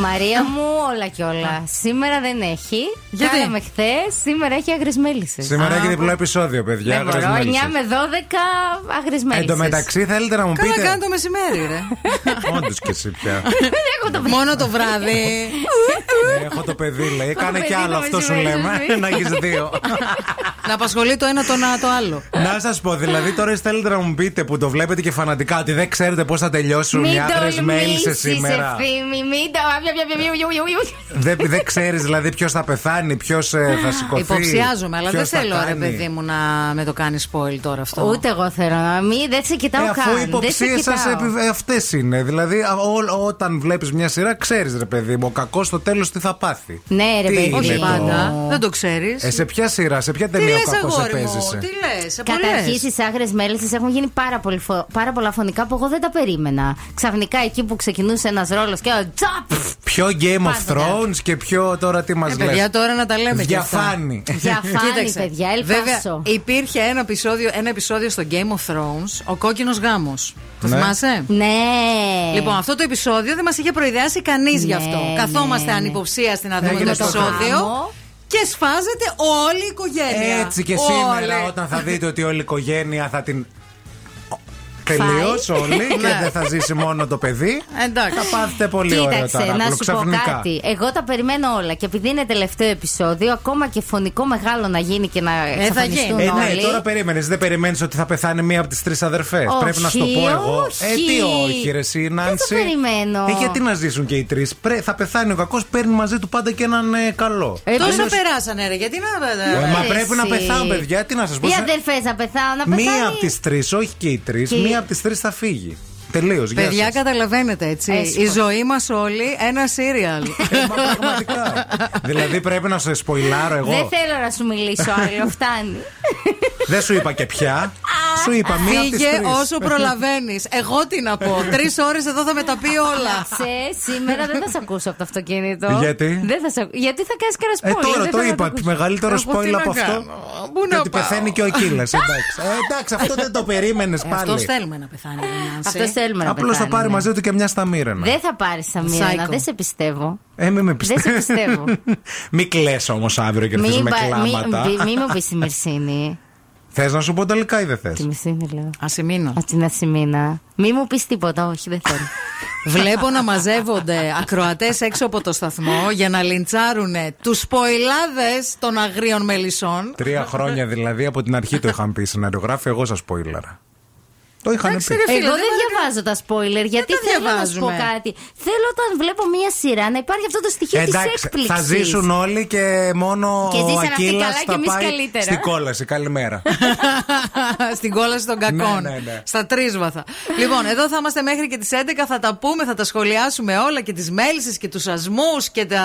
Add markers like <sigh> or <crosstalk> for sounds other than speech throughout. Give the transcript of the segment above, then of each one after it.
Μαρία μου, όλα και όλα. Σήμερα δεν έχει. Γιατί; Κάναμε χθες, σήμερα έχει άγριες μέλισσες. Σήμερα έχει διπλό επεισόδιο, παιδιά. Δεν μπορώ. 9 αγρές με 12 μέλισσες. άγριες Εν μέλισσες. τω μεταξύ, θέλετε να μου Καλά πείτε; κάνει το μεσημέρι, ρε. <laughs> Όντως και εσύ πια. <laughs> Μόνο το βράδυ. Ε, Έχω το παιδί, λέει. Κάνε κι παιδί άλλο το αυτό σου μεσημέρι, λέμε. ζωή. <laughs> Να έχεις δύο. Να απασχολεί το ένα τον α- το άλλο. Να σας πω, δηλαδή τώρα εσείς θέλετε να μου πείτε που το βλέπετε και φανατικά ότι δεν ξέρετε πώς θα τελειώσουν οι Μην άντρε μέλισσες τολμήσεις, σήμερα. ευθύμη, μην το. Δεν, δεν ξέρεις δηλαδή ποιος θα πεθάνει, ποιος θα σηκωθεί. Υποψιάζομαι, αλλά δεν ποιος θα θέλω, ρε κάνει. παιδί μου, να με το κάνεις spoil τώρα αυτό. Ούτε εγώ θέλω να μην, δεν σε κοιτάω Ε, αφού οι καν. Δεν σε υποψίες σας κοιτάω. αυτές είναι. Δηλαδή, α, ό- όταν βλέπεις μια σειρά, ξέρεις, ρε παιδί μου, ο κακός στο τέλος τι θα πάθει. Ναι, ρε Τι παιδί. είναι Όχι το- πάντα. Δεν το ξέρεις. Ε, σε ποια σειρά, σε ποια Τι ταινία λες, ο κακός αγόρι μου, επέζησε; τι λες. Καταρχήν στι άγρες μέλισσε έχουν γίνει πάρα, πολύ φο- πάρα πολλά φωνικά που εγώ δεν τα περίμενα. Ξαφνικά εκεί που ξεκινούσε ένας ρόλος και ο τζαπ! Ποιο Game of Πάντα. Thrones και ποιο τώρα τι μας Ε, λες παιδιά, τώρα να τα λέμε και αυτά. Διαφάνει. Διαφάνει, <laughs> Κοίταξε. παιδιά, Βέβαια, ελπάσω. υπήρχε ένα επεισόδιο, ένα επεισόδιο στο Game of Thrones, ο κόκκινος γάμος. Το Ναι. θυμάσαι; Ναι. Λοιπόν, αυτό το επεισόδιο δεν μας είχε προειδεάσει κανείς γι' αυτό. Ναι, Καθόμαστε ναι, ναι. ανυποψίαστοι να δούμε Έγινε το το επεισόδιο. γάμο. Και σφάζεται όλη η οικογένεια. Έτσι και Όλη. σήμερα όταν θα δείτε ότι όλη η οικογένεια θα την Τελείω όλοι και Ναι. δεν θα ζήσει μόνο το παιδί. Εντάξει. Θα πάθετε πολύ ωραίο Κοίταξε, ταράκουλο να σου ξαφνικά. πω κάτι. Εγώ τα περιμένω όλα. Και επειδή είναι τελευταίο επεισόδιο, ακόμα και φωνικό μεγάλο να γίνει και να θα εξαφανιστούν γίνει. Ε, ναι, όλοι. τώρα περίμενες. Δεν περιμένεις ότι θα πεθάνει μία από τις τρεις αδερφές. Όχι, Πρέπει να σου το πω εγώ. όχι. Ε, τι όχι, ρε, εσύ, Νάνση. περιμένω. Ε, γιατί να ζήσουν και οι τρεις; Θα πεθάνει ο κακός, παίρνει μαζί του πάντα και έναν ε, καλό. Ε, Τόσα τέλος- περάσανε, ρε. Γιατί να. Ε, Μα εσύ. πρέπει να πεθάνουν, παιδιά. Τι να σας πω. Οι σε- αδερφές να πεθάνουν, να πεθάνει. Μία από τις τρεις, όχι και οι τρεις, Και- μία από τις τρεις θα φύγει. Τελείως. Παιδιά, καταλαβαίνετε έτσι. Έσχο. Η ζωή μας όλοι ένα σύριαλ. Μα πραγματικά. <laughs> δηλαδή πρέπει να σε σποϊλάρω εγώ. Δεν θέλω να σου μιλήσω άλλο, φτάνει. <laughs> Δεν σου είπα και πια. Σου είπα μία από τις Φύγε τρεις. όσο προλαβαίνεις. Εγώ τι να πω. Τρεις ώρες εδώ θα με τα πει όλα. Σε σήμερα δεν θα σε ακούσω από το αυτοκίνητο. Γιατί; Δεν θα σε... ακού- Γιατί θα κάνεις κανένα Ε, spoiler. τώρα δεν το θέλω να είπα. ακούσω. Μεγαλύτερο Εγώ τι spoiler να από αυτό. κάνω, πού Και να ότι πάω; πεθαίνει και ο Κίλας. Εντάξει. Ε, εντάξει, αυτό δεν το περίμενες Αυτό πάλι. θέλουμε να πεθάνει. ρε Νάνση. Αυτός θέλουμε να Απλώς θα πεθάνει, πάρει ναι. μαζί του και μια στα μοίραινα. Δεν θα πάρει τα μοίρανα, Psycho. δεν σε πιστεύω. Ε, μην με Δεν σε πιστεύει. πιστεύω. <laughs> Μην κλαις όμως αύριο και έρθει Μην με πα- μη- κλάματα. μη- Μη μου πεις τη Μερσίνη. Θες να σου πω τελικά ή δεν θες; Τη Μερσίνη λέω. Ασημείνω. Από την Ασημίνα. Μη μου πεις τίποτα, όχι, δεν θέλω. <laughs> Βλέπω να μαζεύονται ακροατές έξω από το σταθμό για να λιντσάρουν τους σποϊλάδε των αγρίων μελισσών. Τρία χρόνια δηλαδή από την αρχή το είχαν πει οι σεναριογράφοι, εγώ σας πω ήλαρα. Το είχαν Εντάξει, πει. ρε, φίλε, Εγώ δεν δεν με- διαβάζω τα spoiler γιατί τα θέλω να σου πω διαβάζουμε. κάτι. Θέλω όταν βλέπω μία σειρά να υπάρχει αυτό το στοιχείο της Εντάξει, έκπληξης. θα ζήσουν όλοι και μόνο Και ο ζήσαν αυτοί Ακύλας καλά και θα εμείς πάει καλύτερα. στην κόλαση. Καλημέρα. <laughs> Στην κόλαση των κακών. Ναι, ναι, ναι. Στα τρίσβαθα. λοιπόν, εδώ θα είμαστε μέχρι και τις 11. Θα τα πούμε, θα τα σχολιάσουμε όλα και τις μέλισσε και τους ασμούς και τα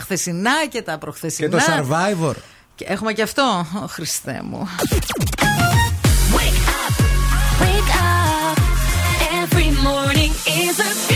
χθεσινά και τα και προχθεσινά. το survivor. Και έχουμε και αυτό. Ω, Χριστέ μου. Wake up. Morning is a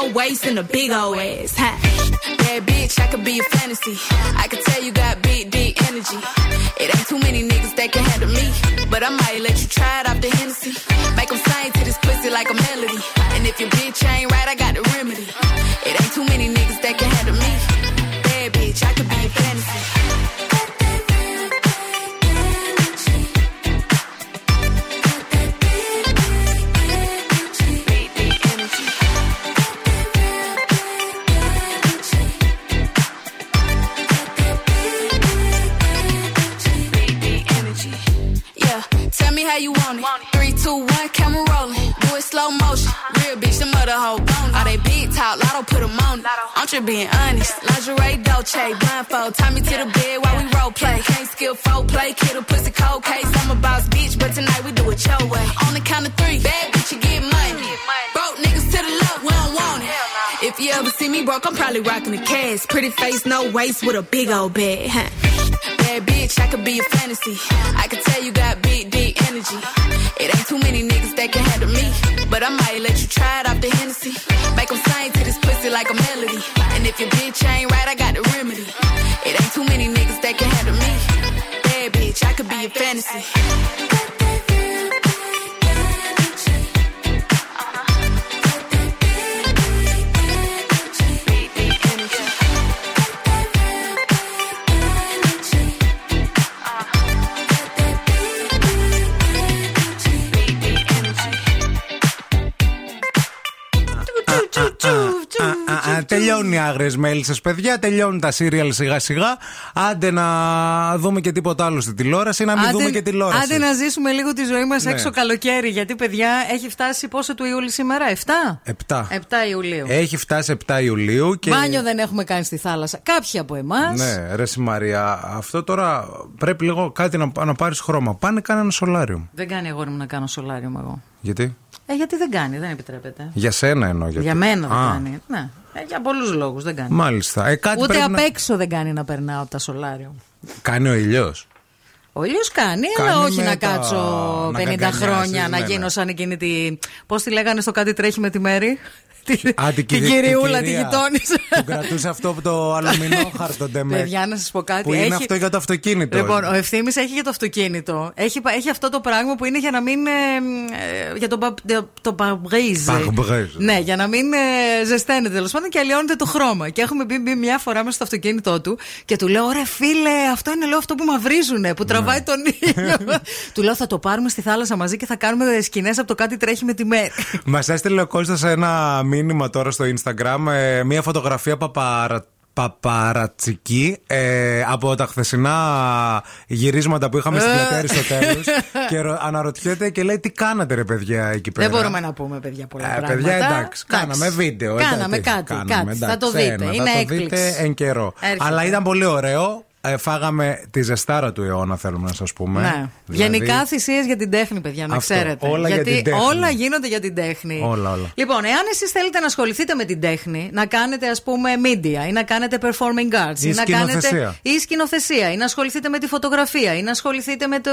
No waist, and a big old ass. Ha. Bad bitch, I could be a fantasy. I could tell you got three, bad bitch, you get money. Broke niggas to the left, we don't want it. If you ever see me broke, I'm probably rocking the cash. Pretty face, no waist, with a big old bag. Huh. Bad bitch, I could be a fantasy. I could tell you got big, deep energy. It ain't too many niggas that can handle me. But I might let you try it off the Hennessy. Make 'em sing to this pussy like a melody. And if your bitch ain't right, I got the remedy. It ain't too many niggas that can handle me. Bad bitch, I could be a fantasy. Τελειώνουν οι άγριες μέλισσε, παιδιά. Τελειώνουν τα σύριαλ σιγά σιγά. Άντε να δούμε και τίποτα άλλο στη τηλεόραση, να μην δούμε και τηλεόραση. άντε να ζήσουμε λίγο τη ζωή μας Ναι. έξω καλοκαίρι. Γιατί, παιδιά, έχει φτάσει πόσο του Ιούλη σήμερα, 7? Επτά. 7 Ιουλίου. Έχει φτάσει 7 Ιουλίου και. Μπάνιο δεν έχουμε κάνει στη θάλασσα. Κάποιοι από εμάς. Ναι, ρε συ Μαρία, αυτό τώρα πρέπει λίγο κάτι να, να πάρεις χρώμα. Πάνε κάνε ένα σολάριο. Δεν κάνει αγόρι μου να κάνω σολάριο εγώ. Γιατί; Ε, γιατί δεν κάνει, δεν επιτρέπεται. Για σένα εννοώ. Γιατί... Για μένα δεν Α, κάνει. Ναι. Ε, για πολλούς λόγους δεν κάνει. Μάλιστα. Ε, κάτι Ούτε πρέπει απ' να... έξω δεν κάνει να περνάω από τα σολάριο. Κάνει ο ήλιος. Ο ήλιος κάνει, Κάνει αλλά όχι με να τα- κάτσω να 50 καγκανιάσεις, χρόνια να ναι, γίνω ναι. σαν εκείνη τη. Πώς τη λέγανε στο κάτι τρέχει με τη μέρη; Α, την, την κυρία- κυριούλα, την τη κυρία γειτόνισσα. Που <laughs> κρατούσε αυτό από το αλουμινόχαρτο ντεμέ. Παιδιά, να σας πω κάτι. Που είναι έχει- αυτό για το αυτοκίνητο. Λοιπόν, ο ευθύνη έχει για το αυτοκίνητο. Έχει, έχει αυτό το πράγμα που είναι για να μην. ε, ε, για τον πα- το παμπρίζ. Pare-brise. Ναι, για να μην ε, ζεσταίνεται τέλος πάντων και αλλοιώνεται το χρώμα. Και έχουμε μπει, μπει μια φορά μέσα στο αυτοκίνητό του και του λέω: Ωραία, φίλε, αυτό είναι λέω αυτό που μαυρίζουνε, που Ναι. τραβάει τον ήλιο. <laughs> Του λέω θα το πάρουμε στη θάλασσα μαζί και θα κάνουμε σκηνές από το κάτι τρέχει με τη μέρη. Μας έστειλε ο Κώστας ένα μήνυμα τώρα στο Instagram, ε, μία φωτογραφία παπαρα... παπαρατσική ε, από τα χθεσινά γυρίσματα που είχαμε στην πλατεία Αριστοτέλους <laughs> και ρω- αναρωτιέται και λέει τι κάνατε ρε παιδιά εκεί πέρα; Δεν μπορούμε να πούμε, παιδιά, πολλά Ε, πράγματα. παιδιά, εντάξει, κάναμε βίντεο. Κάναμε εντάξει, κάτι, κάναμε, κάτι. Θα εντάξει, το δείτε. ένα, Είναι θα το έκπληξη. δείτε εν καιρό. Έρχεται. Αλλά ήταν πολύ ωραίο. Ε, φάγαμε τη ζεστάρα του αιώνα, θέλουμε να σας πούμε. Ναι. Δηλαδή, Γενικά θυσίες για την τέχνη, παιδιά, να Αυτό. ξέρετε. Όλα για Γιατί την τέχνη. όλα γίνονται για την τέχνη. Όλα, όλα. Λοιπόν, εάν εσείς θέλετε να ασχοληθείτε με την τέχνη, να κάνετε ας πούμε media ή να κάνετε performing arts Ή ή να κάνετε. σκηνοθεσία. ή σκηνοθεσία ή να ασχοληθείτε με τη φωτογραφία ή να ασχοληθείτε με, το,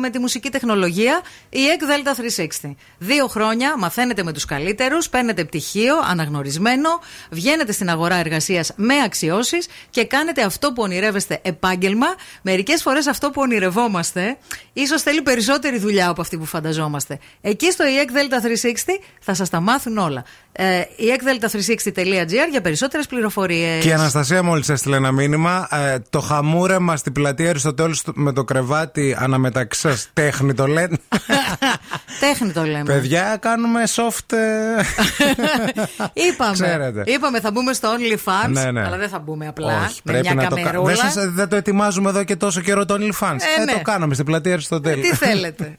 με τη μουσική τεχνολογία, η EC Delta 360. Δύο χρόνια μαθαίνετε με τους καλύτερους, παίρνετε πτυχίο, αναγνωρισμένο, βγαίνετε στην αγορά εργασίας με αξιώσεις και κάνετε αυτό που ονειρεύεστε επάγγελμα. Μερικές φορές αυτό που ονειρευόμαστε, ίσως θέλει περισσότερη δουλειά από αυτή που φανταζόμαστε. Εκεί στο EEC Delta 360 θα σας τα μάθουν όλα. Ε, EECDelta360.gr για περισσότερες πληροφορίες. Και η Αναστασία μόλις έστειλε ένα μήνυμα. Ε, το χαμούρεμα στην πλατεία Αριστοτέλους με το κρεβάτι αναμεταξύ σας τέχνη το λένε. <laughs> Τέχνη το λέμε. Παιδιά, κάνουμε soft. ε, <laughs> είπαμε, Ξέρετε. είπαμε, θα μπούμε στο OnlyFans. Ναι, ναι. Αλλά δεν θα μπούμε απλά. Όχι, με πρέπει μια να το καμερούλα. κάνουμε. Δεν, σας- δεν το ετοιμάζουμε εδώ και τόσο καιρό το OnlyFans. Ε, Ε, ναι. το κάναμε στην πλατεία Αριστοτέλου. Τι θέλετε. <laughs>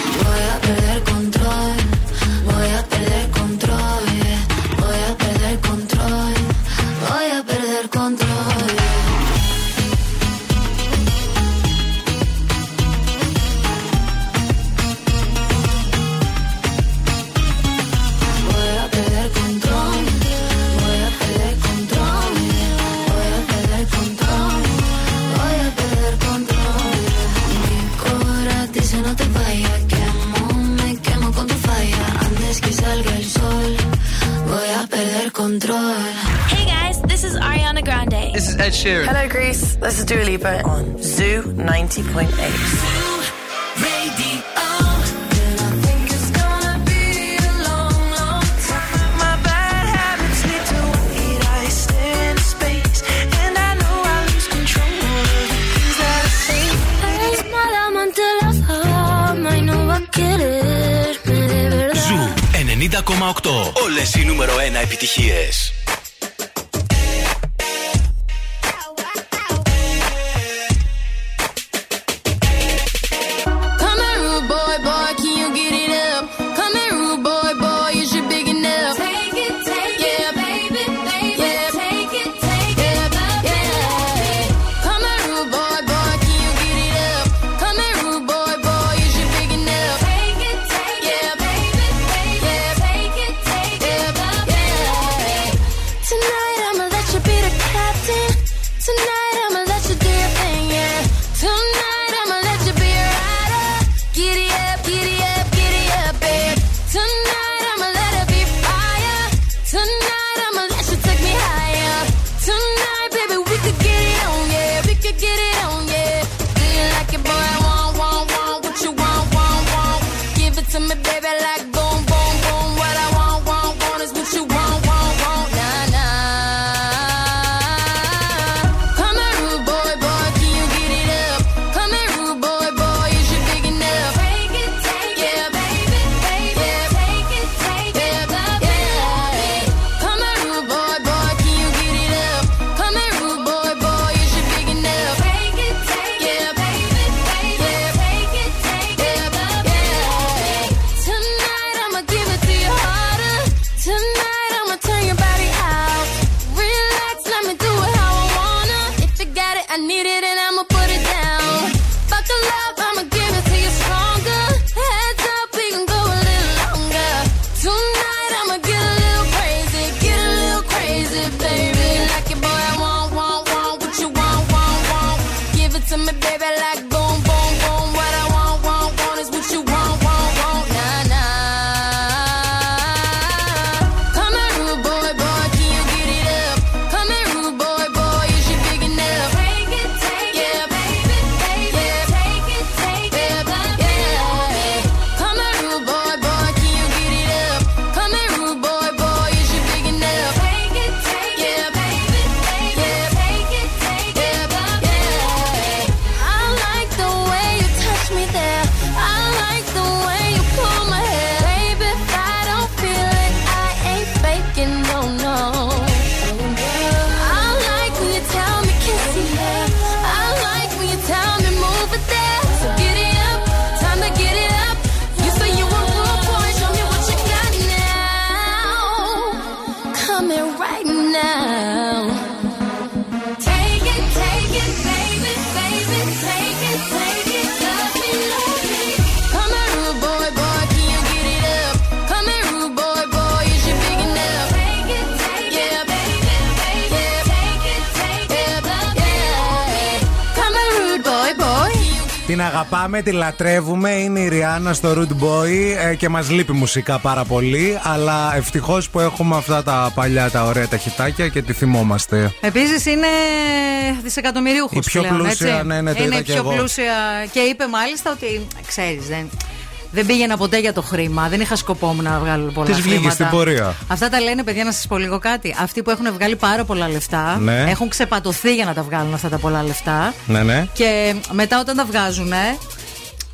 Sheeran. Hello, Greece. This is Dua Lipa on Zoo 90.8. Ζου 90,8. Όλε οι νούμερο 1 επιτυχίε. Αγαπάμε, τη λατρεύουμε. Είναι η Ριάννα στο Root Boy ε, και μας λείπει μουσικά πάρα πολύ. Αλλά ευτυχώς που έχουμε αυτά τα παλιά τα ωραία τα χιτάκια και τη θυμόμαστε. Επίσης είναι δισεκατομμυρίουχος. Η πιο πλούσια, ναι, ναι, το Είναι είδα η και πιο εγώ. πλούσια. Και είπε μάλιστα ότι ξέρεις, δεν. Δεν πήγαινα ποτέ για το χρήμα. Δεν είχα σκοπό μου να βγάλω πολλά Της βγήκες χρήματα. στην πορεία. Αυτά τα λένε, παιδιά, να σας πω λίγο κάτι. Αυτοί που έχουν βγάλει πάρα πολλά λεφτά Ναι. έχουν ξεπατωθεί για να τα βγάλουν αυτά τα πολλά λεφτά. Ναι, ναι. Και μετά όταν τα βγάζουν.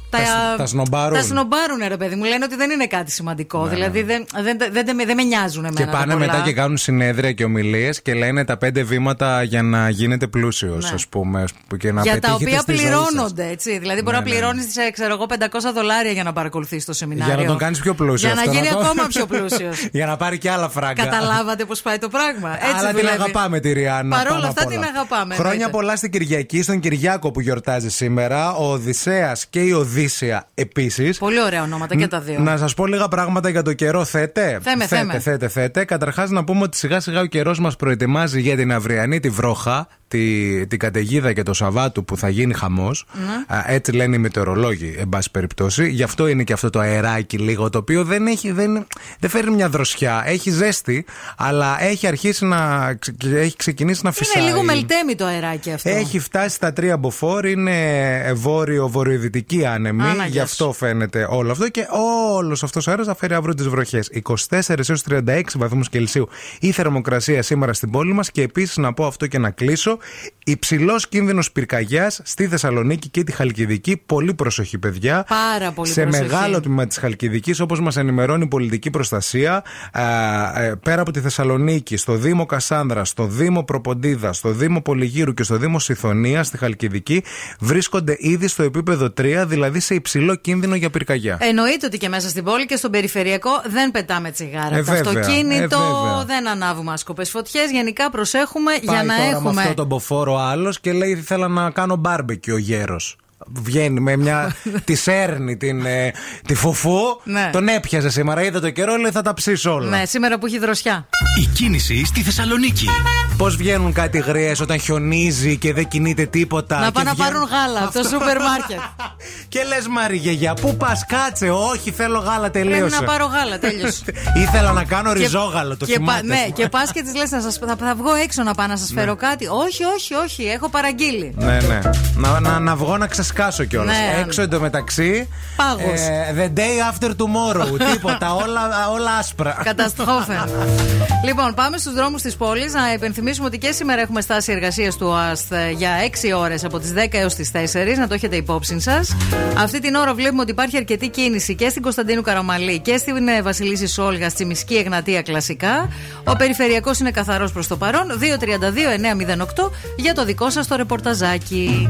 Τα, Τα- τα σνομπάρουν. Τα σνομπάρουν, ρε παιδί μου. Λένε ότι δεν είναι κάτι σημαντικό. Ναι, δηλαδή δεν, δεν, δεν, δεν, με- δεν με νοιάζουν εμένα. Και τα πάνε πολλά. μετά και κάνουν συνέδρια και ομιλίες και λένε τα πέντε βήματα για να γίνετε πλούσιος, Ναι. ας πούμε. Και να για τα πετύχετε οποία στη ζωή σας. πληρώνονται, έτσι. Δηλαδή, μπορεί Ναι, να ναι, πληρώνεις, ξέρω εγώ, 500 δολάρια για να παρακολουθείς το σεμινάριο. Για να τον κάνεις πιο πλούσιος. Για να αυτό, γίνει το- ακόμα πιο πλούσιος. <laughs> για να πάρει και άλλα φράγκα. Καταλάβατε πώς πάει το πράγμα. Έτσι Αλλά την δουλεύει. αγαπάμε τη Ριάννα. Παρ' όλα πάνω αυτά απ' όλα. την αγαπάμε. Χρόνια εννοείται. πολλά στην Κυριακή, στον Κυριάκο που γιορτάζει σήμερα. Ο Οδυσσέας και η Οδύσσια επίσης. Πολύ ωραία ονόματα και τα δύο. Να σας πω λίγα πράγματα για το καιρό. Θέτε. Θέμε, θέτε, θέμε. θέτε, θέτε. Καταρχάς, να πούμε ότι σιγά σιγά ο καιρός μας προετοιμάζει για την αυριανή τη βρόχα, τη, την καταιγίδα και το Σαββάτου που θα γίνει χαμός. Ναι. Έτσι λένε οι μετεωρολόγοι, εν πάση περιπτώσει. Γι' αυτό είναι και αυτό το αεράκι λίγο, το οποίο δεν, έχει, δεν, δεν φέρνει μια δροσιά. Έχει ζέστη, αλλά έχει αρχίσει να. ξε- έχει ξεκινήσει να φυσάει. Είναι λίγο μελτέμι το αεράκι αυτό. Έχει φτάσει στα τρία μποφόρ, είναι βόρειο-βορειοδυτική άνεμη. Άναγες. Γι' αυτό φαίνεται όλο αυτό και όλος αυτός ο αέρας θα φέρει αύριο τις βροχές. 24 έως 36 βαθμούς Κελσίου η θερμοκρασία σήμερα στην πόλη μας και επίσης να πω αυτό και να κλείσω. Υψηλός κίνδυνος πυρκαγιάς στη Θεσσαλονίκη και τη Χαλκιδική. Πολύ προσοχή, παιδιά. Πάρα πολύ Σε προσοχή. μεγάλο τμήμα της Χαλκιδικής, όπως μας ενημερώνει η πολιτική προστασία, α, ε, πέρα από τη Θεσσαλονίκη, στο Δήμο Κασάνδρα, στο Δήμο Προποντίδα, στο Δήμο Πολυγύρου και στο Δήμο Συθωνία στη Χαλκιδική, βρίσκονται ήδη στο επίπεδο 3, δηλαδή σε υψηλό κίνδυνο για πυρκαγιά. Εννοείται ότι και μέσα στην πόλη και στον περιφερειακό δεν πετάμε τσιγάρα. Ε, το βέβαια, αυτοκίνητο ε, βέβαια. δεν ανάβουμε άσκοπες φωτιές. Γενικά προσέχουμε για Πάει να τώρα έχουμε. με αυτό τον μποφόρο άλλος και λέει: Θέλω να κάνω μπάρμπεκι ο γέρος. Βγαίνει με μια. <laughs> τη σέρνη την, ε, τη φουφού. Ναι. Τον έπιαζε σήμερα. Είδε το καιρό, λέει: Θα τα ψήσω όλα. Ναι, σήμερα που έχει δροσιά. Η κίνηση στη Θεσσαλονίκη. Πώς βγαίνουν κάτι γριές όταν χιονίζει και δεν κινείται τίποτα. να και πάνε να βγαίνουν- πάρουν γάλα από το σούπερ μάρκετ. <laughs> Και λες, Μάρι Γεγιά, πού πας, κάτσε. Όχι, θέλω γάλα, Πρέπει τελείωσε. να πάρω γάλα, τέλειωσε. <laughs> Ήθελα να κάνω ριζόγαλο, το και, πα- θυμάται. ναι, και πας και της λες: θα, σας- θα, θα βγω έξω να πάω να σας φέρω κάτι. Όχι, όχι, όχι, έχω παραγγείλει. Ναι, ναι. Να, να, να βγω να ξεσκάσω κιόλας. Ναι. Έξω εντωμεταξύ. Πάγος. ε, the day after tomorrow. <laughs> τίποτα. Όλα, όλα άσπρα. Καταστρόφε. <laughs> λοιπόν, πάμε στους δρόμους της πόλης. Να υπενθυμίσουμε ότι και σήμερα έχουμε στάση εργασίας του ΟΑΣΤ ε, για 6 ώρες από τις 10 έως τις 4. Να το έχετε υπόψη σας. Αυτή την ώρα βλέπουμε ότι υπάρχει αρκετή κίνηση και στην Κωνσταντίνου Καραμαλή και στην ε, Βασιλίση Σόλγα, στη Μισκή Εγνατία κλασικά. Ο περιφερειακός είναι καθαρός προς το παρόν. 232-908 για το δικό σας το ρεπορταζάκι.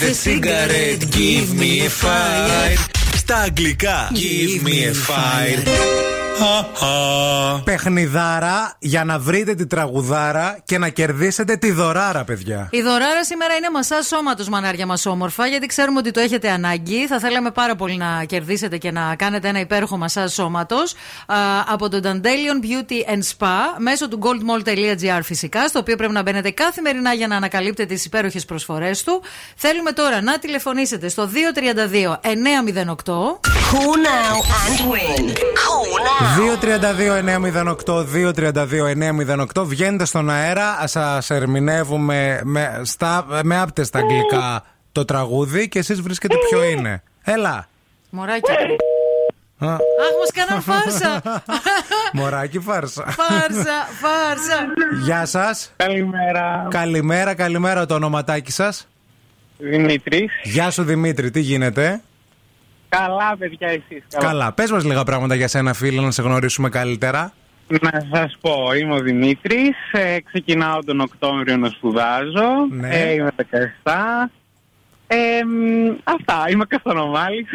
the cigarette, give me a fire. Στα αγγλικά, give me a fire. <laughs> Παιχνιδάρα για να βρείτε τη τραγουδάρα και να κερδίσετε τη δωράρα, παιδιά. Η δωράρα σήμερα είναι μασά σώματος, μανάρια μας όμορφα, γιατί ξέρουμε ότι το έχετε ανάγκη. Θα θέλαμε πάρα πολύ να κερδίσετε και να κάνετε ένα υπέροχο μασά σώματος από το Dandelion Beauty and Spa μέσω του goldmall.gr φυσικά, στο οποίο πρέπει να μπαίνετε καθημερινά για να ανακαλύπτετε τις υπέροχες προσφορές του. Θέλουμε τώρα να τηλεφωνήσετε στο 232 908. Call now and win. Call now. 232-908, 232-908. Βγαίνετε στον αέρα, σα ερμηνεύουμε με, στα, με άπτε στα αγγλικά το τραγούδι και εσεί βρίσκετε ποιο είναι. Έλα. Μωράκι. Α, Αχ, μα κάναν φάρσα. Μωράκι φάρσα. φάρσα, φάρσα. Γεια σα. Καλημέρα. Καλημέρα, καλημέρα το ονοματάκι σα. Δημήτρη. Γεια σου Δημήτρη, τι γίνεται. Καλά, παιδιά, εσείς. Καλά, πες μας λίγα πράγματα για σένα, φίλε, να σε γνωρίσουμε καλύτερα. Να σας πω, είμαι ο Δημήτρης. ξεκινάω τον Οκτώβριο να σπουδάζω. Ναι. Ε, είμαι 17. Ε, μ, αυτά, είμαι Καστανομάλης.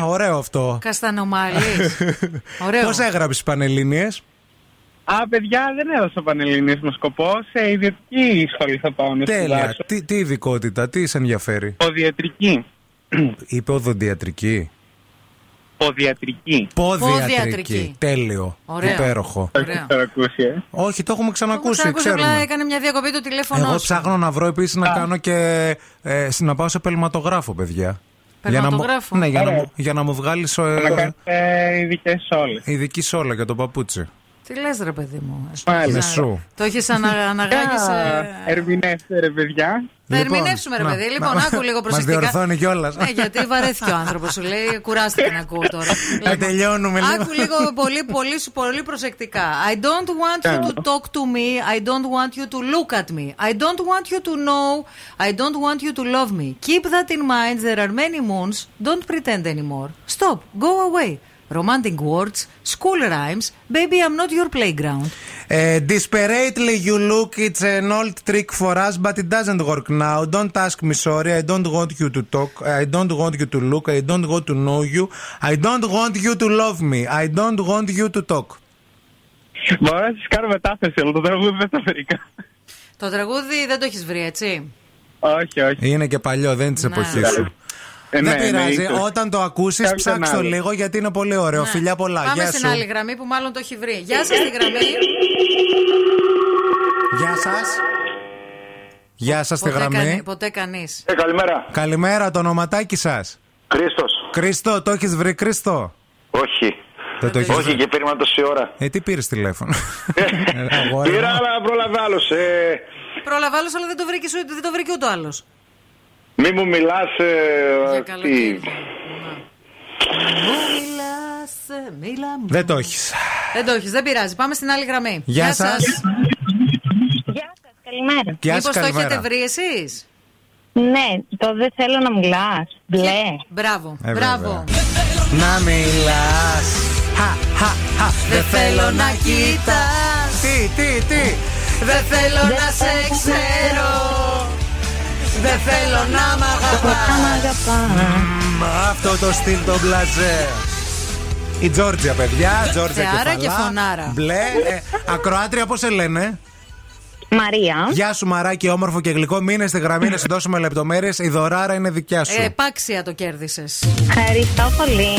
Α, ωραίο αυτό. Καστανομάλης. <laughs> Ωραίο. Πώς έγραψες Πανελλήνιε. Α, παιδιά, δεν έδωσα πανελληνίες με σκοπό. Σε ιδιωτική σχολή θα πάω να Τέλεια. σπουδάσω. Τι, τι ειδικότητα, τι σε ενδιαφέρει; Ποδιατρική. Είπε οδοντιατρική. Ποδιατρική. Πόδιατρική. Πόδιατρική. Τέλειο. Ωραίο. Υπέροχο. Όχι, το έχω ακούσει, ε; Όχι, το έχουμε ξανακούσει, Άκουσα, απλά ξέρουμε. έκανε μια διακοπή το τηλέφωνο. Εγώ σου. ψάχνω να βρω επίσης να κάνω και. Ε, να πάω σε πελματογράφο, παιδιά. Πελματογράφο. Για να, μου- ναι, για να, Ωραία. μου- για να μου βγάλεις Να κάνετε ειδικές όλες. ειδική σόλα για το παπούτσι. Τι λες, ρε παιδί μου. Μάλιστα. Μεσού. Το έχεις ανα, <laughs> αναγάγει σε. Ερμηνεύστε, ρε παιδιά. Θα Λοιπόν, ερμηνεύσουμε, ρε να, παιδί. να, Λοιπόν, μα- άκου λίγο μας προσεκτικά. διορθώνει κιόλας. Ναι, γιατί βαρέθηκε ο άνθρωπος, σου λέει. Κουράστηκε να ακούω τώρα. Ε, τελειώνουμε λίγο. Άκου λίγο πολύ, πολύ, πολύ προσεκτικά. I don't want you to talk to me. I don't want you to look at me. I don't want you to know. I don't want you to love me. Keep that in mind. There are many moons. Don't pretend anymore. Stop. Go away. Romantic words, school rhymes. Baby, I'm not your playground. Uh, desperately you look, it's an old trick for us, but it doesn't work now. Don't ask me sorry. I don't want you to talk. I don't want you to look. I don't want to know you. I don't want you to love me. I don't want you to talk. Μπορώ να σα κάνω μετάφραση, αλλά το τραγούδι δεν τα βρήκα. Το τραγούδι δεν το έχει βρει, έτσι. Όχι, όχι. Είναι και παλιό, δεν είναι τη Ναι. εποχή σου. Ε, δεν ναι, πειράζει. ναι, ίσως. Όταν το ακούσεις, Κάποιον ψάξ το άλλο. λίγο γιατί είναι πολύ ωραίο. Ναι. Φιλιά πολλά. Πάμε Γεια στην σου. άλλη γραμμή που μάλλον το έχει βρει. Γεια σας τη γραμμή. Γεια σας. Γεια σας στη ποτέ, γραμμή. κανεί- ποτέ κανείς. Ε, καλημέρα. Καλημέρα, το ονοματάκι σας. Χρήστος. Κρίστο, το έχεις βρει, Κρίστο. Όχι. Δεν το έχεις Όχι, βρει. και περίμενα τόση ώρα. Ε, τι πήρες τηλέφωνο; Αγόρι μου. Πήρα, αλλά πρόλαβα άλλο. Ε, Πρόλαβα άλλο, αλλά δεν το βρήκε, σου- δεν το βρήκε ούτε άλλος. Μη μου μιλάς. Για Ε, καλό τι; Μου μιλάς, ε, μίλα μου. Δεν το έχεις. Δεν το έχεις, δεν πειράζει. Πάμε στην άλλη γραμμή. Γεια σας. Γεια σας, καλημέρα. Γεια Μήπως σας, το καλημέρα. έχετε βρει εσείς; Ναι, το δεν θέλω να μιλάς. Μπλε. Μπράβο. Ε, Μπράβο. Να μιλάς. Χα, χα, χα. Δεν θέλω να κοιτάς Τι, τι, τι. Δεν θέλω να σε ξέρω. Δεν θέλω να μ' αγαπάς Μ, Αυτό το στυλ το μπλαζέ. Η Τζόρτζια, παιδιά. Τζόρτζια Θεάρα κεφαλά. και φωνάρα. Μπλε. Ε, ακροάτρια, πώς σε λένε; Μαρία. Γεια σου, μαράκι, όμορφο και γλυκό. Μείνε στη γραμμή να σου δώσουμε λεπτομέρειες. Η δωράρα είναι δικιά σου. Ε, επάξια το κέρδισες. Ευχαριστώ πολύ.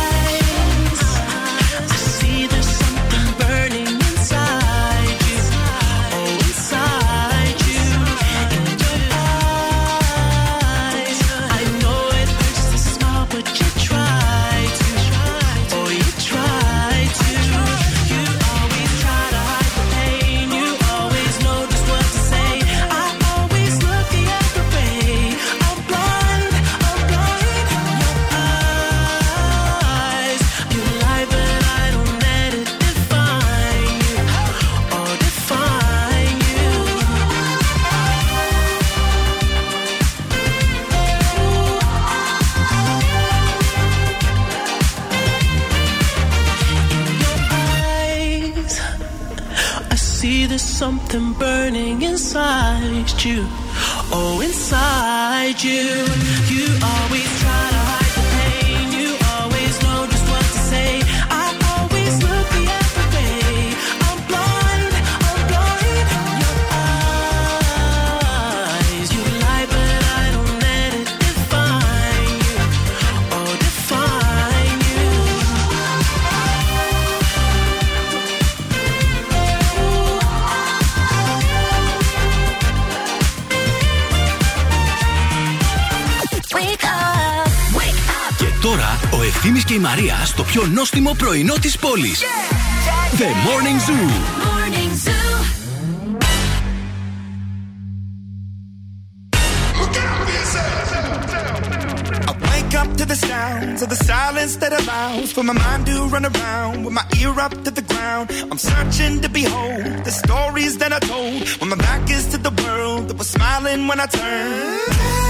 something burning inside you. Oh, inside you. You always και η Μαρία στο πιο νόστιμο πρωινό της πόλης. The Morning Zoo. Morning Zoo. I wake up to the sounds of the silence that allows for my mind to run around with my ear up to the ground. I'm searching to behold the stories that I told when my back is to the world that was smiling when I turned.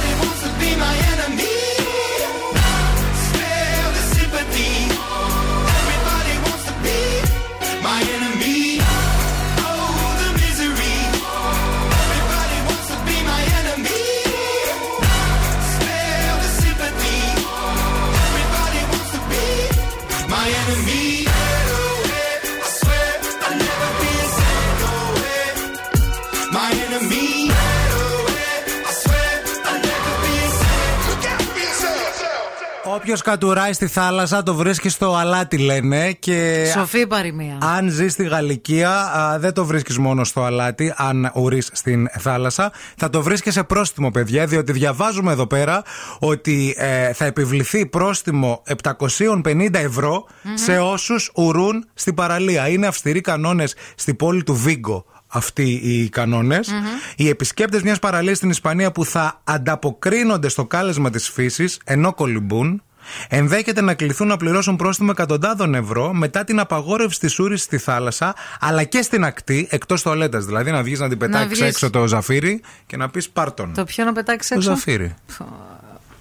Όποιο κατουράει στη θάλασσα το βρίσκει στο αλάτι, λένε. Και Σοφή παροιμία. αν ζεις στη Γαλλικία, α, δεν το βρίσκεις μόνο στο αλάτι, αν ουρείς στην θάλασσα. Θα το βρίσκει σε πρόστιμο, παιδιά, διότι διαβάζουμε εδώ πέρα ότι ε, θα επιβληθεί πρόστιμο 750 ευρω σε όσους ουρούν στην παραλία. Είναι αυστηροί κανόνες στην πόλη του Βίγκο αυτοί οι κανονε Οι επισκέπτες μιας παραλίας στην Ισπανία που θα ανταποκρίνονται στο κάλεσμα της φύσης ενώ κολυμπούν ενδέχεται να κληθούν να πληρώσουν πρόστιμο εκατοντάδων ευρώ μετά την απαγόρευση της ούρη στη θάλασσα αλλά και στην ακτή, εκτός τοαλέτα. Δηλαδή να βγεις να την πετάξεις βγεις. έξω το ζαφύρι και να πεις πάρτον. Το ποιο να πετάξεις Το έξω; ζαφύρι.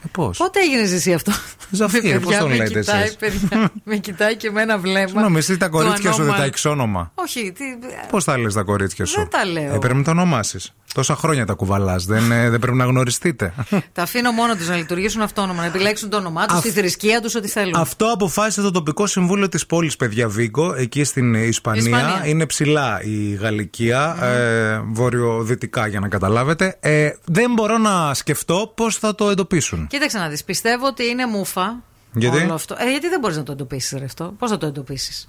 Ε, Πώς; Πότε έγινες εσύ αυτό; Ζαφύρι, Παιδιά, <laughs> πώς τον με λέτε κοιτάει, εσείς; παιδιά, με κοιτάει και με ένα βλέμμα. Συγγνώμη, εσύ τα του κορίτσια σου δεν ανώμα- τα έχεις όνομα; Όχι, τι. Πώς τα λες τα κορίτσια σου; Δεν τα λέω. Ε, πρέπει να τα ονομάσεις. Τόσα χρόνια τα κουβαλάς. Δεν, ε, δεν πρέπει να γνωριστείτε. <laughs> Τα αφήνω μόνο τους να λειτουργήσουν αυτόνομα, να επιλέξουν το όνομά τους, Αυ- τη θρησκεία τους, ό,τι θέλουν. Αυτό αποφάσισε το τοπικό συμβούλιο της πόλης, παιδιά Βίγκο, εκεί στην Ισπανία. Ισπανία. Είναι ψηλά η Γαλλικία, ε, βόρειο-δυτικά για να καταλάβετε. Ε, δεν μπορώ να σκεφτώ πώς θα το εντοπίσουν. Κοίταξε να δεις. Πιστεύω ότι είναι μούφα. Γιατί; Όλο αυτό. Ε, γιατί δεν μπορείς να το εντοπίσεις ρε αυτό. Πώς θα το εντοπίσεις;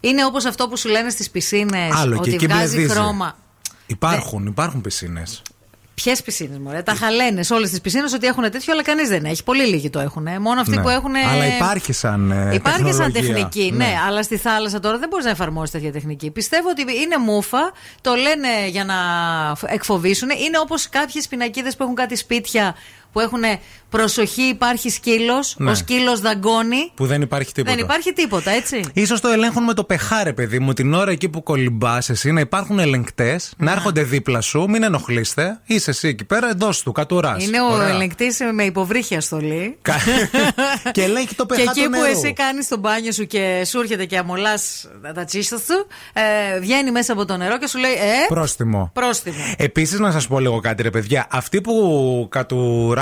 Είναι όπως αυτό που σου λένε στις πισίνες Άλλο, και ότι εκεί βγάζει μπλεδίζει. χρώμα. Υπάρχουν, υπάρχουν πισίνες. Ποιες πισίνες, Μωρέ; Τα χαλένες όλες τις πισίνες ότι έχουν τέτοιο, αλλά κανείς δεν έχει. Πολύ λίγοι το έχουν. Μόνο αυτοί Ναι. που έχουν. Αλλά υπάρχει σαν. ε, Υπάρχει σαν τεχνολογία. τεχνική, ναι. αλλά στη θάλασσα τώρα δεν μπορείς να εφαρμόσεις τέτοια τεχνική. Πιστεύω ότι είναι μούφα, το λένε για να εκφοβήσουν. Είναι όπως κάποιες πινακίδες που έχουν κάτι σπίτια που έχουν προσοχή, υπάρχει σκύλος. Ναι. Ο σκύλος δαγκώνει. Που δεν υπάρχει τίποτα. Δεν υπάρχει τίποτα, έτσι. Ίσως το ελέγχουν με το πεχάρε, παιδί μου. Την ώρα εκεί που κολυμπάς εσύ να υπάρχουν ελεγκτές, να έρχονται δίπλα σου, μην ενοχλείστε. Είσαι εσύ εκεί πέρα, εντός του, κατουράς. Είναι ο ελεγκτής με υποβρύχια στολή. <laughs> και ελέγχει το Και πεχά εκεί του που νερού. εσύ κάνεις το μπάνιο σου και σου έρχεται και αμολάς τα τσίστα σου, ε, βγαίνει μέσα από το νερό και σου λέει Ε, Πρόστιμο. πρόστιμο. Επίσης, να σας πω λίγο κάτι, ρε παιδιά. Αυτοί που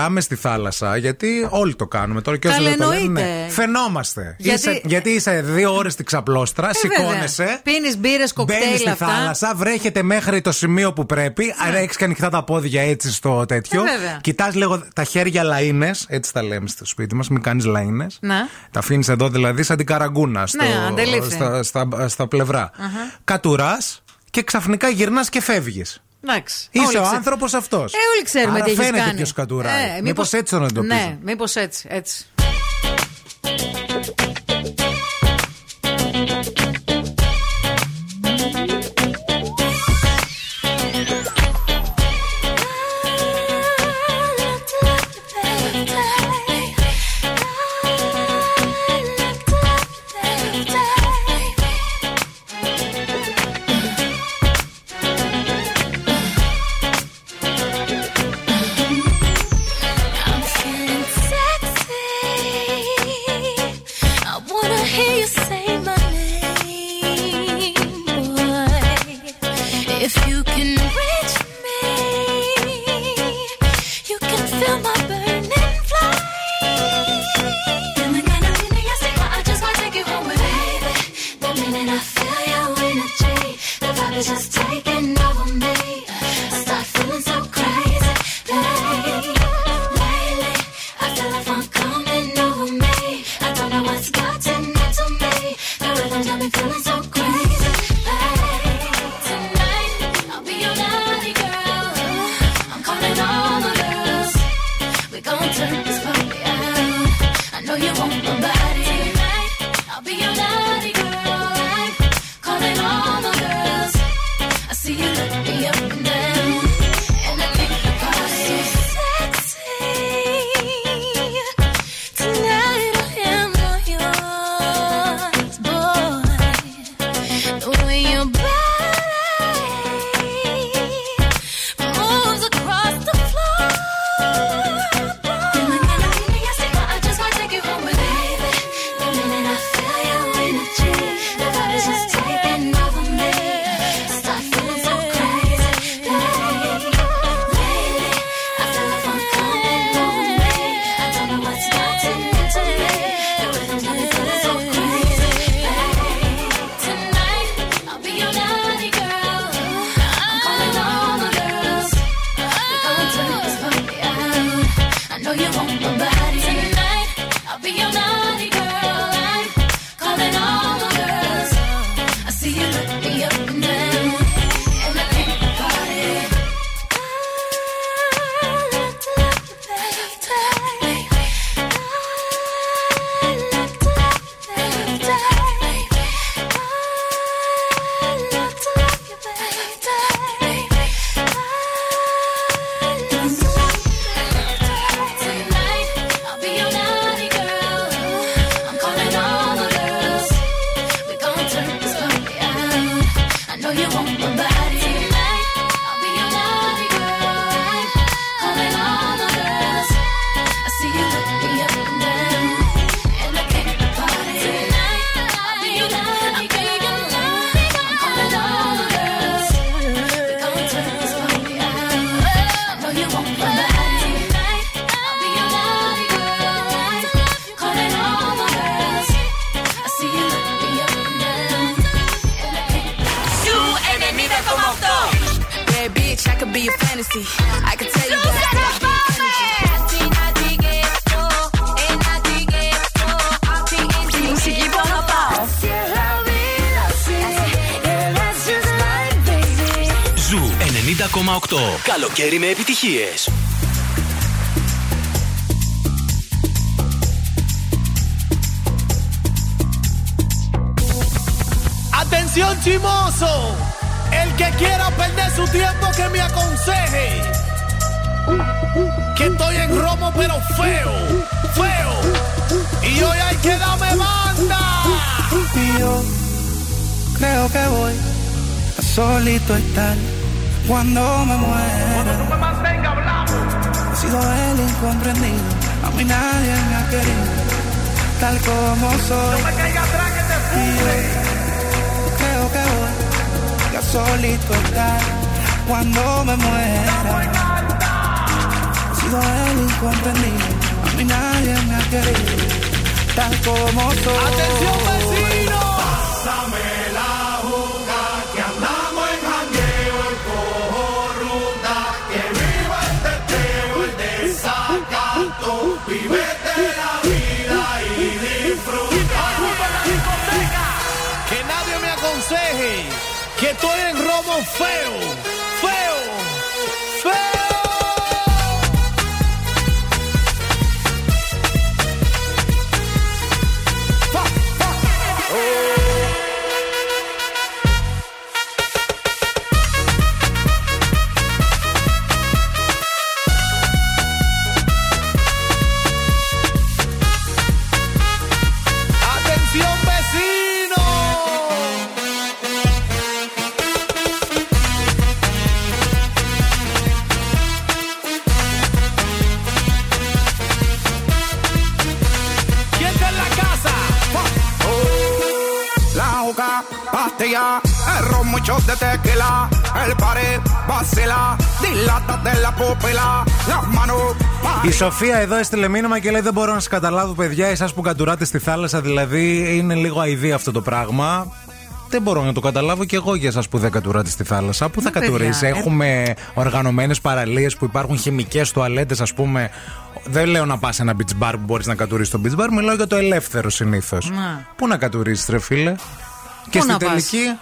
κατουράμε στη θάλασσα, γιατί όλοι το κάνουμε τώρα και όσοι Καλά, δεν το λένε, εννοείται. ναι, φαινόμαστε. Γιατί- Είσαι, γιατί είσαι δύο ώρες στην ξαπλώστρα, σηκώνεσαι. Πίνεις μπύρες, Μπαίνεις κοκτέιλ στη αυτά. θάλασσα, βρέχεται μέχρι το σημείο που πρέπει. Ναι. Άρα έχεις και ανοιχτά τα πόδια έτσι στο τέτοιο. Ε, βέβαια. Κοιτάς λίγο τα χέρια λαίνε, έτσι τα λέμε στο σπίτι μας, μην κάνεις λαίνε. Ναι. Τα αφήνεις εδώ δηλαδή σαν την καραγκούνα στο, Ναι, αντελήφθη. στα, στα, στα πλευρά. Κατουράς και ξαφνικά γυρνάς και φεύγεις. Εντάξει. Είσαι Όλοι ο ξε- άνθρωπος αυτός. Ε, όλοι ξέρουμε Άρα τι έχεις φαίνεται κάνει. ποιος κατουράει. Ε, Μήπως έτσι τον εντοπίζουν. Ναι, μήπως έτσι, έτσι. Καλοκαίρι με επιτυχίες. Atención chimoso, el que quiera perder su tiempo que me aconseje. Que estoy en romo pero feo, feo. Y hoy hay que darme banda. Y yo creo que voy a solito estar cuando me muera. He sido el incomprendido, a mí nadie me ha querido, tal como soy. Y yo creo que voy a solito estar cuando me muera. He sido el incomprendido, a mí nadie me ha querido, tal como soy. Atención vecino. Vivete la vida y disfruta. Que nadie me aconseje que estoy en feo, feo. De tequila, el pared, vacila, dilata de la pupila, las manos. Η Σοφία εδώ έστειλε μήνυμα και λέει: Δεν μπορώ να σα καταλάβω, παιδιά, εσάς που κατουράτε στη θάλασσα. Δηλαδή, είναι λίγο αηδία αυτό το πράγμα. Δεν μπορώ να το καταλάβω και εγώ για εσάς που δεν κατουράτε στη θάλασσα. Πού θα Ναι, παιδιά, κατουρίσει, ε. Έχουμε οργανωμένες παραλίες που υπάρχουν χημικές τουαλέτες, ας πούμε. Δεν λέω να πας σε ένα beach bar που μπορείς να κατουρίσεις το beach bar, μιλάω για το ελεύθερο συνήθως. Να. Πού να κατουρίσεις, ρε φίλε; Και Πού στην να πας; τελική,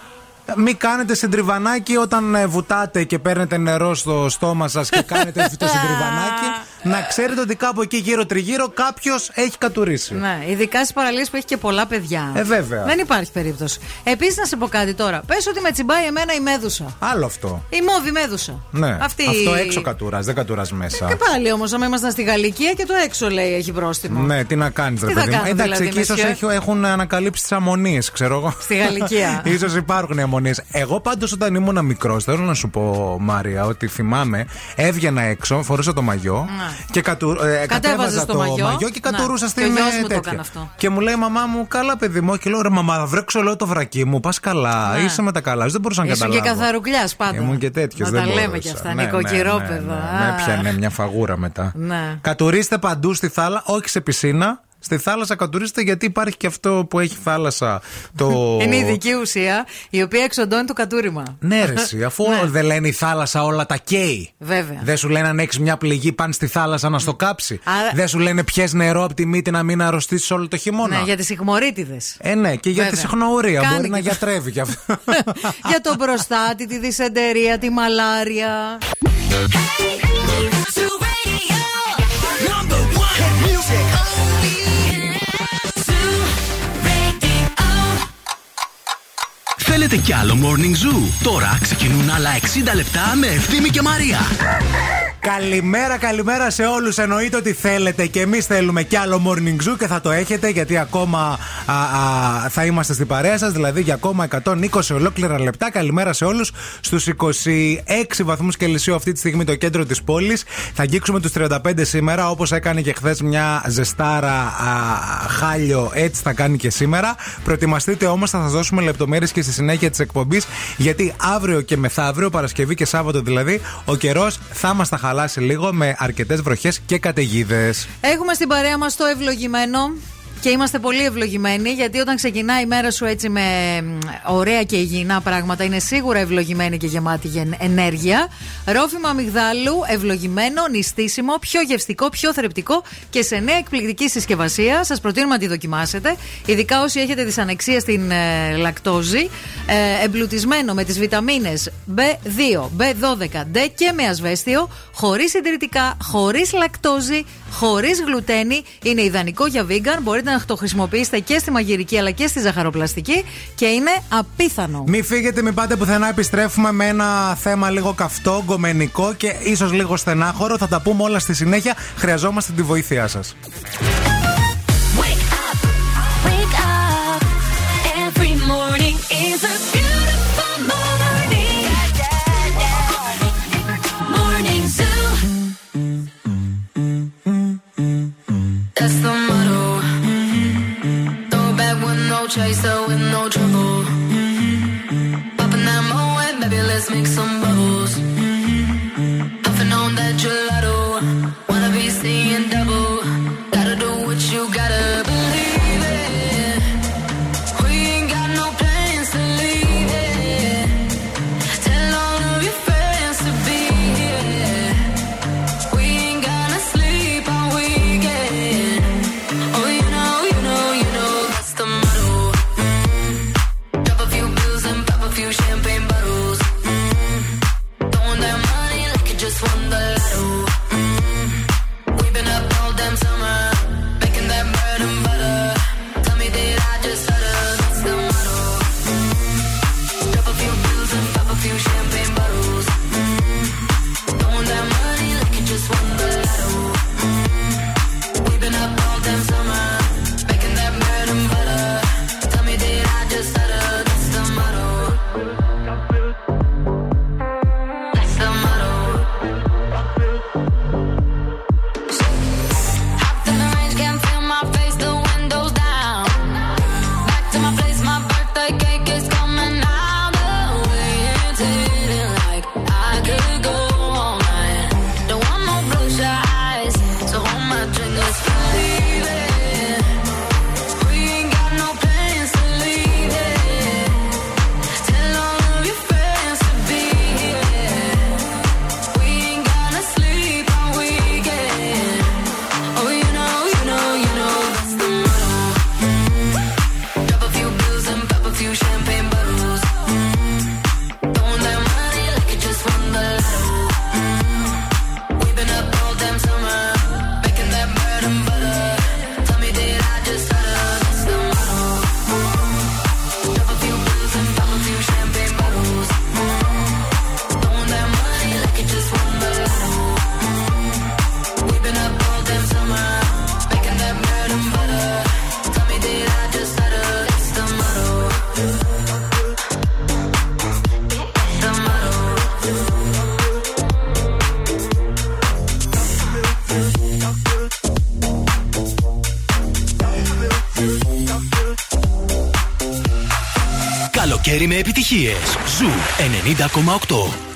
μην κάνετε συντριβανάκι όταν ε, βουτάτε και παίρνετε νερό στο στόμα σας και κάνετε <laughs> το συντριβανάκι. Να ξέρετε ότι κάπου εκεί γύρω τριγύρω κάποιος έχει κατουρίσει. Ναι, ειδικά στις παραλίες που έχει και πολλά παιδιά. Ε, βέβαια. Δεν υπάρχει περίπτωση. Επίσης, να σε πω κάτι τώρα. Πες ότι με τσιμπάει εμένα η μέδουσα. Άλλο αυτό. Η μόβη μέδουσα. Ναι. Αυτή... Αυτό έξω κατουράς, δεν κατουράς μέσα. Και πάλι όμως, άμα ήμασταν στη Γαλλικία και το έξω λέει έχει πρόστιμο. Ναι, τι να κάνεις, ρε Τι θα παιδί μου. κάνω, Εντάξει, δηλαδή, εκεί ίσως μεσιέ; έχουν ανακαλύψει τις αμμονίες, ξέρω εγώ. Στη Γαλλικία. <laughs> σω υπάρχουν οι αμμονίες. Εγώ πάντως όταν ήμουν μικρός, θέλω να σου πω, Μάρια, ότι θυμάμαι, έβγαινα έξω, φορούσα το μαγιό και κατου, ε, κατέβαζα το το μαγιό; μαγιό και Να. κατουρούσα Και στην ο γιος ε, μου το τέτοια. έκανε αυτό. Και μου λέει η μαμά μου, καλά παιδί μου, και λέω ρε μαμά, θα βρέξω λέω το βρακί μου, πας καλά, Ναι. είσαι με τα καλά. σου, Δεν μπορούσα να Ήσουν και καταλάβω. καθαρουκλιάς πάντα. Ήμουν και τέτοιος. Να δεν τα λέμε μπορούσα. και αυτά, Ναι, νοικοκυρόπεδο. ναι, ναι, Α. ναι. Με πιανε μια φαγούρα μετά. Ναι. Κατουρίστε παντού στη θάλασσα, όχι σε πισίνα. Στη θάλασσα κατουρίστε γιατί υπάρχει και αυτό που έχει θάλασσα. Το... <laughs> Είναι η ειδική ουσία η οποία εξοντώνει το κατούριμα. Ναι, ρε, <laughs> εσύ, αφού δεν λένε η θάλασσα όλα τα καίει. Βέβαια. Δεν σου λένε αν έχεις μια πληγή, πάνε στη θάλασσα να στο κάψει. Άρα- Δεν σου λένε πιέ νερό από τη μύτη να μην αρρωστήσεις όλο το χειμώνα. Ναι, για τις ηχμορίτιδε. Ε, ναι, και για τη Βέβαια. συχνορία. Κάνει Μπορεί και να το- γιατρεύει κι αυτό. <laughs> για τον προστάτη, τη δυσεντερία, τη μαλάρια. Θέλετε κι άλλο Morning Zoo; Τώρα ξεκινούν άλλα 60 λεπτά με Ευθύμη και Μαρία. Καλημέρα, καλημέρα σε όλους. Εννοείται ότι θέλετε και εμείς θέλουμε κι άλλο morning zoo και θα το έχετε γιατί ακόμα α, α, θα είμαστε στην παρέα σας, δηλαδή για ακόμα 120 ολόκληρα λεπτά. Καλημέρα σε όλους. Στους 26 βαθμούς Κελσίου αυτή τη στιγμή το κέντρο της πόλης. Θα αγγίξουμε τους 35 σήμερα, όπως έκανε και χθες μια ζεστάρα α, χάλιο, έτσι θα κάνει και σήμερα. Προετοιμαστείτε όμως, θα σας δώσουμε λεπτομέρειες και στη συνέχεια της εκπομπής, γιατί αύριο και μεθαύριο, Παρασκευή και Σάββατο δηλαδή, ο καιρός θα μας τα χαλάσει λίγο με αρκετές βροχές και καταιγίδες. Έχουμε στην παρέα μας το ευλογημένο. Και είμαστε πολύ ευλογημένοι γιατί όταν ξεκινά η μέρα σου έτσι με ωραία και υγιεινά πράγματα, είναι σίγουρα ευλογημένη και γεμάτη ενέργεια. Ρόφημα αμυγδάλου, ευλογημένο, νηστίσιμο, πιο γευστικό, πιο θρεπτικό και σε νέα εκπληκτική συσκευασία. Σας προτείνουμε να τη δοκιμάσετε. Ειδικά όσοι έχετε δυσανεξία στην ε, λακτόζη. Ε, εμπλουτισμένο με τις βιταμίνες B2, B12, D και με ασβέστιο, χωρίς συντηρητικά, χωρίς λακτόζη χωρίς γλουτένη Είναι ιδανικό για vegan. Μπορείτε να το χρησιμοποιήσετε και στη μαγειρική αλλά και στη ζαχαροπλαστική και είναι απίθανο. Μην φύγετε, μην πάτε πουθενά. Επιστρέφουμε με ένα θέμα λίγο καυτό, γκομενικό και ίσως λίγο στενάχωρο. Θα τα πούμε όλα στη συνέχεια. Χρειαζόμαστε τη βοήθειά σας. make some καλοκαίρι με επιτυχίες. Ζου 90,8.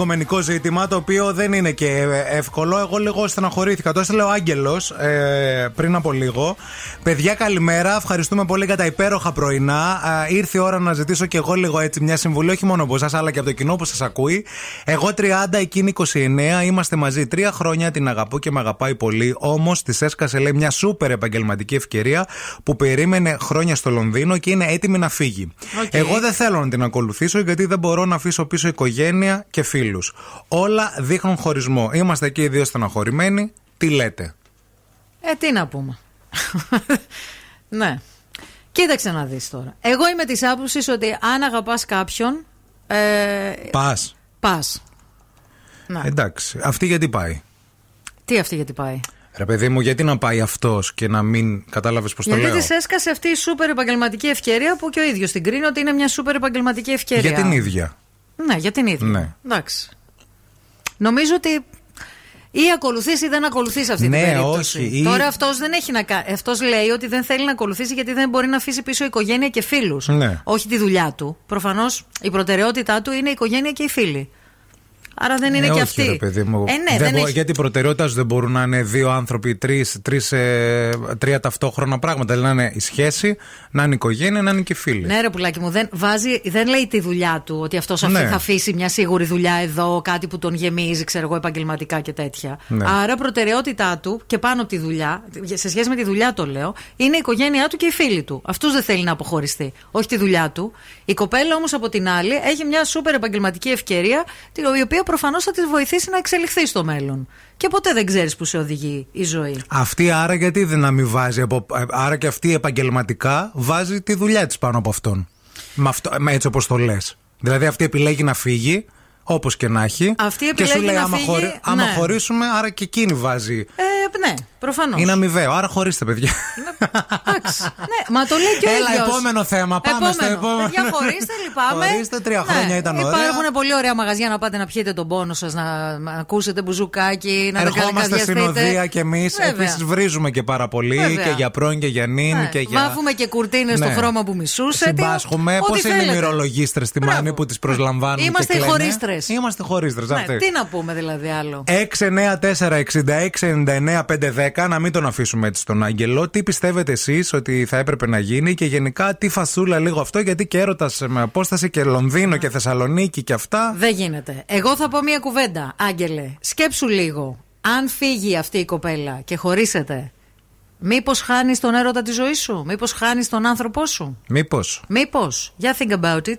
Κομμενικό ζήτημα το οποίο δεν είναι και εύκολο. Εγώ λίγο στεναχωρήθηκα. Το έστειλε ο Άγγελος ε, πριν από λίγο. Παιδιά, καλημέρα. Ευχαριστούμε πολύ για τα υπέροχα πρωινά. Ε, ήρθε η ώρα να ζητήσω και εγώ λίγο έτσι μια συμβουλή, όχι μόνο από εσάς, αλλά και από το κοινό που σας ακούει. Εγώ 30, εκείνη 29, είμαστε μαζί τρία χρόνια. Την αγαπώ και με αγαπάει πολύ. Όμως της έσκασε, λέει, μια σούπερ επαγγελματική ευκαιρία που περίμενε χρόνια στο Λονδίνο και είναι έτοιμη να φύγει. Οκ. Εγώ δεν θέλω να την ακολουθήσω γιατί δεν μπορώ να αφήσω πίσω οικογένεια και φίλους. Όλα δείχνουν χωρισμό. Είμαστε και οι δύο στεναχωρημένοι. Τι λέτε; Ε, τι να πούμε. <laughs> ναι. Κοίταξε να δεις τώρα. Εγώ είμαι της άποψης ότι αν αγαπάς κάποιον, ε, Πας. πας. Να. Εντάξει. Αυτή γιατί πάει; Τι αυτή γιατί πάει; Ρε παιδί μου, γιατί να πάει αυτός και να μην κατάλαβες πώς το γιατί λέω; της έσκασε αυτή η σούπερ επαγγελματική ευκαιρία που και ο ίδιος την κρίνει ότι είναι μια σούπερ επαγγελματική ευκαιρία. Για την ίδια. Ναι, για την ίδια. Ναι. Εντάξει. Νομίζω ότι ή ακολουθείς ή δεν ακολουθείς αυτή Ναι, την περίπτωση. όχι, ή- Τώρα αυτός δεν έχει να κάνει. Αυτός λέει ότι δεν θέλει να ακολουθήσει γιατί δεν μπορεί να αφήσει πίσω οικογένεια και φίλους. Ναι. Όχι τη δουλειά του. Προφανώς η προτεραιότητά του είναι η οικογένεια και οι φίλοι. Άρα δεν είναι Ε, και όχι, αυτή. Ρε, παιδί μου. Ε, ναι, δεν δεν μπο- έχει. Γιατί η προτεραιότητας σου δεν μπορούν να είναι δύο άνθρωποι, τρεις, τρεις, ε, τρία ταυτόχρονα πράγματα. Δηλαδή να είναι η σχέση, να είναι η οικογένεια, να είναι και οι φίλοι. Ναι, ρε πουλάκι μου, δεν, βάζει, δεν λέει τη δουλειά του ότι αυτός Ναι. θα αφήσει μια σίγουρη δουλειά εδώ, κάτι που τον γεμίζει, ξέρω εγώ, επαγγελματικά και τέτοια. Ναι. Άρα, προτεραιότητά του και πάνω από τη δουλειά, σε σχέση με τη δουλειά το λέω, είναι η οικογένειά του και οι φίλοι του. Αυτό δεν θέλει να αποχωριστεί, όχι τη δουλειά του. Η κοπέλα όμως από την άλλη έχει μια σούπερ επαγγελματική ευκαιρία, την- η οποία προφανώς θα τη βοηθήσει να εξελιχθεί στο μέλλον. Και ποτέ δεν ξέρεις που σε οδηγεί η ζωή. Αυτή άρα γιατί δεν να μην βάζει. Από, ε, άρα και αυτή επαγγελματικά βάζει τη δουλειά της πάνω από αυτόν. Με αυτό, με έτσι όπως το λες. Δηλαδή αυτή επιλέγει να φύγει, όπως και να έχει. Αυτή και σου επιλέγει λέει: να άμα, φύγει, άμα ναι. χωρίσουμε, άρα και εκείνη βάζει. Ε, ναι, προφανώς. Είναι αμοιβαίο. Άρα χωρίστε, παιδιά. Εντάξει. ναι, μα το λέει και ο Έλα, ίδιος. επόμενο θέμα. Πάμε στο επόμενο. Παιδιά, χωρίστε, λυπάμαι. Χωρίστε, τρία χρόνια ήταν ωραία. Υπάρχουν πολύ ωραία μαγαζιά να πάτε να πιείτε τον πόνο σας, να, να ακούσετε μπουζουκάκι, να τα Ερχόμαστε στην καλικαδιαστείτε. οδεία και εμείς. Βέβαια. Επίσης βρίζουμε και πάρα πολύ Βέβαια. και για πρώην και για νυν Ναι. και για. Βάφουμε και κουρτίνες στο Ναι. χρώμα που μισούσε. τι- Συμπάσχουμε. ό,τι Πώς είναι οι θέλετε. μυρολογίστρες στη Μάνη που τις προσλαμβάνουν. Είμαστε και οι κλαίνε; Χωρίστρες. Είμαστε χωρίστρε. Ναι, τι να πούμε δηλαδή άλλο. 694-6699-510 Να μην τον αφήσουμε έτσι στον Άγγελο. Τι πιστεύετε εσείς ότι θα έπρεπε να γίνει και γενικά τι φασούλα λίγο αυτό, γιατί και έρωτας με απόσταση και Λονδίνο και Θεσσαλονίκη και αυτά. Δεν γίνεται. Εγώ θα πω μία κουβέντα, Άγγελε. Σκέψου λίγο. Αν φύγει αυτή η κοπέλα και χωρίσετε, μήπως χάνεις τον έρωτα της ζωής σου, μήπως χάνεις τον άνθρωπό σου; Μήπως. Μήπως. Για think about it.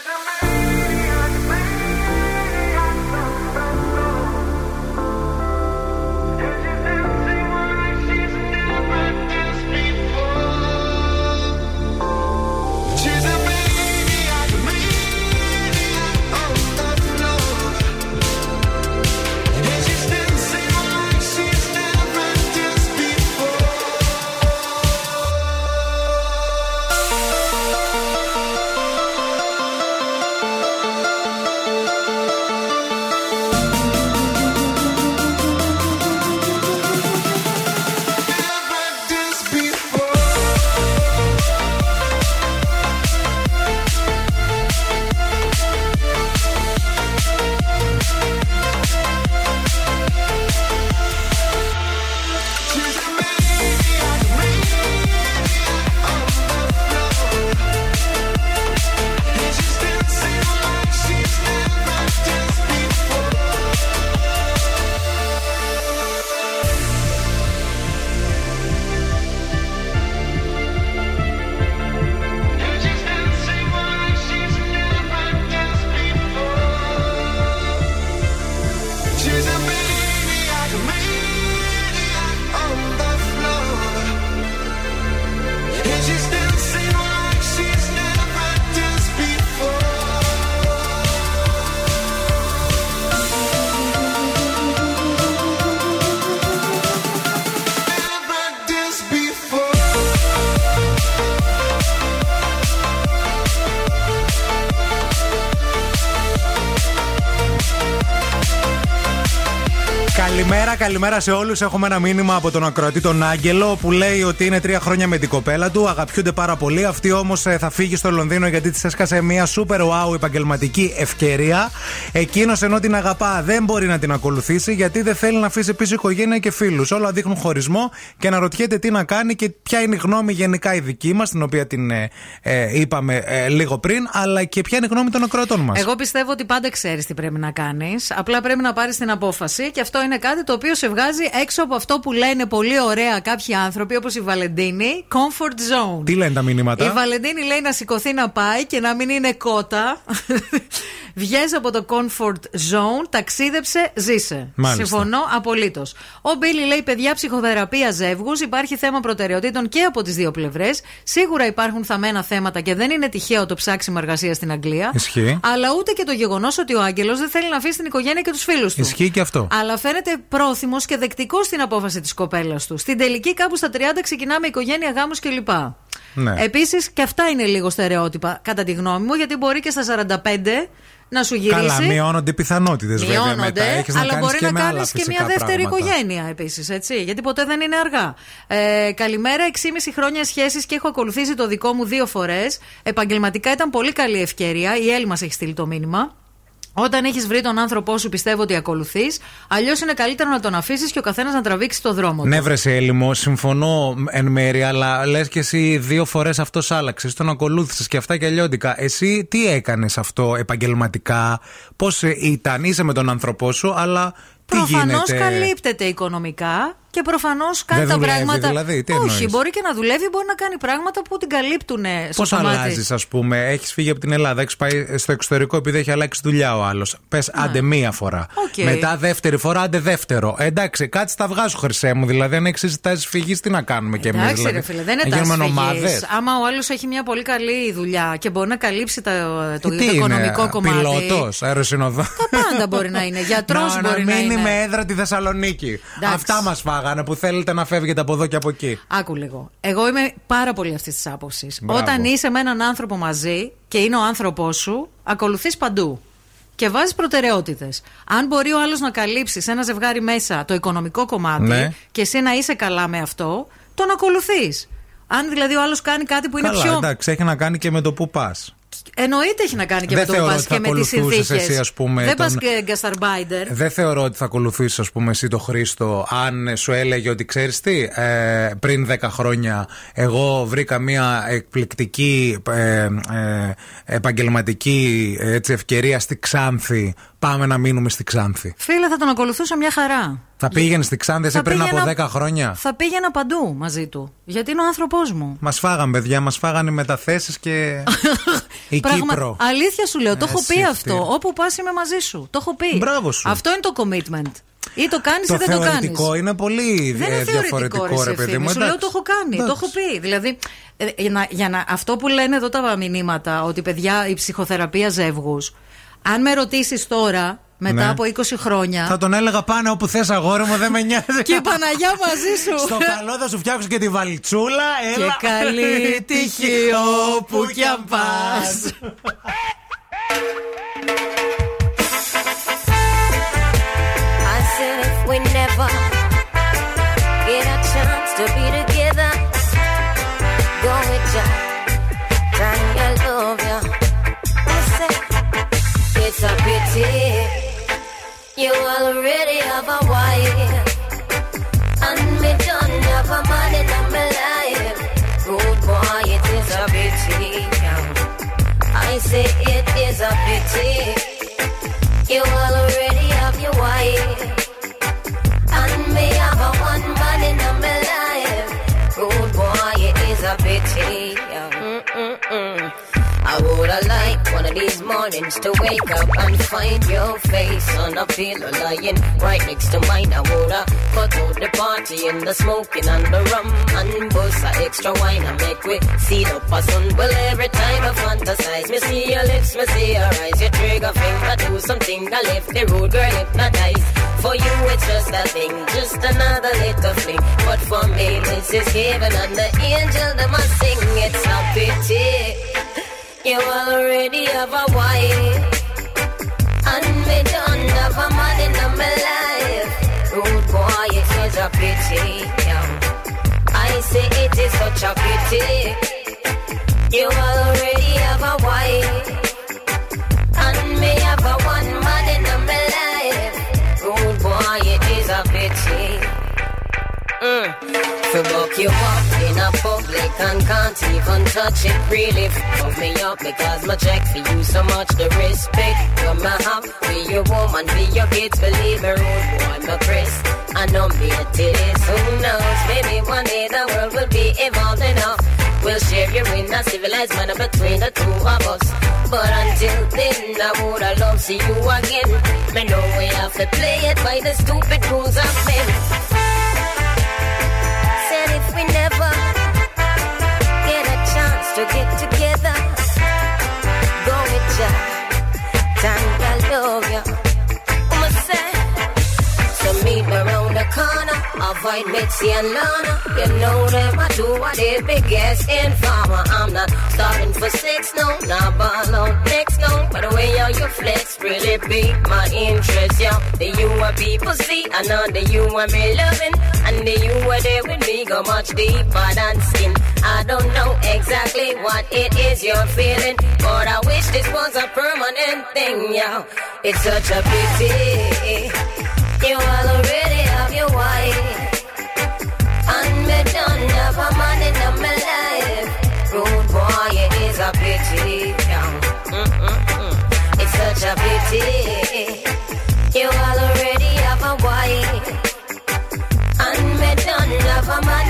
Καλημέρα, καλημέρα σε όλους. Έχουμε ένα μήνυμα από τον ακροατή τον Άγγελο που λέει ότι είναι τρία χρόνια με την κοπέλα του. Αγαπιούνται πάρα πολύ. Αυτή όμως θα φύγει στο Λονδίνο γιατί της έσκασε μια super wow επαγγελματική ευκαιρία. Εκείνος ενώ την αγαπά δεν μπορεί να την ακολουθήσει γιατί δεν θέλει να αφήσει πίσω οικογένεια και φίλους. Όλα δείχνουν χωρισμό και αναρωτιέται τι να κάνει και ποια είναι η γνώμη γενικά η δική μας, την οποία την ε, ε, είπαμε ε, λίγο πριν, αλλά και ποια είναι η γνώμη των ακροατών μας. Εγώ πιστεύω ότι πάντα ξέρεις τι πρέπει να κάνεις. Απλά πρέπει να πάρεις την απόφαση και αυτό είναι κάτι το οποίο σε βγάζει έξω από αυτό που λένε πολύ ωραία κάποιοι άνθρωποι, όπως η Βαλεντίνη, comfort zone. Τι λένε τα μηνύματα; Η Βαλεντίνη λέει να σηκωθεί να πάει και να μην είναι κότα. Βγες από το comfort zone, ταξίδεψε, ζήσε. Μάλιστα. Συμφωνώ απολύτως. Ο Μπίλι λέει: Παιδιά, ψυχοθεραπεία ζεύγους. Υπάρχει θέμα προτεραιοτήτων και από τις δύο πλευρές. Σίγουρα υπάρχουν θαμμένα θέματα και δεν είναι τυχαίο το ψάξιμο εργασίας στην Αγγλία. Ισχύει. Αλλά ούτε και το γεγονός ότι ο Άγγελος δεν θέλει να αφήσει την οικογένεια και τους φίλους του. Ισχύει και αυτό. Αλλά φαίνεται πρόθυμος και δεκτικό στην απόφαση της κοπέλας του. Στην τελική, κάπου στα 30 ξεκινάμε οικογένεια, γάμου κλπ. Ναι. Επίσης, και αυτά είναι λίγο στερεότυπα, κατά τη γνώμη μου, γιατί μπορεί και στα 45 να σου γυρίσει. Καλά, μειώνονται οι πιθανότητες βέβαια μετά. Μειώνονται, Έχεις να αλλά κάνεις μπορεί και να με κάνεις άλλα και μια φυσικά δεύτερη πράγματα. οικογένεια επίσης, έτσι. Γιατί ποτέ δεν είναι αργά. Ε, καλημέρα, 6,5 χρόνια σχέσεις και έχω ακολουθήσει το δικό μου δύο φορές. Επαγγελματικά ήταν πολύ καλή ευκαιρία. Η Έλλη μας έχει στείλει το μήνυμα. Όταν έχεις βρει τον άνθρωπό σου, πιστεύω ότι ακολουθείς. Αλλιώς είναι καλύτερο να τον αφήσεις και ο καθένας να τραβήξει το δρόμο του. Ναι, βρε Έλλη μου, συμφωνώ εν μέρει, αλλά λες και εσύ δύο φορές αυτός άλλαξες. Τον ακολούθησες και αυτά και αλλιώτικα. Εσύ τι έκανες αυτό επαγγελματικά, πώς ήταν, είσαι με τον άνθρωπό σου, αλλά τι Προφανώς γίνεται; καλύπτεται οικονομικά και προφανώς κάνει Δεν τα δουλεύει πράγματα. δηλαδή, τι Όχι, εννοείς; μπορεί και να δουλεύει, μπορεί να κάνει πράγματα που την καλύπτουν στο Πώς κομμάτι. αλλάζεις, ας πούμε, έχεις φύγει από την Ελλάδα, έχεις πάει στο εξωτερικό επειδή έχει αλλάξει δουλειά ο άλλος. Πες άντε μία φορά. Οκ. Μετά δεύτερη φορά, άντε δεύτερο. Ε, εντάξει, κάτι στα βγάζω, χρυσέ μου. Δηλαδή, αν έχεις τάση φυγής, τι να κάνουμε κι εμείς. Εντάξει, δηλαδή; ρε φίλε, δεν είναι Να γίνουμε τάση ομάδες. φυγής. Άμα ο άλλος έχει μια πολύ καλή δουλειά και μπορεί να καλύψει τα- το, Ε, το τι οικονομικό είναι, κομμάτι. Πιλότος, αεροσυνοδό. Πάντα μπορεί να είναι. Γιατρός <laughs> Να, μπορεί να να μείνει είναι. Με έδρα τη Θεσσαλονίκη. Εντάξει. Αυτά μας φάγανε που θέλετε να φεύγετε από εδώ και από εκεί. Άκου λίγο. Εγώ είμαι πάρα πολύ αυτής της άποψης. Μπράβο. Όταν είσαι με έναν άνθρωπο μαζί και είναι ο άνθρωπός σου, ακολουθείς παντού. Και βάζεις προτεραιότητες. Αν μπορεί ο άλλος να καλύψει σε ένα ζευγάρι μέσα το οικονομικό κομμάτι Ναι. και εσύ να είσαι καλά με αυτό, τον ακολουθείς. Αν δηλαδή ο άλλος κάνει κάτι που είναι Καλά, πιο. εντάξει, έχει να κάνει και με το που πας. Εννοείται έχει να κάνει και Δεν με το θεωρώ που πα ότι θα και με τις ακολουθούσες συνθήκες. εσύ, ας πούμε, Δεν πα τον- και γκασταρμπάιντερ. Δεν θεωρώ ότι θα ακολουθήσεις, ας πούμε, εσύ το Χρήστο, αν σου έλεγε ότι ξέρεις τι, ε, πριν 10 χρόνια εγώ βρήκα μια εκπληκτική ε, ε, επαγγελματική ε, έτσι, ευκαιρία στη Ξάνθη. Πάμε να μείνουμε στη Ξάνθη. Φίλε, θα τον ακολουθούσα μια χαρά. Θα πήγαινε στη Ξάνθη εσύ Θα πριν από πήγαινα- 10 χρόνια; Θα πήγαινα παντού μαζί του. Γιατί είναι ο άνθρωπός μου. Μας φάγαν, παιδιά, μας φάγαν οι μεταθέσεις και. <laughs> η Κύπρο. Αλήθεια σου λέω, το έχω Εσύ πει αυτή. αυτό. Όπου πας είμαι μαζί σου. Το έχω πει. Μπράβο σου. Αυτό είναι το commitment. Ή το κάνεις ή Το δεν το κάνεις. θεωρητικό είναι πολύ Δεν ε, είναι θεωρητικό, διαφορετικό, ρε, ρε παιδί ευθύμη. μου. Σου λέω εντάξει. το έχω κάνει, το έχω πει. Δηλαδή, ε, για να, για να, αυτό που λένε εδώ τα μηνύματα, ότι παιδιά η ψυχοθεραπεία ζεύγους, αν με ρωτήσεις τώρα, μετά Ναι. από 20 χρόνια. Θα τον έλεγα πάνε όπου θες, αγόρι μου, δεν με νοιάζει. Και η Παναγιά μαζί σου. Στο καλό θα σου φτιάξω και τη βαλιτσούλα. Έλα. Και καλή <laughs> τύχη όπου κι αν πας. I said if we never get a chance to be already have a wife, and me don't have a man in my life. Good boy, it is a pity. I say it is a pity. You already these mornings to wake up and find your face on a pillow lying right next to mine. I woulda cut the party and the smoking and the rum and bust a extra wine and make we see up a sun. Well, every time I fantasize, me see your lips, me see your eyes, your trigger finger do something that left the road girl hypnotized. For you, it's just a thing, just another little fling. But for me, this is heaven and the angel them a sing. It's a pity. You already have a wife, and me don't have a man in my life. Rude boy, it is a pity. yeah. I say it is such a pity. You already have a wife, and me have a one man in my life. Rude boy, it is a pity. Mm. To book you up in a public and can't even touch it. Really fuck me up because my check for you so much. The respect you me have for your woman, be your kids. Believe me, rude boy, my Chris. I know me it is. Who knows? Maybe one day the world will be evolved enough. We'll share you in a civilized manner between the two of us. But until then, I would love see you again. Me know we have to play it by the stupid rules of men. Said if we never a to get corner, avoid Mitzi and Lana. You know them, I do what they biggest informer. I'm not starting for six, no, not ball next, no. But the way how you flex really pique my interest, yo. The you what people see, I know the you what me loving. And the you were there with me go much deeper than skin. I don't know exactly what it is you're feeling, but I wish this was a permanent thing, yo. It's such a pity. You all already have wife. And me have a man in my life. Rude boy, it is a pity. It's such a pity. You already have a wife. And me done have a man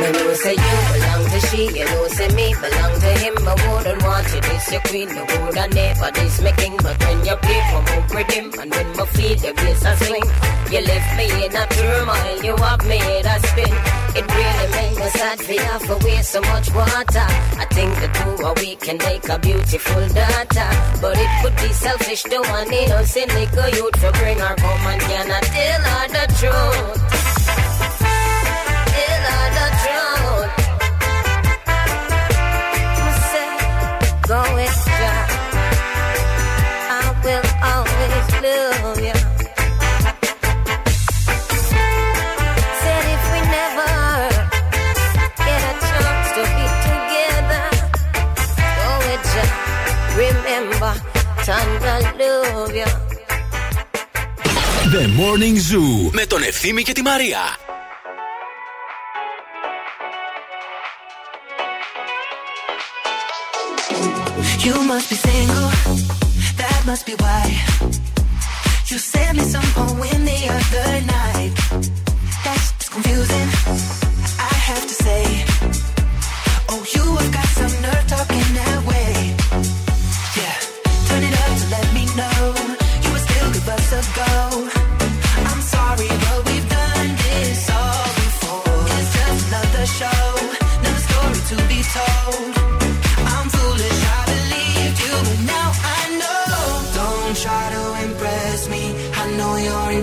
Me know say you belong to she, you know say me belong to him. I wouldn't want you this your queen, I woulda never this my king. But when you play for me with him, and when my feet your bass a swing, you left me in a turmoil, you have made a spin. It really made me sad for you for waste so much water. I think the two of we can make a beautiful daughter, but it would be selfish to one innocent little youth to bring her home and cannot tell her the truth. Tanda love you. The Morning Zoo με τον Ευθύμη και τη Μαρία. You must be single, that must be why. You sent me some poem the other night. That's confusing, I have to say. Oh, you have got some nerve talking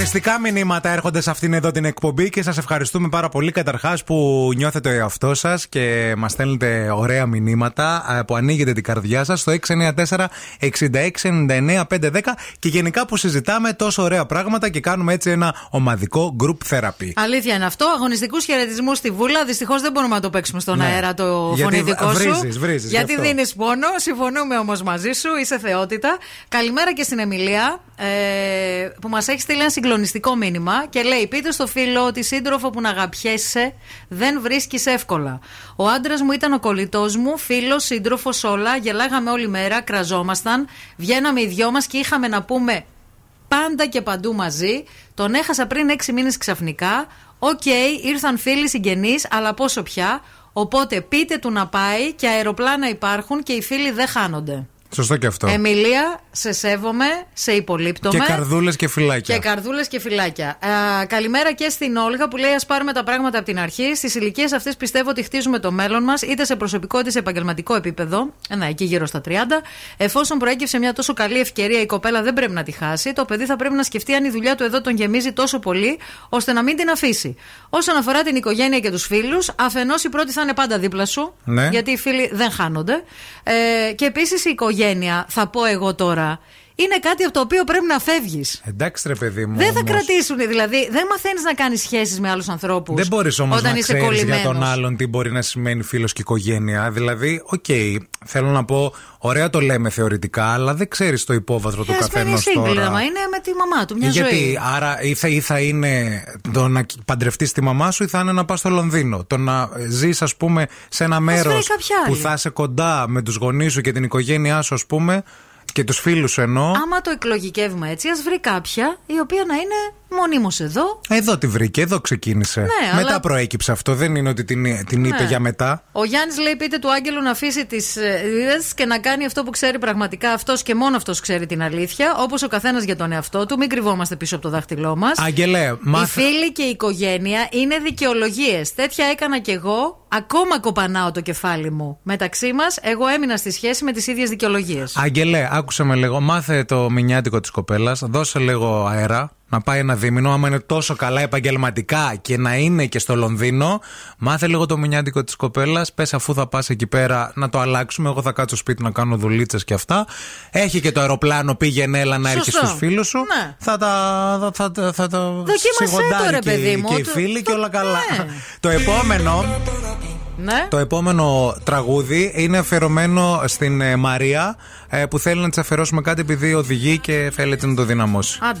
Συγκλονιστικά μηνύματα έρχονται σε αυτήν εδώ την εκπομπή και σας ευχαριστούμε πάρα πολύ καταρχάς που νιώθετε ο εαυτός σας και μας στέλνετε ωραία μηνύματα ε, που ανοίγετε την καρδιά σας στο 694 6699 510 και γενικά που συζητάμε τόσο ωραία πράγματα και κάνουμε έτσι ένα ομαδικό group therapy. Αλήθεια είναι αυτό. Αγωνιστικούς χαιρετισμούς στη Βούλα. Δυστυχώς δεν μπορούμε να το παίξουμε στον Ναι. αέρα το Γιατί φωνητικό σου. βρίζεις, βρίζεις, γιατί γι' αυτό. δίνεις πόνο. Συμφωνούμε όμως μαζί σου. Είσαι θεότητα. Καλημέρα και στην Εμιλία ε, που μας έχει στείλει ένα συγκλονιστικό μήνυμα και λέει: Πείτε στο φίλο ότι σύντροφο που να αγαπιέσαι δεν βρίσκεις εύκολα. Ο άντρας μου ήταν ο κολλητός μου, φίλος, σύντροφος, όλα. Γελάγαμε όλη μέρα, κραζόμασταν. Βγαίναμε οι δυο μας και είχαμε να πούμε πάντα και παντού μαζί. Τον έχασα πριν έξι μήνες ξαφνικά. Οκ, ήρθαν φίλοι συγγενείς, αλλά πόσο πια. Οπότε πείτε του να πάει και αεροπλάνα υπάρχουν και οι φίλοι δεν χάνονται. Σωστό και αυτό. Εμιλία, σε σέβομαι, σε υπολείπτομαι. Και καρδούλες και φυλάκια. Και καρδούλες και φυλάκια. Α, καλημέρα και στην Όλγα που λέει: Α πάρουμε τα πράγματα από την αρχή. Στις ηλικίες αυτές πιστεύω ότι χτίζουμε το μέλλον μας, είτε σε προσωπικό είτε σε επαγγελματικό επίπεδο. Ένα εκεί γύρω στα 30. Εφόσον προέκυψε μια τόσο καλή ευκαιρία, η κοπέλα δεν πρέπει να τη χάσει. Το παιδί θα πρέπει να σκεφτεί αν η δουλειά του εδώ τον γεμίζει τόσο πολύ, ώστε να μην την αφήσει. Όσον αφορά την οικογένεια και τους φίλους, αφενός η πρώτη θα είναι πάντα δίπλα σου. Ναι. Γιατί οι φίλοι δεν χάνονται. Ε, και επίσης η οικογένεια, θα πω εγώ τώρα, είναι κάτι από το οποίο πρέπει να φεύγεις. Εντάξει, ρε παιδί μου. Δεν θα όμως. κρατήσουν, δηλαδή δεν μαθαίνεις να κάνεις σχέσεις με άλλους ανθρώπους. Δεν μπορείς όμως όταν να είσαι ξέρεις για κολλημένος. τον άλλον τι μπορεί να σημαίνει φίλος και οικογένεια. Δηλαδή, οκ, θέλω να πω, ωραία το λέμε θεωρητικά, αλλά δεν ξέρεις το υπόβαθρο του Ε, ας μένει καθενός single, τώρα. άμα είναι με τη μαμά του, μια Γιατί, ζωή. άρα ή θα, ή θα είναι το να παντρευτείς τη μαμά σου ή θα είναι να πας στο Λονδίνο. Το να ζεις, ας πούμε, σε ένα μέρος βρει κάποια που άλλη. θα είσαι κοντά με τους γονείς σου και την οικογένειά σου, ας πούμε, και τους φίλους σου εννοώ. Άμα το εκλογικεύουμε έτσι, ας βρει κάποια η οποία να είναι μονίμως εδώ. Εδώ τη βρήκε, εδώ ξεκίνησε. Ναι, μετά αλλά- προέκυψε αυτό. Δεν είναι ότι την, την είπε Ναι. για μετά. Ο Γιάννης λέει: Πείτε του Άγγελου να αφήσει τις και να κάνει αυτό που ξέρει πραγματικά αυτός και μόνο αυτός ξέρει την αλήθεια. Όπως ο καθένας για τον εαυτό του. Μην κρυβόμαστε πίσω από το δάχτυλό μας. Άγγελε, Οι μάθε. φίλοι και η οικογένεια είναι δικαιολογίες. Τέτοια έκανα κι εγώ. Ακόμα κοπανάω το κεφάλι μου. Μεταξύ μας, εγώ έμεινα στη σχέση με τις ίδιες δικαιολογίες. Άγγελε, άκουσε με λίγο. Μάθε το μηνιάτικο της κοπέλας. Δώσε λίγο αέρα. Να πάει ένα δίμηνο. Άμα είναι τόσο καλά επαγγελματικά και να είναι και στο Λονδίνο, μάθε λίγο το μηνιάτικο της κοπέλας. Πες αφού θα πας εκεί πέρα να το αλλάξουμε. Εγώ θα κάτσω σπίτι να κάνω δουλίτσες και αυτά. Έχει και το αεροπλάνο, πήγαινε, έλα να έρχεις Σωστό. στους φίλους σου. Ναι. Θα τα. Θα, θα, θα, θα το Δοκίμασέ σιγοντάρει το, ρε και, παιδί μου, και οι το- φίλοι και όλα καλά. Ναι. Το επόμενο. Ναι. Το επόμενο τραγούδι είναι αφιερωμένο στην ε, Μαρία ε, που θέλει να της αφιερώσουμε κάτι επειδή οδηγεί και θέλει έτσι να το δυναμώσει. Άντε.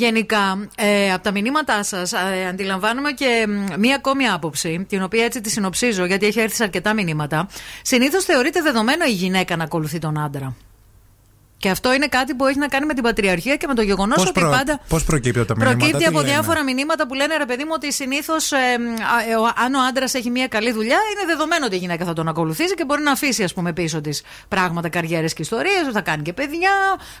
Γενικά, ε, από τα μηνύματά σας, ε, αντιλαμβάνομαι και μ, μία ακόμη άποψη, την οποία έτσι τη συνοψίζω, γιατί έχει έρθει σε αρκετά μηνύματα. Συνήθως θεωρείται δεδομένο η γυναίκα να ακολουθεί τον άντρα. Και αυτό είναι κάτι που έχει να κάνει με την πατριαρχία και με το γεγονός Πώς ότι πάντα. πώς προκύπτει από τα μηνύματα, Προκύπτει τι από λένε; διάφορα μηνύματα που λένε ρε παιδί μου ότι συνήθως αν ο άντρας έχει μια καλή δουλειά, είναι δεδομένο ότι η γυναίκα θα τον ακολουθήσει και μπορεί να αφήσει ας πούμε, πίσω της πράγματα, καριέρες και ιστορίες, θα κάνει και παιδιά,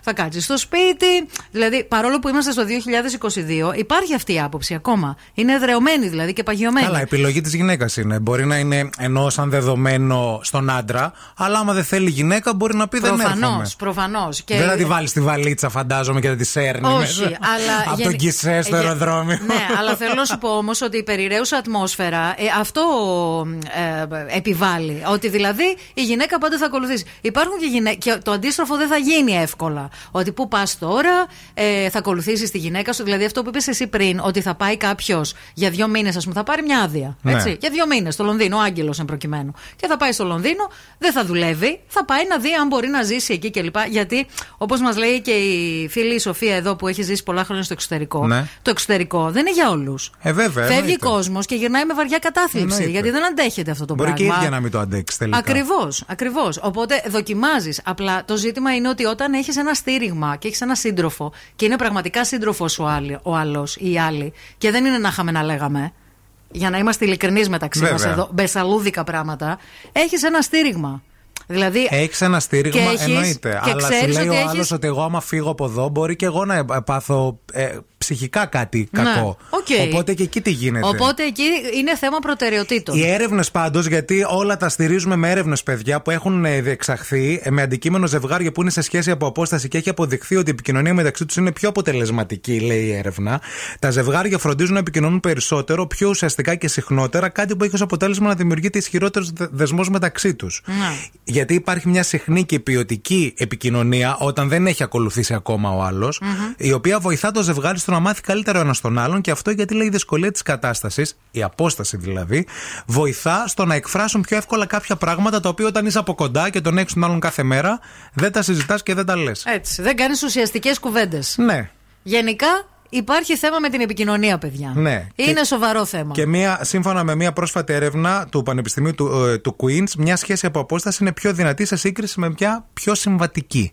θα κάτσει στο σπίτι. Δηλαδή, παρόλο που είμαστε στο 2022, υπάρχει αυτή η άποψη ακόμα. Είναι εδρεωμένη δηλαδή και παγιωμένη. Καλά, επιλογή της γυναίκας είναι. Μπορεί να είναι ενός σαν δεδομένο στον άντρα, αλλά άμα δεν θέλει η γυναίκα, μπορεί να πει δεν Προφανώς, έρχομαι. Προφανώ. Δεν θα τη βάλεις στη βαλίτσα, φαντάζομαι, και θα της σέρνει. Όχι, μέσα. αλλά. Από γενι- τον Κισές στο Ε, αεροδρόμιο. Ναι, αλλά θέλω να σου πω όμως ότι η περιραίουσα ατμόσφαιρα ε, αυτό ε, επιβάλλει. Ότι δηλαδή η γυναίκα πάντα θα ακολουθήσει. Υπάρχουν και γυναίκε. Και το αντίστροφο δεν θα γίνει εύκολα. Ότι πού πας τώρα, ε, θα ακολουθήσεις τη γυναίκα σου. Δηλαδή αυτό που είπες εσύ πριν, ότι θα πάει κάποιος για δύο μήνες, ας πούμε, θα πάρει μια άδεια. Ναι. Έτσι, για δύο μήνες στο Λονδίνο, ο Άγγελος εν προκειμένου. Και θα πάει στο Λονδίνο, δεν θα δουλεύει, θα πάει να δει αν μπορεί να ζήσει εκεί κλπ. Γιατί, όπως μας λέει και η φίλη η Σοφία εδώ που έχει ζήσει πολλά χρόνια στο εξωτερικό, Ναι. το εξωτερικό δεν είναι για όλους. Ε, βέβαια. Φεύγει εννοείται. κόσμος και γυρνάει με βαριά κατάθλιψη. Εννοείται. Γιατί δεν αντέχεται αυτό το Μπορεί και η πράγμα. ίδια να μην το αντέξει τελικά. Ακριβώς, ακριβώς. Οπότε δοκιμάζεις. Απλά το ζήτημα είναι ότι όταν έχεις ένα στήριγμα και έχεις ένα σύντροφο και είναι πραγματικά σύντροφος ο άλλος ή η άλλη, και δεν είναι να είχαμε να λέγαμε, για να είμαστε ειλικρινείς μεταξύ μας Βέβαια. εδώ, μπεσαλούδικα πράγματα, έχεις ένα στήριγμα. Δηλαδή, Έχεις ένα στήριγμα, Και έχεις- εννοείται. και αλλά σου ξέρεις λέει ότι ο άλλος έχεις- ότι εγώ, άμα φύγω από εδώ, μπορεί και εγώ να ε, πάθω ε, ψυχικά κάτι Ναι, κακό. οκ. Οπότε και εκεί τι γίνεται; Οπότε εκεί είναι θέμα προτεραιοτήτων. Οι έρευνες πάντως, γιατί όλα τα στηρίζουμε με έρευνες, παιδιά, που έχουν ε, διεξαχθεί ε, με αντικείμενο ζευγάρια που είναι σε σχέση από απόσταση και έχει αποδειχθεί ότι η επικοινωνία μεταξύ τους είναι πιο αποτελεσματική, λέει η έρευνα. Τα ζευγάρια φροντίζουν να επικοινωνούν περισσότερο, πιο ουσιαστικά και συχνότερα, κάτι που έχει ως αποτέλεσμα να δημιουργείται ισχυρότερος δεσμός μεταξύ τους. Ναι. Γιατί υπάρχει μια συχνή και ποιοτική επικοινωνία όταν δεν έχει ακολουθήσει ακόμα ο άλλος, η οποία βοηθά το ζευγάρι στο να μάθει καλύτερα ο ένας τον άλλον και αυτό γιατί λέει η δυσκολία της κατάστασης, η απόσταση δηλαδή, βοηθά στο να εκφράσουν πιο εύκολα κάποια πράγματα τα οποία όταν είσαι από κοντά και τον έχεις τον άλλον κάθε μέρα, δεν τα συζητάς και δεν τα λες. Έτσι. Δεν κάνεις ουσιαστικές κουβέντες. Ναι. Γενικά υπάρχει θέμα με την επικοινωνία, παιδιά. Ναι. Είναι Και- σοβαρό θέμα. Και μία, σύμφωνα με μια πρόσφατη έρευνα του Πανεπιστημίου του, ε, του Queens, μια σχέση από απόσταση είναι πιο δυνατή σε σύγκριση με μια πιο συμβατική.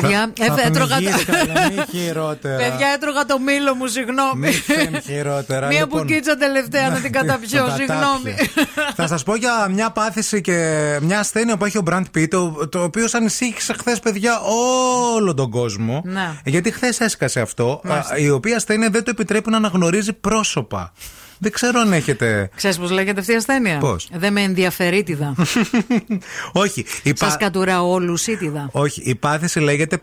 Παιδιά, Θα- ε, θα έτρωγα. πνιγείς, καλά, μη χειρότερα. Παιδιά, έτρωγα το μήλο μου, συγγνώμη. Μη φέρνει χειρότερα. Μία Λοιπόν, μπουκίτσα τελευταία να την καταπιώ, το συγγνώμη. Θα σας πω για μια πάθηση και μια ασθένεια που έχει ο Μπραντ Πίτ, το, το οποίο ανησύχησε χθες, παιδιά, όλο τον κόσμο. Ναι. Γιατί χθες έσκασε αυτό, Μάλιστα. α, η οποία ασθένεια δεν το επιτρέπει να αναγνωρίζει πρόσωπα. Δεν ξέρω αν έχετε. Ξέρεις πώς λέγεται αυτή η ασθένεια; Πώς; Δεν με ενδιαφερίτιδα. <laughs> Όχι. Η Σας πα- κατουρά όλους ήτιδα. Όχι, η πάθηση λέγεται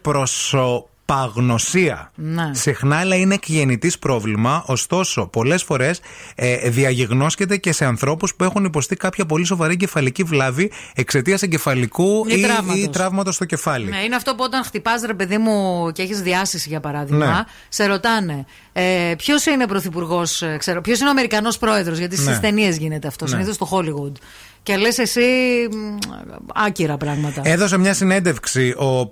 προσωπαγνωσία. Ναι. Συχνά λέει είναι εκγεννητή πρόβλημα, ωστόσο πολλές φορές ε, διαγιγνώσκεται και σε ανθρώπους που έχουν υποστεί κάποια πολύ σοβαρή εγκεφαλική βλάβη εξαιτίας εγκεφαλικού Ή τραύματος. ή τραύματος στο κεφάλι. Ναι, είναι αυτό που όταν χτυπάς, ρε παιδί μου, και έχεις διάσηση για παράδειγμα, Ναι. σε ρωτάνε ε, ποιος είναι πρωθυπουργός, ποιος είναι ο Αμερικανός πρόεδρος, γιατί στις Ναι. ταινίες γίνεται αυτό, Ναι. συνήθως στο Hollywood. Και λες εσύ μ, άκυρα πράγματα. Έδωσε μια συνέντευξη ο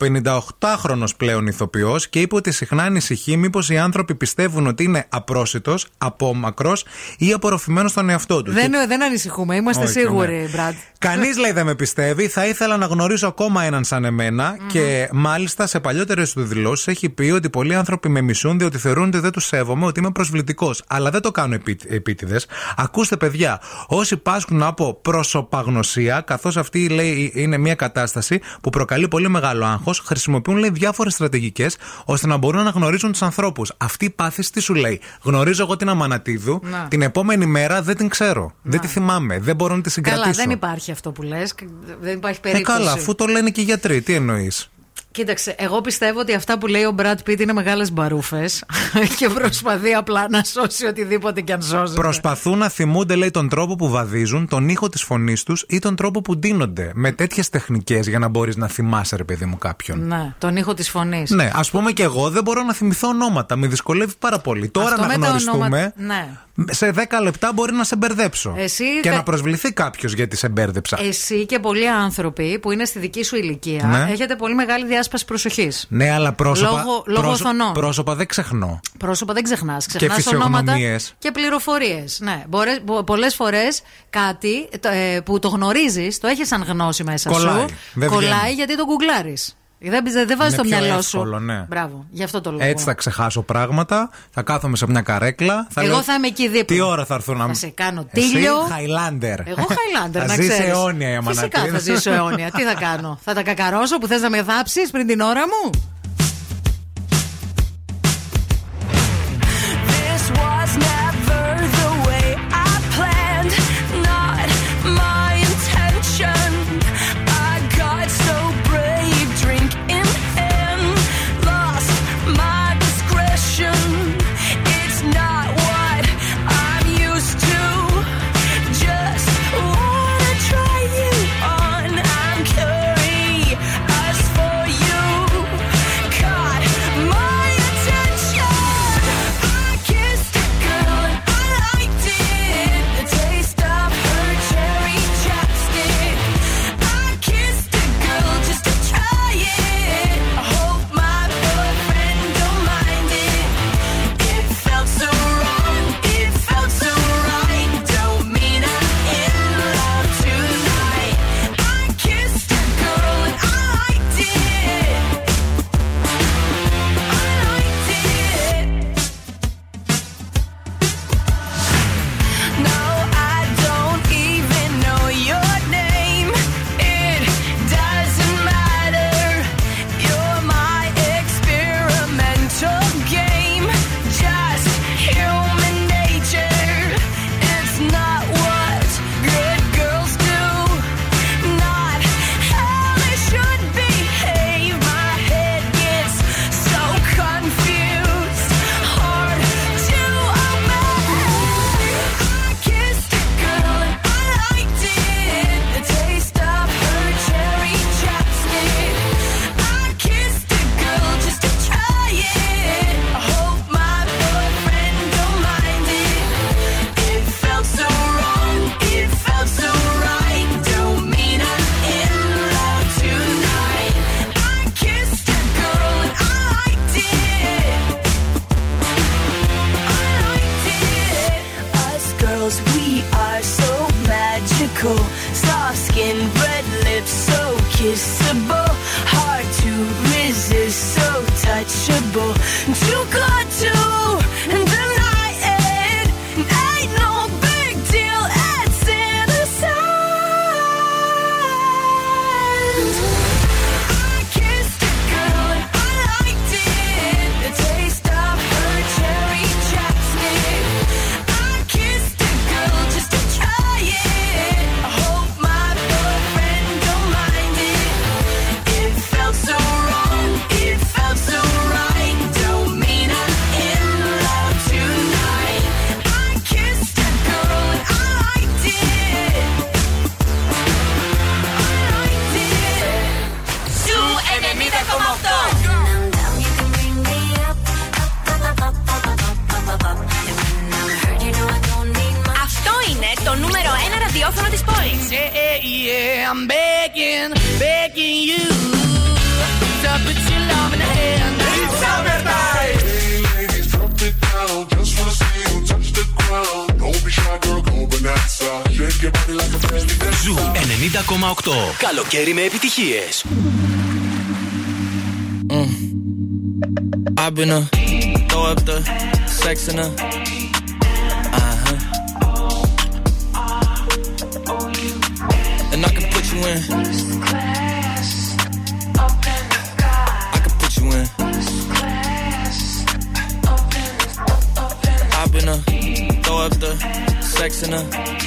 58χρονο πλέον ηθοποιός και είπε ότι συχνά ανησυχεί μήπως οι άνθρωποι πιστεύουν ότι είναι απρόσιτος, απόμακρος ή απορροφημένος στον εαυτό του. δεν, δεν ανησυχούμε, είμαστε Όχι, σίγουροι, ναι. Μπραντ. Κανείς λέει δεν με πιστεύει. Θα ήθελα να γνωρίσω ακόμα έναν σαν εμενα Και μάλιστα σε παλιότερες του δηλώσεις έχει πει ότι πολλοί άνθρωποι με μισούν διότι θεωρούν ότι δεν τους σέβομαι, ότι είμαι προσβλητικός. Αλλά δεν το κάνω επί, επίτηδες. Ακούστε, παιδιά, όσοι πάσχουν από προσωπαγνωσία, καθώς αυτή λέει είναι μια κατάσταση που προκαλεί πολύ μεγάλο άγχος, χρησιμοποιούν λέει διάφορες στρατηγικές ώστε να μπορούν να γνωρίζουν τους ανθρώπους. Αυτή η πάθηση τι σου λέει; Γνωρίζω εγώ την Αμανατίδου, Να. την επόμενη μέρα δεν την ξέρω. Δεν τη θυμάμαι. Δεν μπορώ να τη συγκρατήσω. Καλά, δεν υπάρχει αυτό που λες. Δεν υπάρχει Ε, περίπτωση. καλά, αφού το λένε και οι γιατροί, τι εννοείς; Κοίταξε, εγώ πιστεύω ότι αυτά που λέει ο Μπρατ Πίτ είναι μεγάλες μπαρούφες <laughs> και προσπαθεί απλά να σώσει οτιδήποτε και αν σώζεται. Προσπαθούν να θυμούνται, λέει, τον τρόπο που βαδίζουν, τον ήχο της φωνής τους ή τον τρόπο που ντύνονται. Με τέτοιες τεχνικές για να μπορείς να θυμάσαι, ρε παιδί μου, κάποιον. Ναι, τον ήχο της φωνής. Ναι, ας πούμε και εγώ δεν μπορώ να θυμηθώ ονόματα. Με δυσκολεύει πάρα πολύ. Τώρα Αυτό να με τα γνωριστούμε. ονόματα- Ναι. Σε 10 λεπτά μπορεί να σε μπερδέψω. Εσύ και κα- να προσβληθεί κάποιος γιατί σε μπέρδεψα. Εσύ και πολλοί άνθρωποι που είναι στη δική σου ηλικία Ναι. έχετε πολύ μεγάλη διάσπαση προσοχής. Ναι, αλλά πρόσωπα. Λόγω- λόγω πρόσω- οθονών. πρόσωπα δεν ξεχνώ. Πρόσωπα δεν ξεχνάς. Ξεχνάς ονόματα φυσιογνωμίες. και πληροφορίες. Ναι. Πολλές φορές κάτι το, ε, που το γνωρίζεις, το έχεις σαν γνώση μέσα Κολλάει. σου. Δεν κολλάει βγαίνει. γιατί το γκουγκλάρεις. Δεν, δεν βάζει Είναι το πιο μυαλό εύκολο, σου. ναι. Μπράβο. Γι' αυτό το λόγο. Έτσι θα ξεχάσω πράγματα, θα κάθομαι σε μια καρέκλα. Θα Εγώ λέω, θα είμαι εκεί δίπλα. Τι ώρα θα έρθουν να Θα μου. σε κάνω Εσύ, τίλιο. Χαϊλάντερ. Εγώ Χαϊλάντερ, Θα να ζήσει ξέρεις. αιώνια η Αμανατίδα. Φυσικά θα ζήσω αιώνια. Τι θα κάνω, θα τα κακαρώσω που θες να με θάψεις πριν την ώρα μου; Μπέγγιν, μπέγγιν. Τα παιδιά μου. Λίμπε, Καλοκαίρι με επιτυχίες. Μπέγγιν, το. Σεξινά. you in. Class, up in the sky. I can put you in. Class, up in the, up in. I've been a throw up the sex in a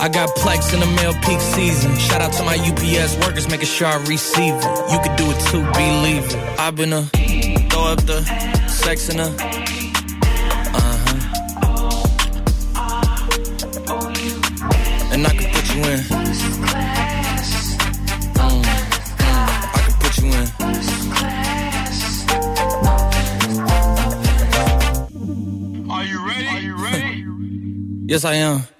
I got Plex in the mail peak season. Shout out to my UPS workers, making sure I receive it. You could do it too, believe it. I've been a throw up the sex in a. Uh huh. And I can put you in. Mm, I can put you in. Are you ready? Are you ready? Yes, I am.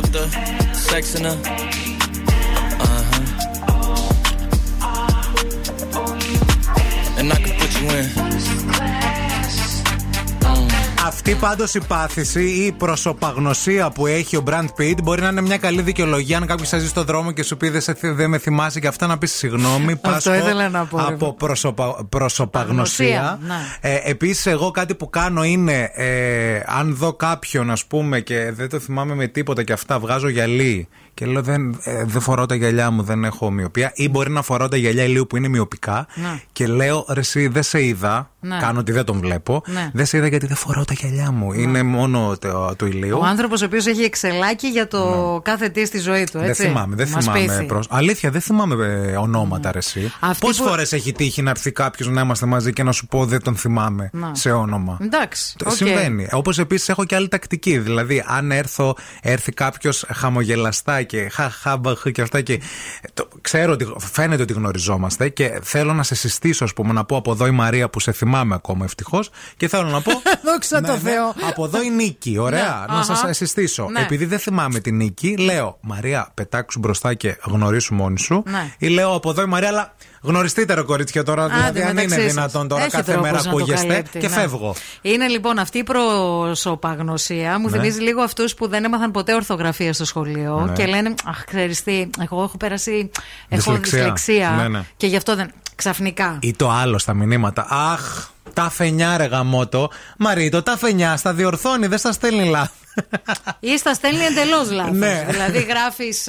loved her, sex in her. Αυτή πάντως η πάθηση ή η προσωπαγνωσία που έχει ο Brand Pitt μπορεί να είναι μια καλή δικαιολογία αν κάποιος σα ζει στον δρόμο και σου πει δεν, σε- δεν με θυμάσαι και αυτά να πεις συγγνώμη. Πάσχω ήθελα να πω, ρε. Από προσωπα, προσωπαγνωσία. Αγνωσία, ναι. Ε, Επίσης, εγώ κάτι που κάνω είναι ε, αν δω κάποιον, ας πούμε, και δεν το θυμάμαι με τίποτα και αυτά, βγάζω γυαλί και λέω δεν, ε, δεν φοράω τα γυαλιά μου, δεν έχω μυωπία. Ή μπορεί να φοράω τα γυαλιά ηλίου που είναι μυωπικά Ναι. και λέω ρε, εσύ δεν σε είδα. Ναι. Κάνω ότι δεν τον βλέπω. Ναι. Δεν σε είδα γιατί δεν φοράω τα γυαλιά μου. Είναι μόνο το, του ηλίου. Ο άνθρωπος ο οποίος έχει excel άκι για το κάθε τι στη ζωή του. Ναι. Δεν Έτσι; θυμάμαι, δεν Μας θυμάμαι. πείθει. Προς... Αλήθεια, δεν θυμάμαι ε, ονόματα, ρε εσύ. Αυτοί Πόσες που- φορές έχει τύχει να έρθει κάποιος να είμαστε μαζί και να σου πω δεν τον θυμάμαι Να. σε όνομα. Εντάξει. Το οκ. Συμβαίνει. Όπως επίσης έχω και άλλη τακτική. Δηλαδή, αν έρθω, έρθει κάποιος χαμογελαστά και χαχαμπαχ και αυτά. Και το, ξέρω ότι φαίνεται ότι γνωριζόμαστε και θέλω να σε συστήσω, ας πούμε, να πω από εδώ η Μαρία που σε θυμάμαι ακόμα ευτυχώς. Και θέλω να πω. <laughs> Δόξα τω Θεώ. Από εδώ η Νίκη, ωραία. Ναι, να αχα. σα συστήσω. Ναι. Επειδή δεν θυμάμαι την Νίκη, λέω Μαρία, πετάξου μπροστά και γνωρίσου μόνη σου. Ναι. Ή λέω από εδώ η Μαρία, αλλά γνωριστείτε ρε κορίτσια τώρα. Άντε, δηλαδή, αν μεταξύ είναι σας. δυνατόν τώρα Έχει κάθε τρόπος μέρα να το ακούγεστε καλύπτει, και ναι. φεύγω. Είναι λοιπόν αυτή η προσωπαγνωσία. Μου Ναι. θυμίζει λίγο αυτούς που δεν έμαθαν ποτέ ορθογραφία στο σχολείο Ναι. και λένε Αχ, ξέρεις τι, εγώ έχω περάσει. Έχω Δυσλεξία. δυσλεξία. Ναι, ναι. Και γι' αυτό δεν. Ξαφνικά. Ή το άλλο στα μηνύματα. Αχ, τα φενιά ρε γαμότο. Μαρίτο, τα φενιά στα διορθώνει, δεν στα στέλνει λάθο. Ή στα στέλνει εντελώς λάθος. Ναι. Δηλαδή γράφεις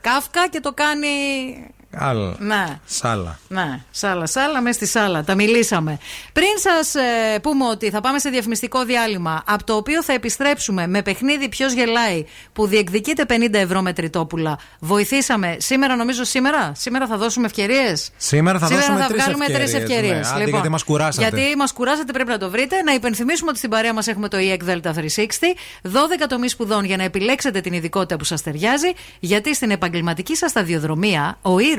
Κάφκα και το κάνει. Άλλο. Ναι. Σάλα. Ναι, σάλα, σάλα, μες στη σάλα. Τα μιλήσαμε. Πριν σας πούμε ότι θα πάμε σε διαφημιστικό διάλειμμα, από το οποίο θα επιστρέψουμε με παιχνίδι Ποιος γελάει, που διεκδικείται 50 ευρώ με τριτόπουλα. Βοηθήσαμε σήμερα, νομίζω σήμερα; Σήμερα θα δώσουμε ευκαιρίες; Σήμερα θα δώσουμε θα τρεις βγάλουμε τρεις ευκαιρίες, ευκαιρίες. ναι. Άντε, γιατί μας κουράσατε. Γιατί μας κουράσατε, πρέπει να το βρείτε. Να υπενθυμίσουμε ότι στην παρέα μας έχουμε το EEC Delta 360. 12 τομείς σπουδών για να επιλέξετε την ειδικότητα που σας ταιριάζει. Γιατί στην επαγγελματική σας σταδιοδρομία, ο ήρωα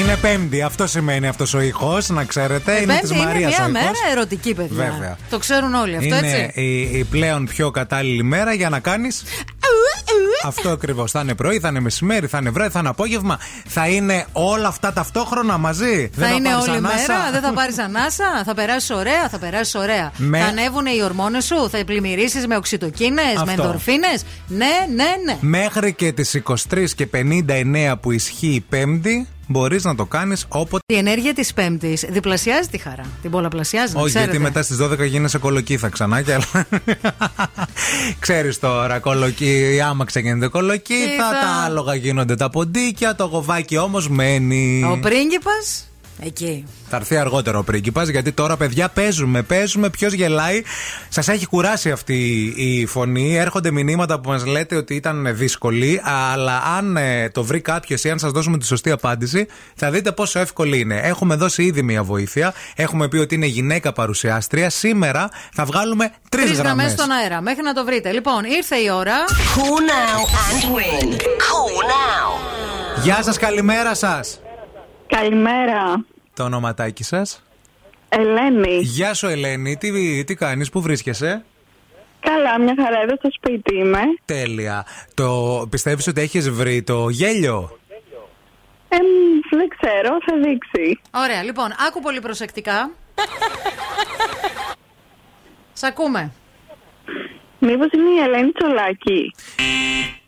Είναι πέμπτη, αυτό σημαίνει αυτός ο ήχος, να ξέρετε. είναι Πέμπτη της είναι Μαρίας μια ο μέρα ήχος. ερωτική, παιδιά. Βέβαια. Το ξέρουν όλοι αυτό, Είναι έτσι; η, η πλέον πιο κατάλληλη μέρα για να κάνεις. Αυτό ακριβώς. Θα είναι πρωί, θα είναι μεσημέρι, θα είναι βράδυ, θα είναι απόγευμα. Θα είναι όλα αυτά ταυτόχρονα μαζί. Θα είναι πάρεις όλη ανάσα. μέρα, δεν θα πάρεις ανάσα, <laughs> θα περάσει ωραία, θα περάσει ωραία. Με- Θα ανέβουν οι ορμόνες σου, θα πλημμυρίσεις με οξυτοκίνες, με Αυτό. ενδορφίνες. Ναι, ναι, ναι. Μέχρι και τις 23 και 59 που ισχύει η Πέμπτη, μπορείς να το κάνεις όποτε. Η ενέργεια της Πέμπτης διπλασιάζει τη χαρά. Την πολλαπλασιάζει, να Όχι, ξέρετε. γιατί μετά στις 12 γίνεσαι κολοκύθα ξανά και άλλα. <laughs> Ξέρεις τώρα, κολοκύ, η άμαξα γίνεται κολοκύθα, Κοίτα. τα άλογα γίνονται τα ποντίκια, το γοβάκι όμως μένει. Ο πρίγκιπας, εκεί. Θα έρθει αργότερο ο πρίγκιπας γιατί τώρα παιδιά παίζουμε, παίζουμε. Ποιος γελάει. Σας έχει κουράσει αυτή η φωνή. Έρχονται μηνύματα που μας λέτε ότι ήταν δύσκολη. Αλλά αν ε, το βρει κάποιος ή αν σας δώσουμε τη σωστή απάντηση, θα δείτε πόσο εύκολη είναι. Έχουμε δώσει ήδη μία βοήθεια. Έχουμε πει ότι είναι γυναίκα παρουσιάστρια. Σήμερα θα βγάλουμε τρεις Τρεις γραμμές γραμμές. στον αέρα, μέχρι να το βρείτε. Λοιπόν, ήρθε η ώρα. Call now and win. Call now. Γεια σας, καλημέρα σας. Καλημέρα. Το ονοματάκι σας. Ελένη. Γεια σου, Ελένη. Τι, τι κάνεις, πού βρίσκεσαι; Καλά, μια χαρά εδώ στο σπίτι είμαι. Τέλεια. Το πιστεύεις ότι έχεις βρει το γέλιο; Ε, μ, δεν ξέρω, θα δείξει. Ωραία, λοιπόν, άκου πολύ προσεκτικά. Σ' ακούμε. Μήπως είναι η Ελένη Τσολάκη;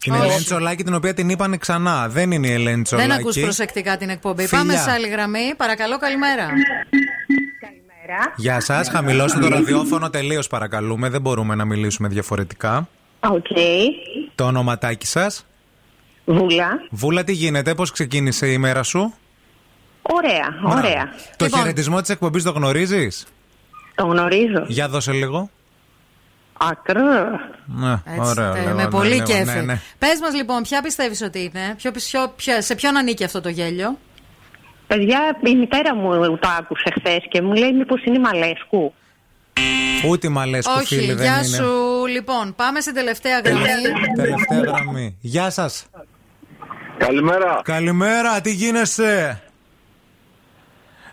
Είναι η Όχι. Ελένη Τσολάκη την οποία την είπανε ξανά. Δεν είναι η Ελένη Τσολάκη. Δεν ακούς προσεκτικά την εκπομπή. Φιλιά. Πάμε σε άλλη γραμμή. Παρακαλώ, καλημέρα. Γεια σας. Χαμηλώστε το ραδιόφωνο τελείως, παρακαλούμε. Δεν μπορούμε να μιλήσουμε διαφορετικά. Οκ. Το ονοματάκι σας. Βούλα. Βούλα, τι γίνεται, πώς ξεκίνησε η μέρα σου; Ωραία, ωραία. Το Λοιπόν, χαιρετισμό της εκπομπής το γνωρίζεις; Το γνωρίζω. Για δώσε λίγο. Άκρο. Ναι, Έτσι, ωραίο, ε, λίγο, με ναι, πολύ λίγο, κέφι. ναι, ναι. Πες μας λοιπόν, ποια πιστεύεις ότι είναι, ποιο, ποιο, ποια- σε ποιον ανήκει αυτό το γέλιο; Παιδιά, η μητέρα μου το άκουσε χθες και μου λέει μήπως είναι η Μαλέσκου; Ούτε η Μαλέσκου, Όχι, φίλοι, δεν γεια είναι. σου. Λοιπόν, πάμε στην τελευταία γραμμή. Τελευταία γραμμή. Γεια σας. Καλημέρα. Καλημέρα, τι γίνεσαι;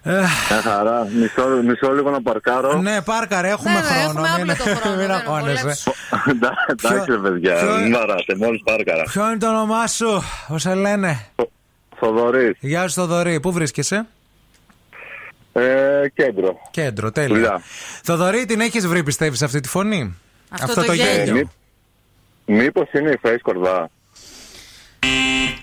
Ε, Μια χαρά. Μισό, μισό λίγο να παρκάρω. ναι, πάρκαρε, έχουμε Ναι, ναι, χρόνο. έχουμε μην- άπλετο χρόνο, Μην δεν αγχώνεσαι. Εντά- Εντάξει, ρε παιδιά, ποιο- μην βαράτε, μόλις πάρκαρα. Ποιο είναι το όνομά σου, πώς σε λένε; Θοδωρής. Γεια σου, Θοδωρή, πού βρίσκεσαι; Ε, κέντρο. Κέντρο, τέλεια. Δουλειά. Θοδωρή, την έχεις βρει, πιστεύεις, αυτή τη φωνή; Αυτό το γέλιο. Μήπως είναι η face κορδά.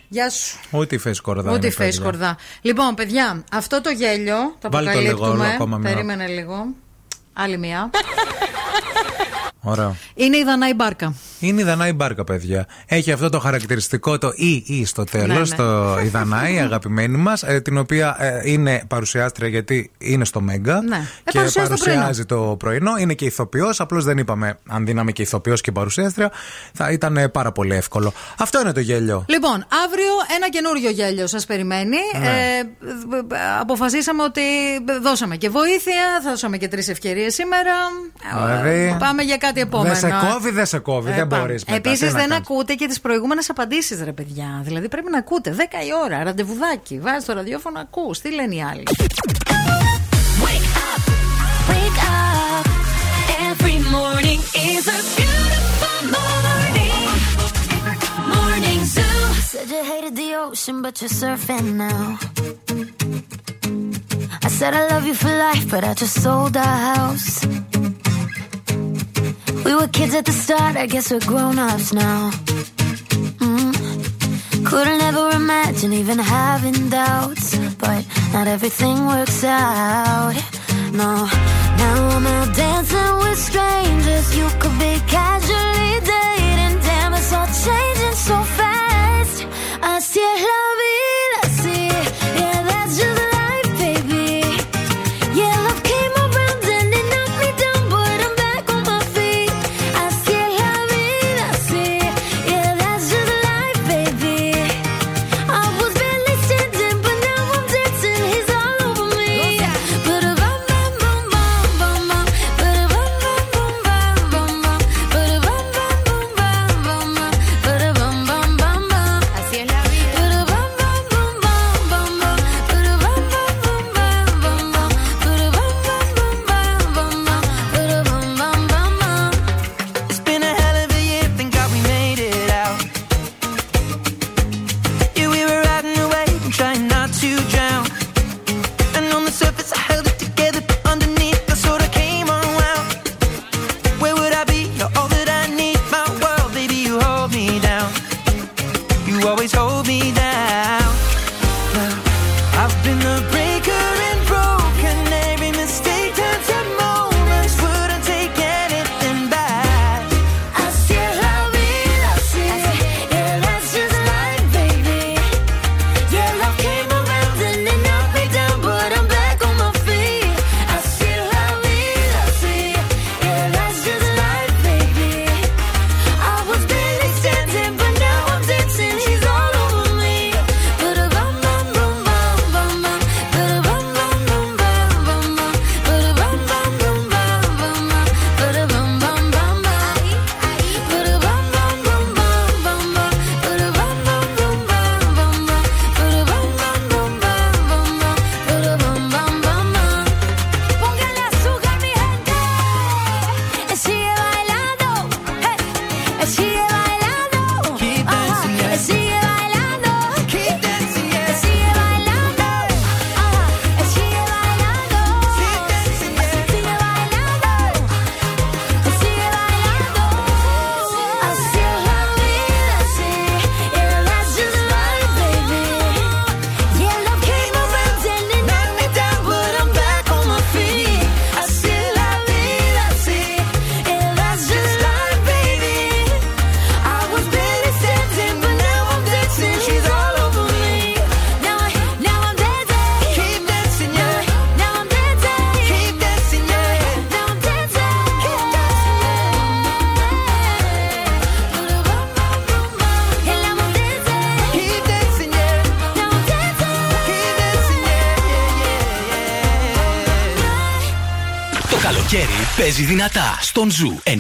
Γεια σου. Ούτε η face κορδά. Ούτε είναι, face παιδιά. κορδά. Λοιπόν, παιδιά, αυτό το γέλιο το Βάλτε το λίγο, αποκαλύπτουμε. όλο ακόμα μια. Περίμενε λίγο. Άλλη μία. Ωραίο. Είναι η Δανάη Μπάρκα. Είναι η Δανάη Μπάρκα, παιδιά. Έχει αυτό το χαρακτηριστικό το ή ή στο τέλος. Ναι, ναι. Το η Δανάη, η αγαπημένη μας, την οποία ε, είναι παρουσιάστρια γιατί είναι στο Μέγκα. Ναι. Ε, Και παρουσιάζει το παρουσιάζει το πρωινό. Είναι και ηθοποιός. Απλώς δεν είπαμε αν δίναμε και ηθοποιός και παρουσιάστρια. Θα ήταν ε, πάρα πολύ εύκολο. Αυτό είναι το γέλιο. Λοιπόν, αύριο ένα καινούριο γέλιο σας περιμένει. Ναι. Ε, αποφασίσαμε ότι δώσαμε και βοήθεια, θα δώσαμε και τρεις ευκαιρίες σήμερα. Δηλαδή, Πάμε για κάτι επόμενο. Δεν σε κόβει, δεν σε κόβει. δεν μπορείς. Επίσης, δεν ακούτε και τις προηγούμενες απαντήσεις, ρε παιδιά. Δηλαδή, πρέπει να ακούτε. 10 η ώρα, ραντεβουδάκι. Βάζει το ραδιόφωνο, ακού. Τι λένε οι άλλοι. Wake up. Every morning is a beautiful morning. Morning Zoo. Said you hated the ocean, but you're surfing now. I said I love you for life, but I just sold our house. We were kids at the start, I guess we're grown ups now. Mm. Couldn't ever imagine even having doubts, but not everything works out. No, now I'm out dancing with strangers. You could be casually dating, damn, it's all changing so fast. Así es la vida, sí, yeah, that's just παίζει δυνατά στον Ζου 90,8.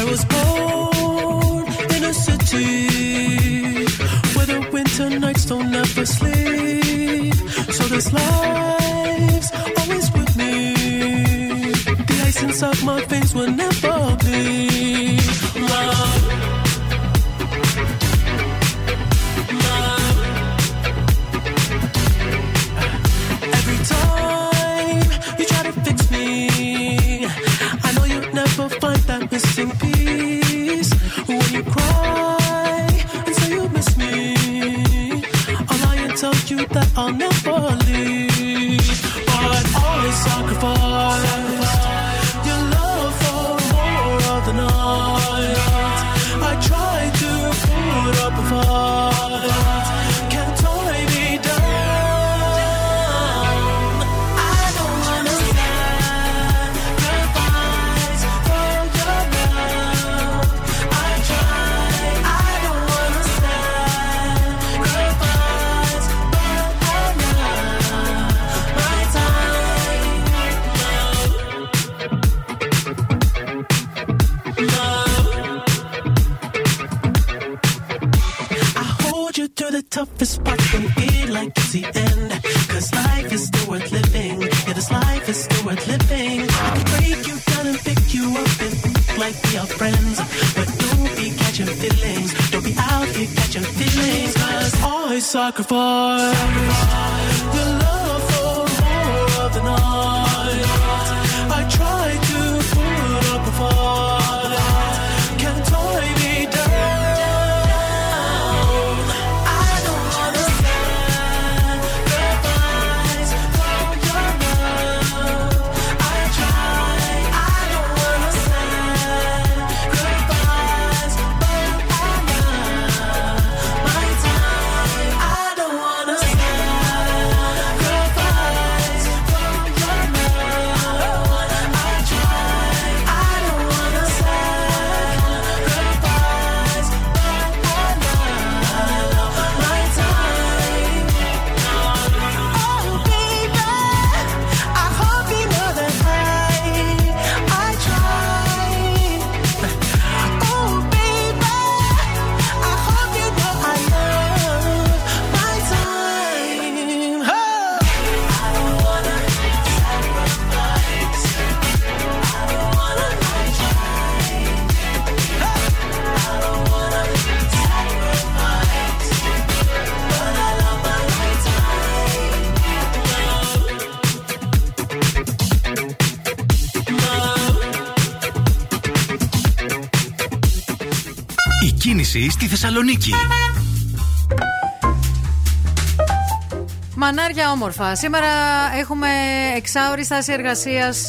I was born in a city where the winter nights don't ever sleep. So this life's always with me. The ice inside my veins will never bleed. Θεσσαλονίκη. Μανάρια όμορφα. Σήμερα έχουμε εξάωρη στάση εργασίας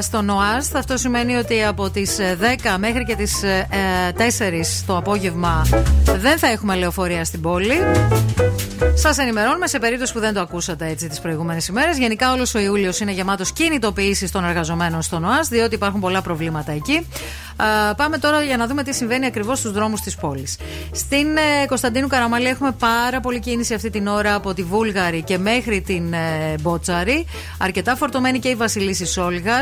στο ΝΟΑΣΤ. Αυτό σημαίνει ότι από τις 10 μέχρι και τις 4 το απόγευμα δεν θα έχουμε λεωφορεία στην πόλη. Σας ενημερώνουμε σε περίπτωση που δεν το ακούσατε έτσι τις προηγούμενες ημέρες. Γενικά, όλος ο Ιούλιος είναι γεμάτος κινητοποιήσει των εργαζομένων στο ΝΟΑΣ, διότι υπάρχουν πολλά προβλήματα εκεί. Α, πάμε τώρα για να δούμε τι συμβαίνει ακριβώς στους δρόμους της πόλης. Στην ε, Κωνσταντίνου Καραμαλή έχουμε πάρα πολλή κίνηση αυτή την ώρα από τη Βούλγαρη και μέχρι την ε, Μπότσαρη. Αρκετά φορτωμένη και η Βασιλίση Σόλγα.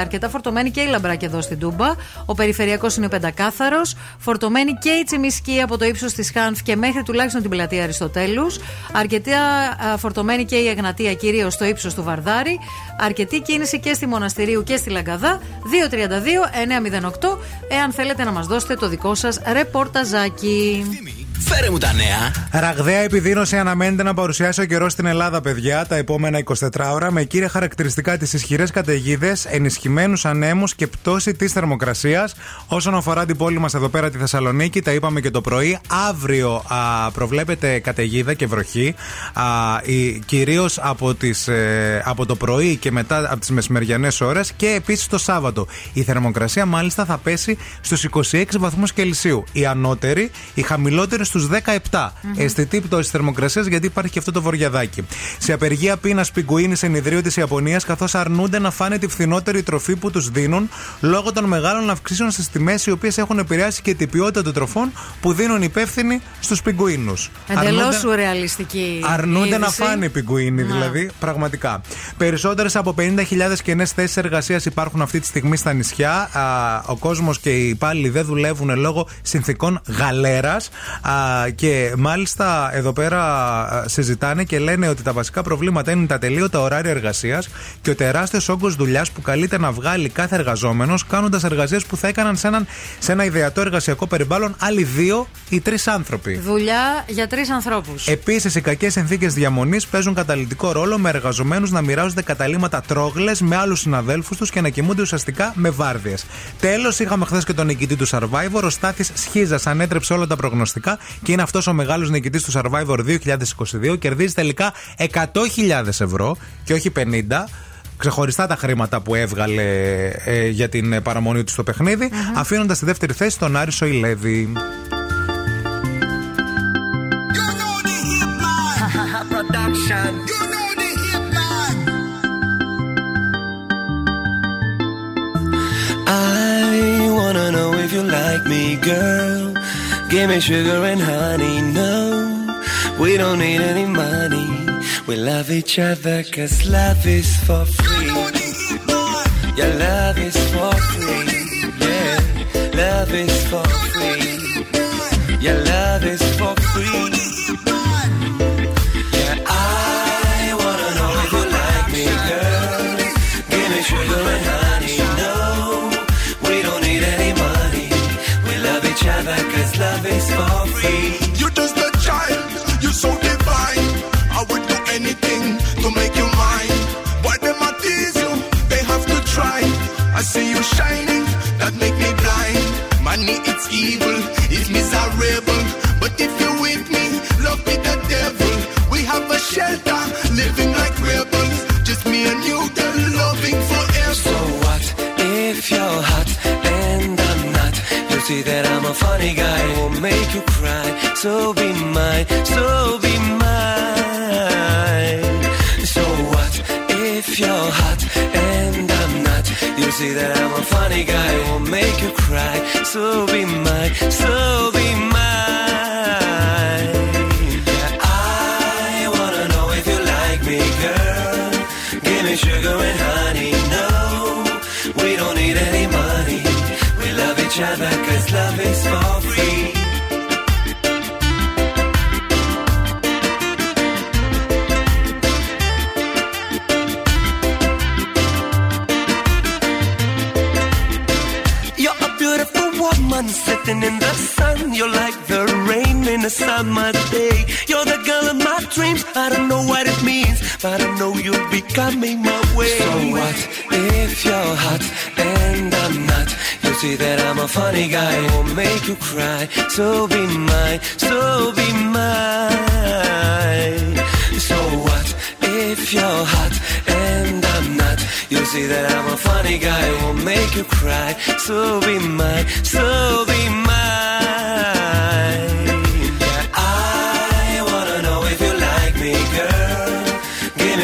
αρκετά φορτωμένη και η Λαμπράκη εδώ στην Τούμπα. Ο περιφερειακός είναι πεντακάθαρος. Φορτωμένη και η Τσιμισκή από το ύψος της Χάνφ και μέχρι τουλάχιστον την πλατεία Αριστοτέλους. Αρκετά α, φορτωμένη και η Εγνατία κυρίως στο ύψος του Βαρδάρη. Αρκετή κίνηση και στη Μοναστηρίου και στη Λαγκαδά. 232-908 εάν θέλετε να μας δώσετε το δικό σας ρεπορταζάκι. Ευθύμη. Φέρε μου τα νέα. Ραγδαία επιδείνωση αναμένεται να παρουσιάσει ο καιρός στην Ελλάδα, παιδιά, τα επόμενα 24 ώρα, με κύρια χαρακτηριστικά τις ισχυρές καταιγίδες, ενισχυμένους ανέμους και πτώση της θερμοκρασίας. Όσον αφορά την πόλη μας εδώ πέρα, τη Θεσσαλονίκη, τα είπαμε και το πρωί. Αύριο α, προβλέπεται καταιγίδα και βροχή, κυρίως από, τις, ε, από το πρωί και μετά από τις μεσημεριανές ώρες και επίσης το Σάββατο. Η θερμοκρασία μάλιστα θα πέσει στους 26 βαθμούς Κελσίου. Η ανώτερη, η χαμηλότερη στους 17. Αισθητή πτώση θερμοκρασίας γιατί υπάρχει και αυτό το βοριαδάκι. Σε απεργία πείνας πιγκουίνης σε νηδρίο της Ιαπωνίας καθώς αρνούνται να φάνε τη φθηνότερη τροφή που τους δίνουν λόγω των μεγάλων αυξήσεων στις τιμές οι οποίες έχουν επηρεάσει και την ποιότητα των τροφών που δίνουν υπεύθυνοι στους πιγκουίνους. Εντελώς σουρεαλιστική. Αρνούνται να είδηση. φάνε οι πιγκουίνοι, Να. δηλαδή, πραγματικά. Περισσότερες από 50.000 κενές θέσεις εργασίας υπάρχουν αυτή τη στιγμή στα νησιά. Α, ο κόσμος και οι υπάλληλοι δεν δουλεύουν λόγω συνθήκων γαλέρας. Και μάλιστα εδώ πέρα α, συζητάνε και λένε ότι τα βασικά προβλήματα είναι τα τελείωτα ωράρια εργασίας και ο τεράστιος όγκος δουλειάς που καλείται να βγάλει κάθε εργαζόμενος κάνοντας εργασίες που θα έκαναν σε, έναν, σε ένα ιδεατό εργασιακό περιβάλλον άλλοι δύο ή τρεις άνθρωποι. Δουλειά για τρεις ανθρώπους. Επίσης, οι κακές συνθήκες διαμονής παίζουν καταλητικό ρόλο με εργαζομένους να μοιράζονται καταλήματα τρόγλες με άλλους συναδέλφους τους και να κοιμούνται ουσιαστικά με βάρδιες. Τέλος, είχαμε χθες και τον νικητή του Survivor. Ο Στάθης Σχίζας ανέτρεψε όλα τα προγνωστικά και είναι αυτός ο μεγάλος νικητής του Survivor 2022. Κερδίζει τελικά 100.000 ευρώ και όχι 50 ξεχωριστά τα χρήματα που έβγαλε ε, για την ε, παραμονή του στο παιχνιδι αφήνοντας στη δεύτερη θέση τον Άρη Σοηλέδη. Production. You know the hitman. I wanna know if you like me, girl. Give me sugar and honey. No, we don't need any money. We love each other cause love is for free. Your love is for free. Yeah, love is for free. Your love is for free. evil is miserable. But if you're with me, love is the devil. We have a shelter, living like rebels. Just me and you, girl, loving forever. So what if you're hot and I'm not? You see that I'm a funny guy, I will make you cry. So be mine, so see that I'm a funny guy, won't make you cry. So be mine, so be mine. I wanna know if you like me, girl. Give me sugar and honey. No, we don't need any money. We love each other cause love is for in a summer day. You're the girl of my dreams. I don't know what it means, but I know you'll be coming my way. So what if you're hot and I'm not? You see that I'm a funny guy, won't make you cry. So be mine, so be mine. So what if you're hot and I'm not? You see that I'm a funny guy, won't make you cry. So be mine, so be mine.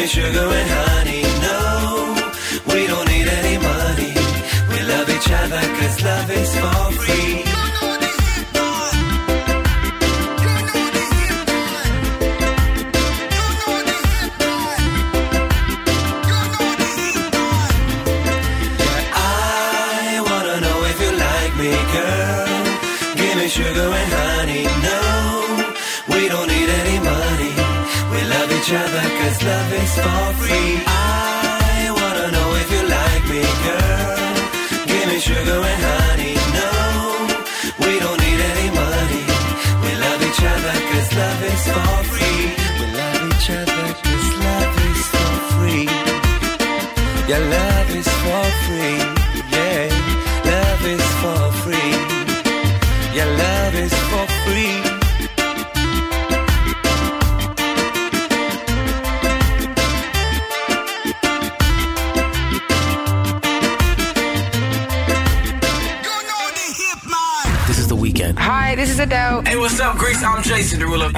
Sugar and honey. No, we don't need any money. We love each other cause love is for free.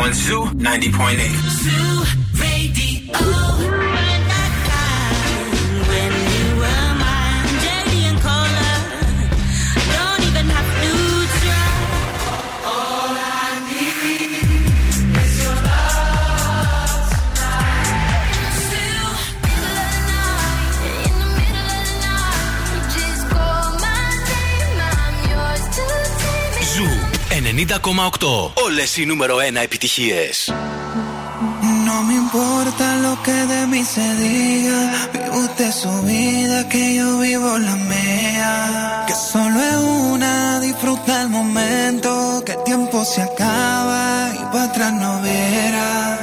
on Zoo 90.8. Zoo. Όλες οι νούμερο 1 επιτυχίες. No me importa lo que de mí se diga. Vive usted su vida, que yo vivo la mía. Que solo es una, disfruta el momento. Que el tiempo se acaba y para atrás no verá.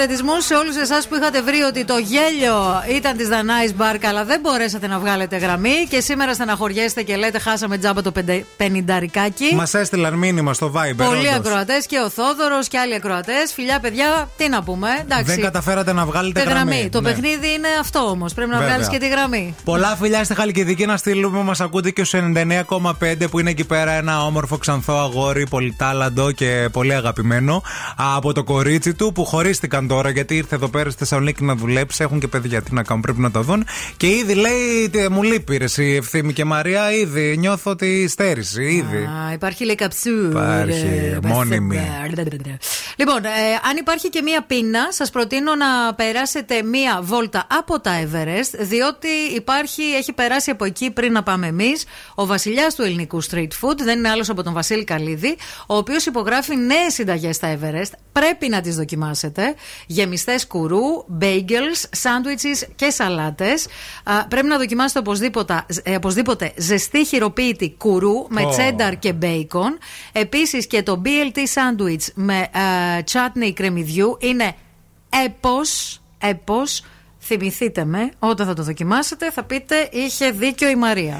Χαιρετισμού σε όλους εσάς που είχατε βρει ότι το γέλιο ήταν της Δανάη Μπάρκα, αλλά δεν μπορέσατε να βγάλετε γραμμή και σήμερα στεναχωριέστε και λέτε χάσαμε τζάμπα το πεντε- πενηνταρικάκι. Μας έστειλαν μήνυμα στο Viber. Πολλοί όντως. ακροατές και ο Θόδωρος και άλλοι ακροατές. Φιλιά, παιδιά, τι να πούμε. Εντάξει. Δεν καταφέρατε να βγάλετε Τη γραμμή. Το Ναι. παιχνίδι είναι αυτό όμως. Πρέπει να Βέβαια. βγάλεις και τη γραμμή. Πολλά φιλιά στη Χαλκιδική να στείλουμε. Μας ακούτε και ο 99,5 που είναι εκεί πέρα ένα όμορφο ξανθό αγόρι, πολυτάλαντο και πολύ αγαπημένο από το κορίτσι του που χωρίστηκαν τώρα γιατί ήρθε εδώ πέρα στη Θεσσαλονίκη να δουλέψει. Έχουν και παιδιά τι να κάνουν, πρέπει να τα δουν. Και ήδη λέει «Τι, μου λείπει ρε, εσύ ευθύμη και Μαρία. Ήδη νιώθω τη στέρηση. Ήδη. Α, υπάρχει λέει καψού. Υπάρχει, μόνιμη. Λοιπόν, ε, αν υπάρχει και μία πείνα, σας προτείνω να περάσετε μία βόλτα από τα Everest, διότι υπάρχει, έχει περάσει από εκεί πριν να πάμε εμείς, ο βασιλιάς του ελληνικού street food, δεν είναι άλλος από τον Βασίλη Καλίδη, ο οποίος υπογράφει νέες συνταγές στα Everest. Πρέπει να τις δοκιμάσετε. Γεμιστές κουρού, bagels, sandwiches και σαλάτες. Πρέπει να δοκιμάσετε οπωσδήποτε, ε, οπωσδήποτε ζεστή χειροποίητη κουρού με Ω. τσένταρ και μπέικον. Επίσης και το BLT sandwich με ε, chutney κρεμμυδιού είναι έπος, έπος. Θυμηθείτε με, όταν θα το δοκιμάσετε θα πείτε είχε δίκιο η Μαρία.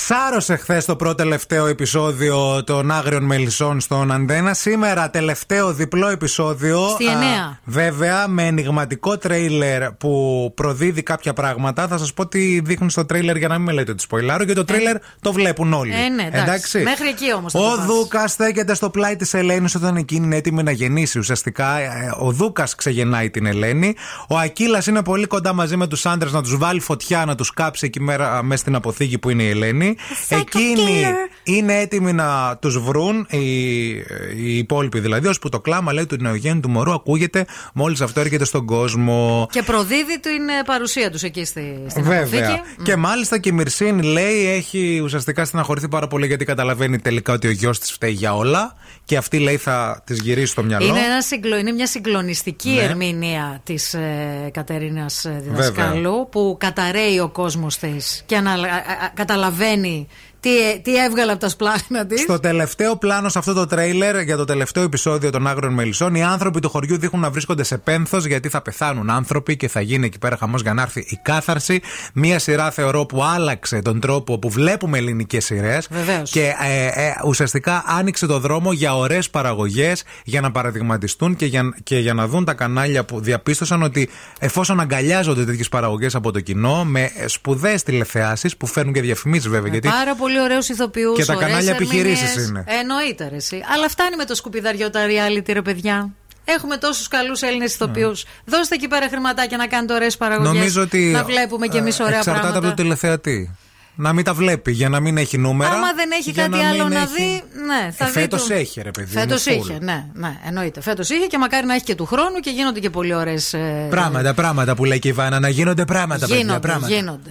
Σάρωσε χθες το πρώτο τελευταίο επεισόδιο των Άγριων Μελισσών στον Αντένα. Σήμερα τελευταίο διπλό επεισόδιο. Στη εννέα. βέβαια με ενηγματικό τρέιλερ που προδίδει κάποια πράγματα. Θα σας πω τι δείχνει στο τρέιλερ για να μην με λέτε ότι σποϊλάρω. Γιατί το τρέιλερ το βλέπουν όλοι. Ε, ναι, εντάξει. Μέχρι εκεί όμως θα το Ο πας. Δούκας στέκεται στο πλάι της Ελένης όταν εκείνη είναι έτοιμη να γεννήσει. Ουσιαστικά ε, ο Δούκας ξεγεννάει την Ελένη. Ο Ακύλας είναι πολύ κοντά μαζί με τους άντρες να τους βάλει φωτιά, να τους κάψει εκεί μέρα μέσα στην αποθήκη που είναι η Ελένη. Εκείνοι είναι έτοιμοι να τους βρουν, οι, οι υπόλοιποι δηλαδή, ώσπου το κλάμα λέει του νεογέννου του μωρού ακούγεται μόλις αυτό έρχεται στον κόσμο. Και προδίδει την ε, παρουσία τους εκεί στη, στην Βέβαια. αποθήκη. Και μάλιστα και η Μυρσίνη λέει έχει ουσιαστικά στεναχωρηθεί πάρα πολύ γιατί καταλαβαίνει τελικά ότι ο γιος της φταίει για όλα. Και αυτή λέει θα τη γυρίσει το μυαλό. Είναι, ένα συγκλο... είναι μια συγκλονιστική Ναι. ερμηνεία της ε, Κατερίνας Διδασκάλου που καταραίει ο κόσμος της και ανα... α- α- α- καταλαβαίνει τι, ε- τι έβγαλε από τα σπλάχνα της; Στο τελευταίο πλάνο, σε αυτό το τρέιλερ για το τελευταίο επεισόδιο των Άγριων Μελισσών, οι άνθρωποι του χωριού δείχνουν να βρίσκονται σε πένθος γιατί θα πεθάνουν άνθρωποι και θα γίνει εκεί πέρα χαμός για να έρθει η κάθαρση. Μία σειρά θεωρώ που άλλαξε τον τρόπο που βλέπουμε ελληνικές σειρές. Βεβαίως. Και ε, ε, ουσιαστικά άνοιξε το δρόμο για ωραίες παραγωγές, για να παραδειγματιστούν και για, και για να δουν τα κανάλια που διαπίστωσαν ότι εφόσον αγκαλιάζονται τέτοιες παραγωγές από το κοινό, με σπουδαίες τηλεθεάσεις που φέρνουν και διαφημίσεις βέβαια. Γιατί Πάρα πολύ ωραίους ηθοποιούς. Και τα κανάλια επιχειρήσεις είναι. Εννοείται, ρε, εσύ. Αλλά φτάνει με το σκουπιδαριό τα reality, ρε παιδιά. Έχουμε τόσους καλούς Έλληνες ηθοποιούς. Δώστε εκεί πέρα χρηματάκια να κάνετε ωραίες παραγωγές. Ναι. Νομίζω ότι. Να βλέπουμε κι εμείς ε, ωραία Εξαρτάται πράγματα. από το τηλεθεατή. Να μην τα βλέπει για να μην έχει νούμερα. Άμα δεν έχει για κάτι να άλλο μην να έχει- δει, ναι, θα Ε, δει. φέτος το- έχει, ρε παιδί, Φέτος είναι full. είχε, ναι, ναι, εννοείται. Φέτος είχε και μακάρι να έχει και του χρόνου και γίνονται και πολύ ωραίες. Πράγματα, πράγματα που λέει και η Βάνα. Να γίνονται πράγματα, παιδιά. Γίνονται, Πράγματα. γίνονται.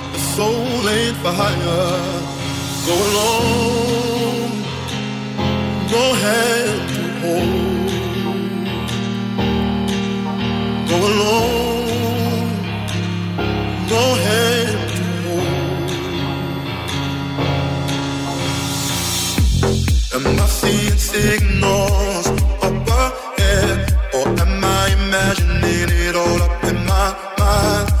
soul ain't for hire. Go alone, no hand to hold. Go alone, no hand to hold. Am I seeing signals up ahead, or am I imagining it all up in my mind?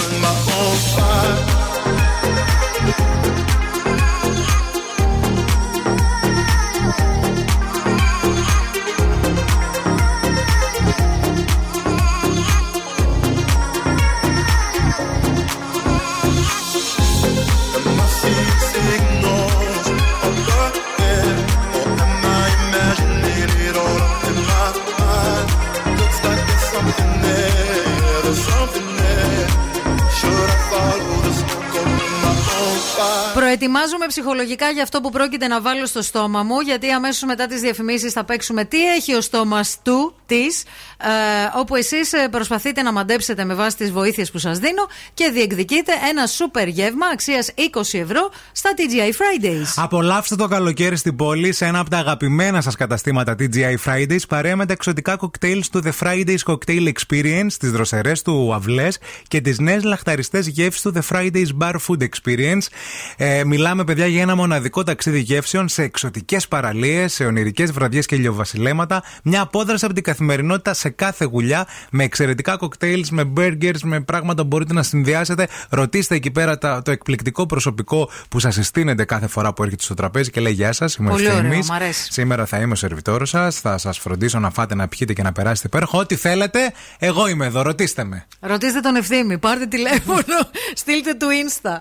side Προετοιμάζομαι ψυχολογικά για αυτό που πρόκειται να βάλω στο στόμα μου, γιατί αμέσως μετά τις διαφημίσεις θα παίξουμε τι έχει ο στόμας του, της, ε, όπου εσείς προσπαθείτε να μαντέψετε με βάση τις βοήθειες που σας δίνω και διεκδικείτε ένα σούπερ γεύμα αξίας 20 ευρώ στα TGI Fridays. Απολαύστε το καλοκαίρι στην πόλη σε ένα από τα αγαπημένα σας καταστήματα TGI Fridays παρέα με τα εξωτικά κοκτέιλ του The Fridays Cocktail Experience, τις δροσερές του αυλές και τις νέες λαχταριστές γεύσεις του The Fridays Bar Food Experience. Ε, μιλάμε, παιδιά, για ένα μοναδικό ταξίδι γεύσεων σε εξωτικές παραλίες, σε ονειρικές βραδιές και ηλιοβασιλέματα. Μια απόδραση από την καθημερινότητα σε κάθε γουλιά με εξαιρετικά κοκτέιλς, με burgers, με πράγματα που μπορείτε να συνδυάσετε. Ρωτήστε εκεί πέρα τα- το εκπληκτικό προσωπικό που σας συστήνεται κάθε φορά που έρχεται στο τραπέζι και λέει Γεια σας, είμαι ο Πολύ ωραίο, Ευθύμης. μ' αρέσει. Σήμερα θα είμαι ο σερβιτόρος σας. Θα σας φροντίσω να φάτε, να πιείτε και να περάσετε υπέροχα. Ό,τι θέλετε, εγώ είμαι εδώ. Ρωτήστε με. Ρωτήστε τον ευθύμη, πάρτε τηλέφωνο, <laughs> στείλτε του Insta.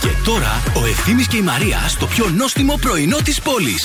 Και τώρα ο Ευθύμης και η Μαρία στο πιο νόστιμο πρωινό της πόλης.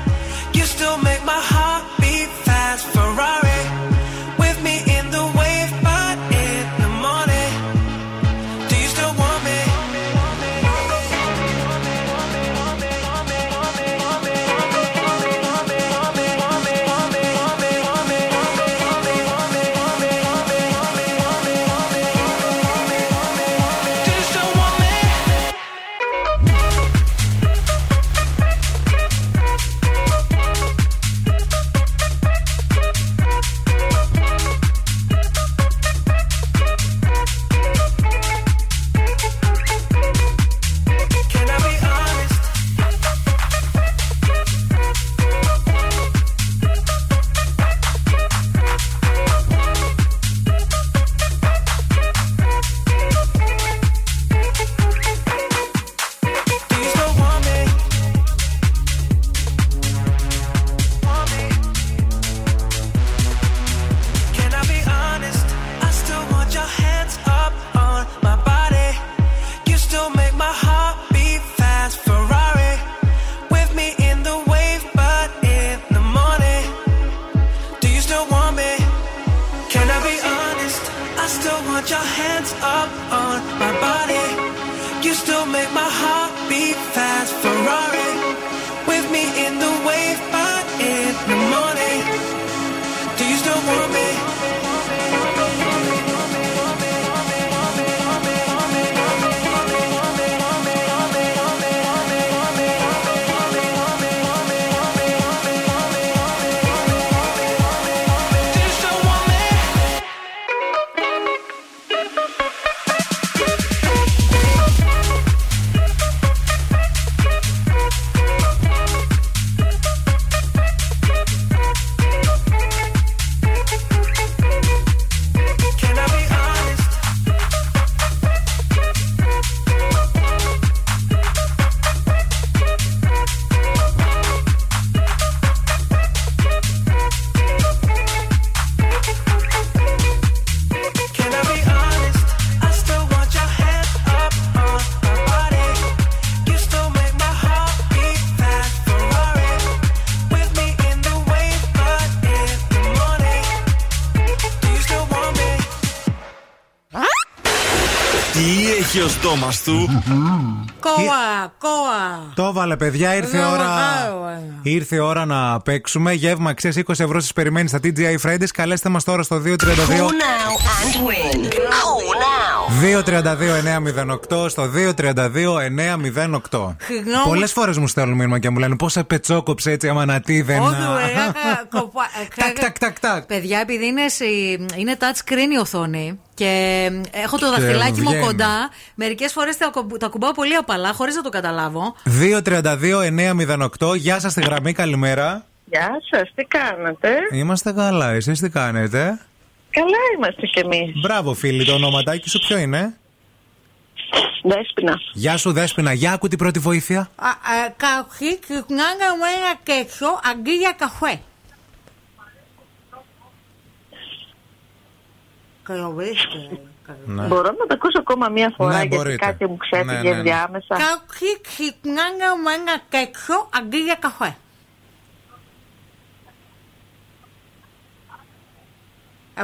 You make my heart beat fast. Ferrari έχει ο στόμα του. Κόα, κόα. Το έβαλε, παιδιά, ήρθε η Ένα ώρα. μεγάλο ένα. Ήρθε η ώρα να παίξουμε. Γεύμα αξία 20 ευρώ σας περιμένει στα TGI Fridays. Καλέστε μας τώρα στο 232. 232-908 στο 232-908. Συγγνώμη. Πολλές φορές μου στέλνουν μήνυμα και μου λένε πόσα πετσόκοψε έτσι αμανατή δεν. Όχι, ωραία, κοπα- ε, τακ, τακ, τακ. Παιδιά, επειδή είναι, σε- είναι touch screen η οθόνη και έχω το Και δαχτυλάκι μου βγαίνει. κοντά, μερικές φορές τα, κο- τα κουμπάω πολύ απαλά χωρίς να το καταλάβω. 232-908. Γεια σας στη γραμμή, καλημέρα. Γεια σας, τι κάνετε; Είμαστε καλά, εσείς τι κάνετε; Καλά είμαστε κι εμείς. Μπράβο, φίλοι, το ονοματάκι σου ποιο είναι; Δέσποινα. Γεια σου, Δέσποινα. Για άκου την πρώτη βοήθεια. Κάποιοι ξυπνάνε με ένα κέξο αντί για καφέ. Καλοβρίσκεται. Ναι. Μπορώ να το ακούσω ακόμα μία φορά Ναι, γιατί μπορείτε. κάτι μου ξέφυγε Ναι, ναι, ναι. διάμεσα. Κάποιοι ξυπνάνε με ένα κέξο αντί για καφέ.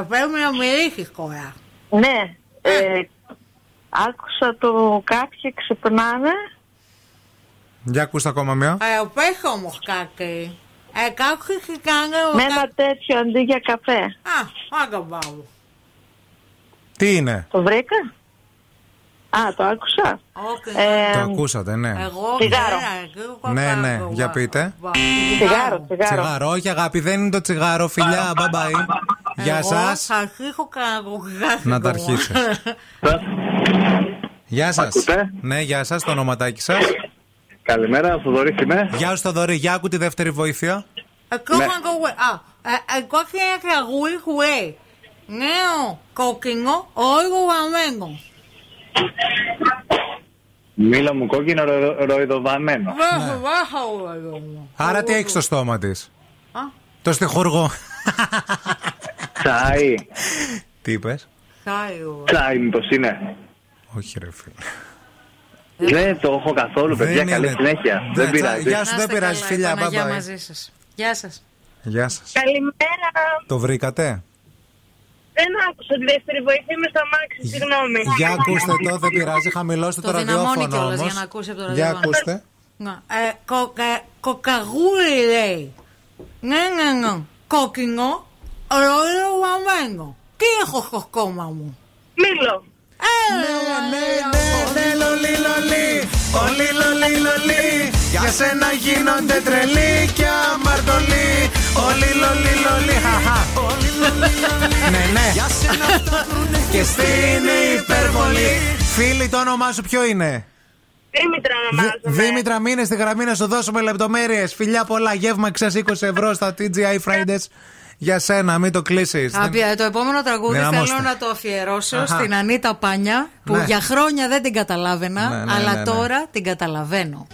Πρέπει να μιλήσεις τώρα. Ναι, ε, άκουσα το κάποιοι ξυπνάνε. Για ακούστε ακόμα μια. Ε, πες όμως κάτι. Ε, κάποιοι ξυπνάνε με ένα τέτοιο αντί για καφέ. Α, άντε μπράβο. Τι είναι; Το βρήκα. Α, το άκουσα. Όχι. Ε, Το ακούσατε, ναι. Εγώ Τσιγάρο. Ναι, ναι, για πείτε. Τσιγάρο, τσιγάρο. Τσιγάρο, όχι αγάπη, δεν είναι το τσιγάρο, φιλιά, bye bye. Γεια Εγώ σας. θα αρχίσω κανένα Να τα αρχίσει. Γεια σας. Ναι, γεια σας, το ονοματάκι σας. Καλημέρα, Θοδωρή είμαι. Γεια σου, Θοδωρή, για άκου τη δεύτερη βοήθεια. Εγώ Ναι. θα το Α, ε, εγώ και ένα τραγούδι που λέει Νέο κόκκινο, όλο βαμμένο. Μήλο μου κόκκινο ρο- ροϊδοβαμένο. Βάχω, βάχω, βάχω. Άρα τι έχεις στο στόμα της; Α. Το στιχούργο. Τσάι. Τι είπες; Χάιο. Τσάι μήπως είναι. Όχι, ρε φίλε. Δεν το έχω καθόλου, παιδιά. Δεν Καλή είναι. συνέχεια. Δεν Δεν πειράζει. Γεια σου, Να δεν είστε πειράζει, καλά, φιλιά, η Παναγιά bye bye. μαζί σας. Γεια σας. Γεια σα. Καλημέρα. Το βρήκατε. Δεν άκουσα τη δεύτερη βοήθεια, είμαι στο αμάξι, συγγνώμη. Για ακούστε το, δεν πειράζει, χαμηλώστε το, Το δυναμώνει ραδιόφωνο κιόλας όμως. για να ακούσει από το Για ραδιόφωνο. ακούστε. Να, ε, κοκα- Κοκαγούρι λέει. Ναι, ναι, ναι. Κόκκινο, ρόλο βαμμένο. Τι έχω στο κόμμα μου; Μήλο. Έλα, Ναι, ναι, λολί, λολί, όλοι λολί, λολί. Για σένα γίνονται τρελοί και αμαρτωλοί. Όλοι λολί, λολί, χαχά. Ναι, ναι. Και στην υπερβολή. Φίλοι, το όνομά σου ποιο είναι; Δήμητρα Δη- Δήμητρα, μείνε στη γραμμή να σου δώσουμε λεπτομέρειες. Φιλιά πολλά, γεύμα ξέ 20 ευρώ στα TGI Fridays. Για σένα, μην το κλείσεις. Απ' το επόμενο τραγούδι Δυναμώστε. θέλω να το αφιερώσω Αχα. στην Ανίτα Πάνια που Ναι. για χρόνια δεν την καταλάβαινα, Ναι, ναι, αλλά ναι, ναι. τώρα την καταλαβαίνω.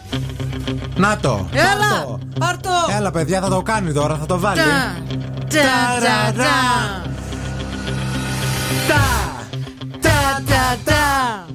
Να το. Έλα! Πάρ' το! Έλα, παιδιά, θα το κάνει τώρα, θα το βάλει. Τσα, τσα, τσα, τσα. Τα, τα, τα,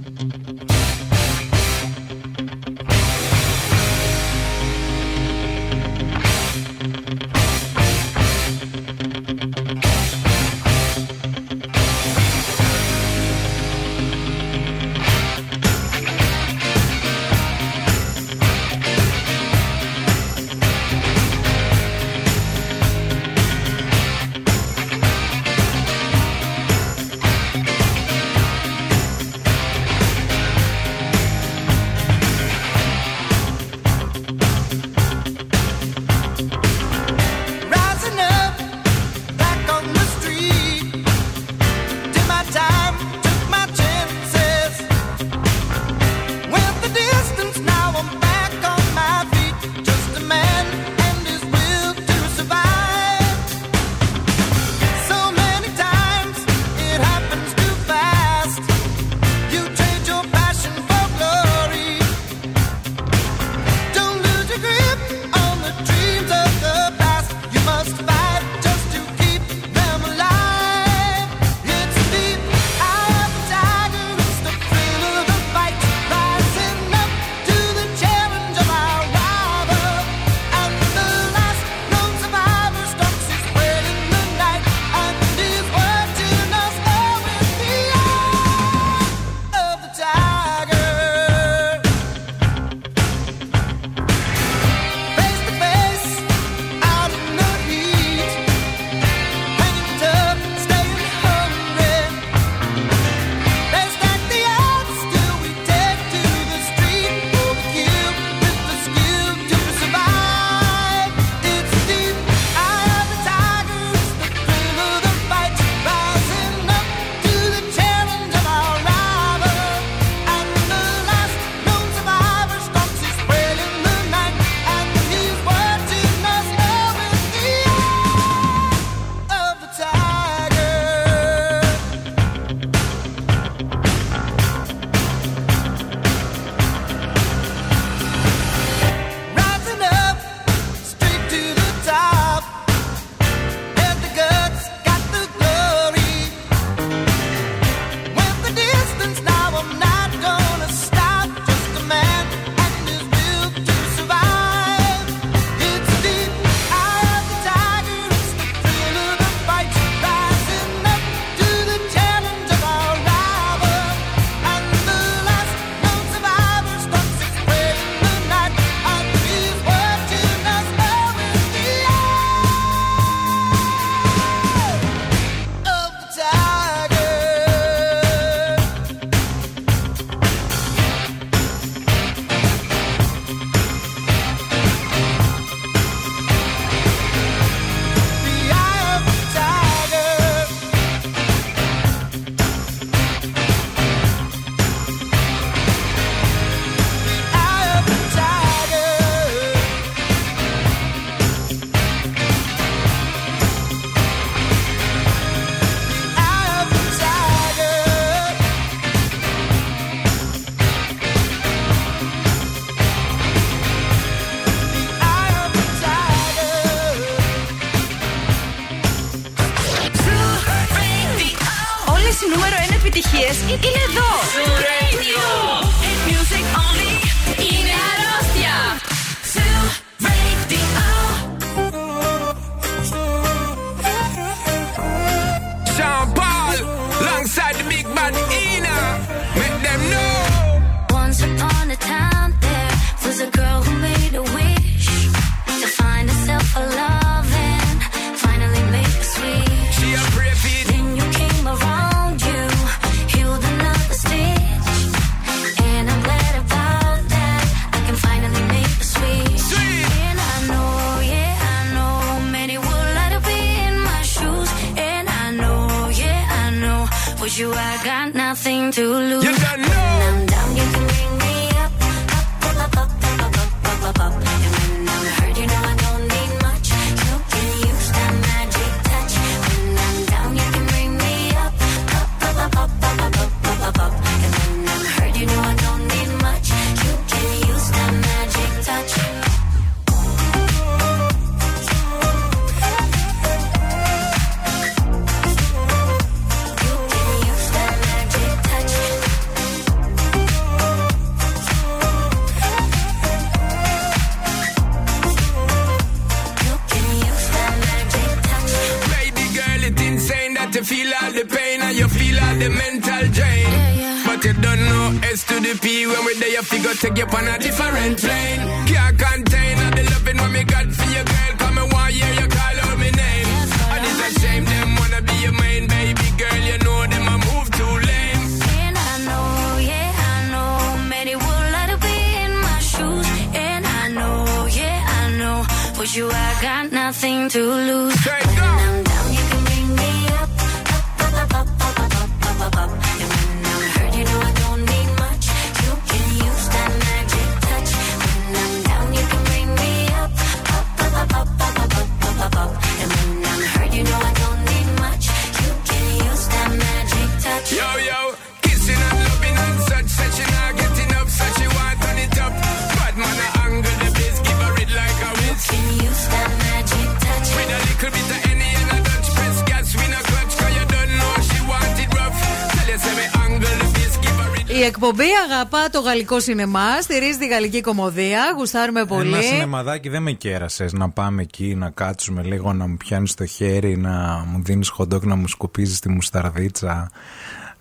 αγαπά το γαλλικό σινεμά, στηρίζει τη γαλλική κομμωδία. Γουστάρουμε πολύ. Ένα σινεμαδάκι δεν με κέρασες να πάμε εκεί, να κάτσουμε λίγο, να μου πιάνεις το χέρι, να μου δίνεις χοντόκ, να μου σκουπίζεις τη μουσταρδίτσα.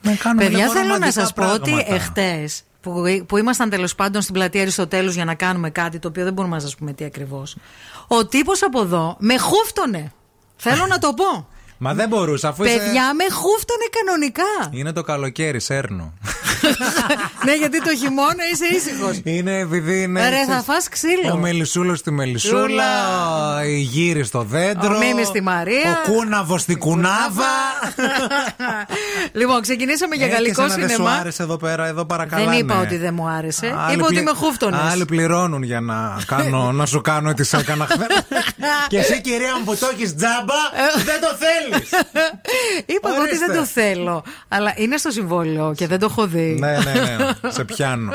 Να κάνουμε Παιδιά, λίγο θέλω να ρομαντικά σας πω ότι πράγματα. εχθές που, που ήμασταν τέλος πάντων στην πλατεία Αριστοτέλους για να κάνουμε κάτι το οποίο δεν μπορούμε να σας πούμε τι ακριβώς. Ο τύπος από εδώ με χούφτωνε. Θέλω να το πω. Μα δεν μπορούσα, αφού είσαι- Παιδιά, με χούφτωνε κανονικά. Είναι το καλοκαίρι, σέρνω. Ναι, γιατί το χειμώνα είσαι ήσυχος. Είναι επειδή είναι. Ρε, θα ξέρεις, φας ξύλο. Ο Μελισσούλος στη Μελισσούλα, Σούλα. η γύρι στο δέντρο. Ο Μίμης στη Μαρία. Ο κούναβος στην κουνάβα. λοιπόν, ξεκινήσαμε για Ε, γαλλικό και εσένα Δεν σου σινεμά. άρεσε εδώ πέρα, εδώ παρακαλάνε. Δεν είπα ότι δεν μου άρεσε. Άλλοι είπα ότι πλη- με χούφτωνε. Άλλοι πληρώνουν για να, κάνω, να σου κάνω τι έκανα χθες. <laughs> και εσύ, κυρία μου, που το έχεις τζάμπα, δεν το θέλεις. Είπα εγώ ότι Ορίστε. δεν το θέλω. Αλλά είναι στο συμβόλαιο και δεν το έχω δει. Ναι, ναι, ναι. Σε πιάνω.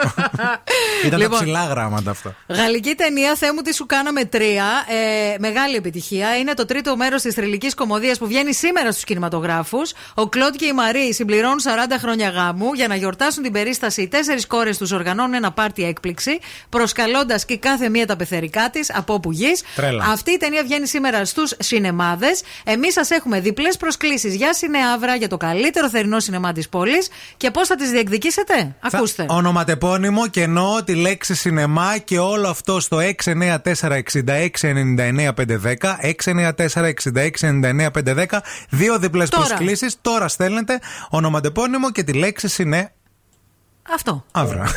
<laughs> Ήταν Λοιπόν. τα ψηλά γράμματα αυτά. Γαλλική ταινία, Θεέ μου τι σου κάναμε τρία. Ε, μεγάλη επιτυχία. Είναι το τρίτο μέρος της θρηλυκής κομμωδίας που βγαίνει σήμερα στους κινηματογράφους. Ο Κλοντ και η Μαρή συμπληρώνουν 40 χρόνια γάμου. Για να γιορτάσουν την περίσταση, οι τέσσερις κόρες τους οργανώνουν ένα πάρτι έκπληξη, προσκαλώντας και κάθε μία τα πεθερικά της από όπου γης. Τρέλα. Αυτή η ταινία βγαίνει σήμερα στους σινεμάδες. Εμείς σας έχουμε διπλές προσκλήσεις για σινεάβρα για το καλύτερο θερινό σινεμά της πόλης. Και πώς θα τις διεκδικήσετε, ακούστε. Θα- Ονοματεπώνυμο και εννοώ τη λέξη σινεμά και όλο αυτό στο 694-6699-510. 694-6699-510. Δύο διπλές Τώρα. προσκλήσεις. Τώρα στέλνετε ονοματεπώνυμο και τη λέξη σινέ. Αυτό. Αύρα. <laughs>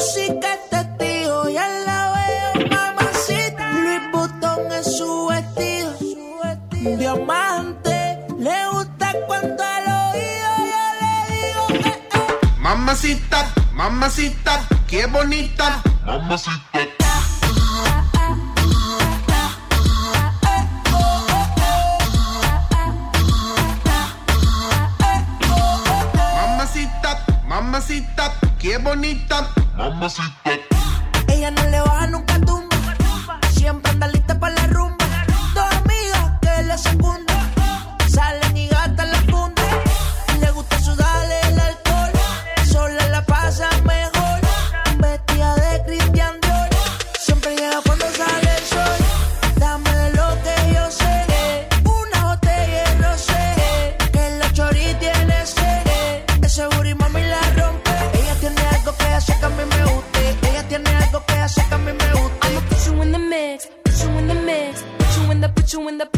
música es testigo, ya la veo, mamacita. Luis Butón es su vestido, diamante. Le gusta cuando al oído yo le digo que Mamacita, mamacita, qué bonita. Mamacita. Mamacita, Mamacita, qué bonita. Mamacita. Ella no le baja nunca tumba. Siempre anda lista para la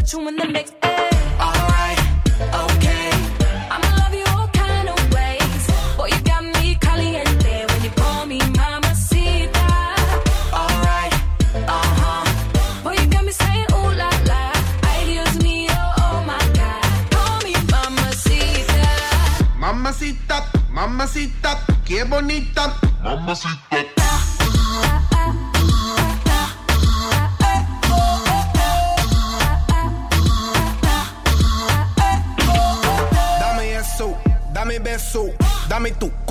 put you in the, put you mix. Alright, okay. I'ma love you all kind of ways. Boy, you got me caliente when you call me mamacita. Alright, uh huh. Boy, you got me saying ooh la la. Ay Dios mío, oh my God. Call me mamacita. Mamacita, mamacita, qué bonita. Mamacita.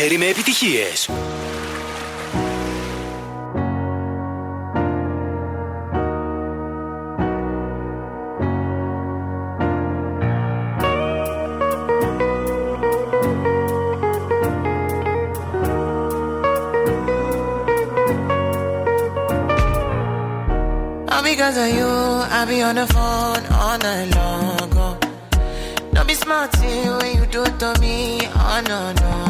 Καλοκαίρι με επιτυχίες. All because of you, I be on the phone all night long. Oh. Don't be smart when you do it to me. Oh no, no, no. I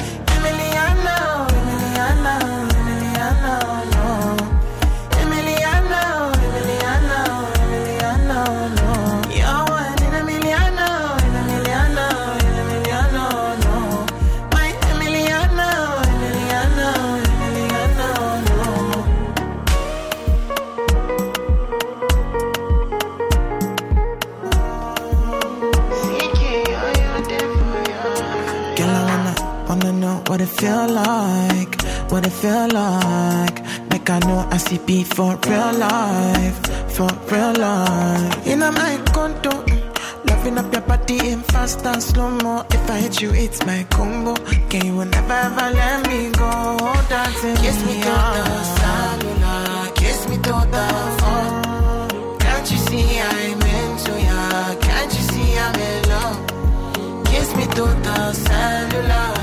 Feel like, what it feel like. Make I know I see beat for real life, for real life. In my condo, mm, loving up your body in fast and slow mo. If I hit you, it's my combo. Can you never ever let me go? Dancing kiss me to the cellular, kiss me to the phone. Can't you see I'm into ya? Can't you see I'm in love? Kiss me to the cellular,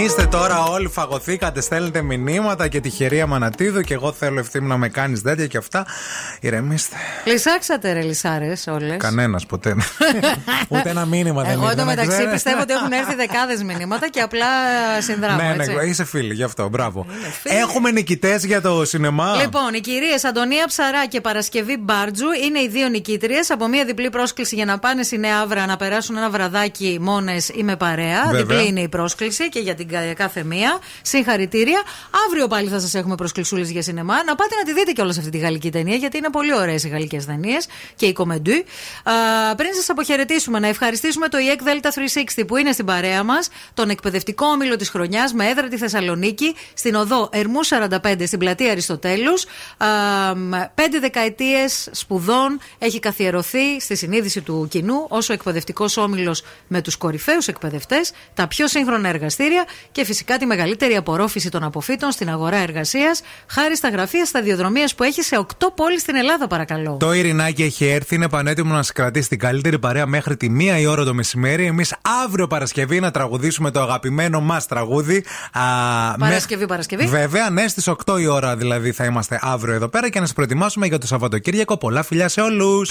Ηρεμήστε τώρα όλοι, φαγωθήκατε, στέλνετε μηνύματα και τυχερία Μανατίδου και εγώ θέλω ευθύνη να με κάνεις τέτοια και αυτά. Ηρεμήστε. Λυσάξατε ρε λυσάρες όλες. Κανένας ποτέ. <laughs> Ούτε ένα μήνυμα δεν Εγώ ήρθε, να εντωμεταξύ ξέρεις. πιστεύω ότι έχουν έρθει δεκάδες μηνύματα και απλά συνδράμω. Ναι, έτσι. ναι, είσαι φίλη, γι' αυτό, μπράβο. Έχουμε νικητές για το σινεμά. Λοιπόν, οι κυρίε Αντωνία Ψαρά και Παρασκευή Μπάρτζου είναι οι δύο νικήτριες από μία διπλή πρόσκληση για να πάνε στη Νέα Αύρα να περάσουν ένα βραδάκι μόνες ή με παρέα. Βέβαια. Διπλή είναι η πρόσκληση και για την κα- κάθε μία. Συγχαρητήρια. Αύριο πάλι θα σας έχουμε προσκλησούλες για σινεμά. Να πάτε να τη δείτε κιόλας αυτή τη γαλλική ταινία, γιατί είναι πολύ ωραίες οι γαλλικές ταινίες και η κομμεντού. Α, πριν σας αποχαιρετήσουμε, να ευχαριστήσουμε το EEC Delta 360 που είναι στην παρέα μας, τον εκπαιδευτικό όμιλο της χρονιάς με έδρα τη Θεσσαλονίκη, στην οδό Ερμού 45 στην πλατεία Αριστοτέλους. Πέντε δεκαετίες σπουδών έχει καθιερωθεί στη συνείδηση του κοινού ως ο εκπαιδευτικός όμιλος με τους κορυφαίους εκπαιδευτές, τα πιο σύγχρονα εργαστήρια και φυσικά τη μεγαλύτερη απορρόφηση των αποφύτων στην αγορά εργασίας, χάρη στα γραφεία σταδιοδρομίας που έχει σε 8 πόλεις στην Ελλάδα, παρακαλώ. Το Ειρηνάκι έχει έρθει, είναι πανέτοιμο να σα κρατήσει την καλύτερη παρέα μέχρι τη μία η ώρα το μεσημέρι. Εμείς αύριο Παρασκευή να τραγουδήσουμε το αγαπημένο μας τραγούδι. Α, Παρασκευή, μέχ- Παρασκευή. Βέβαια, ναι, στις 8 η ώρα δηλαδή θα είμαστε αύριο εδώ πέρα και να σας προετοιμάσουμε για το Σαββατοκύριακο. Πολλά φιλιά σε όλους.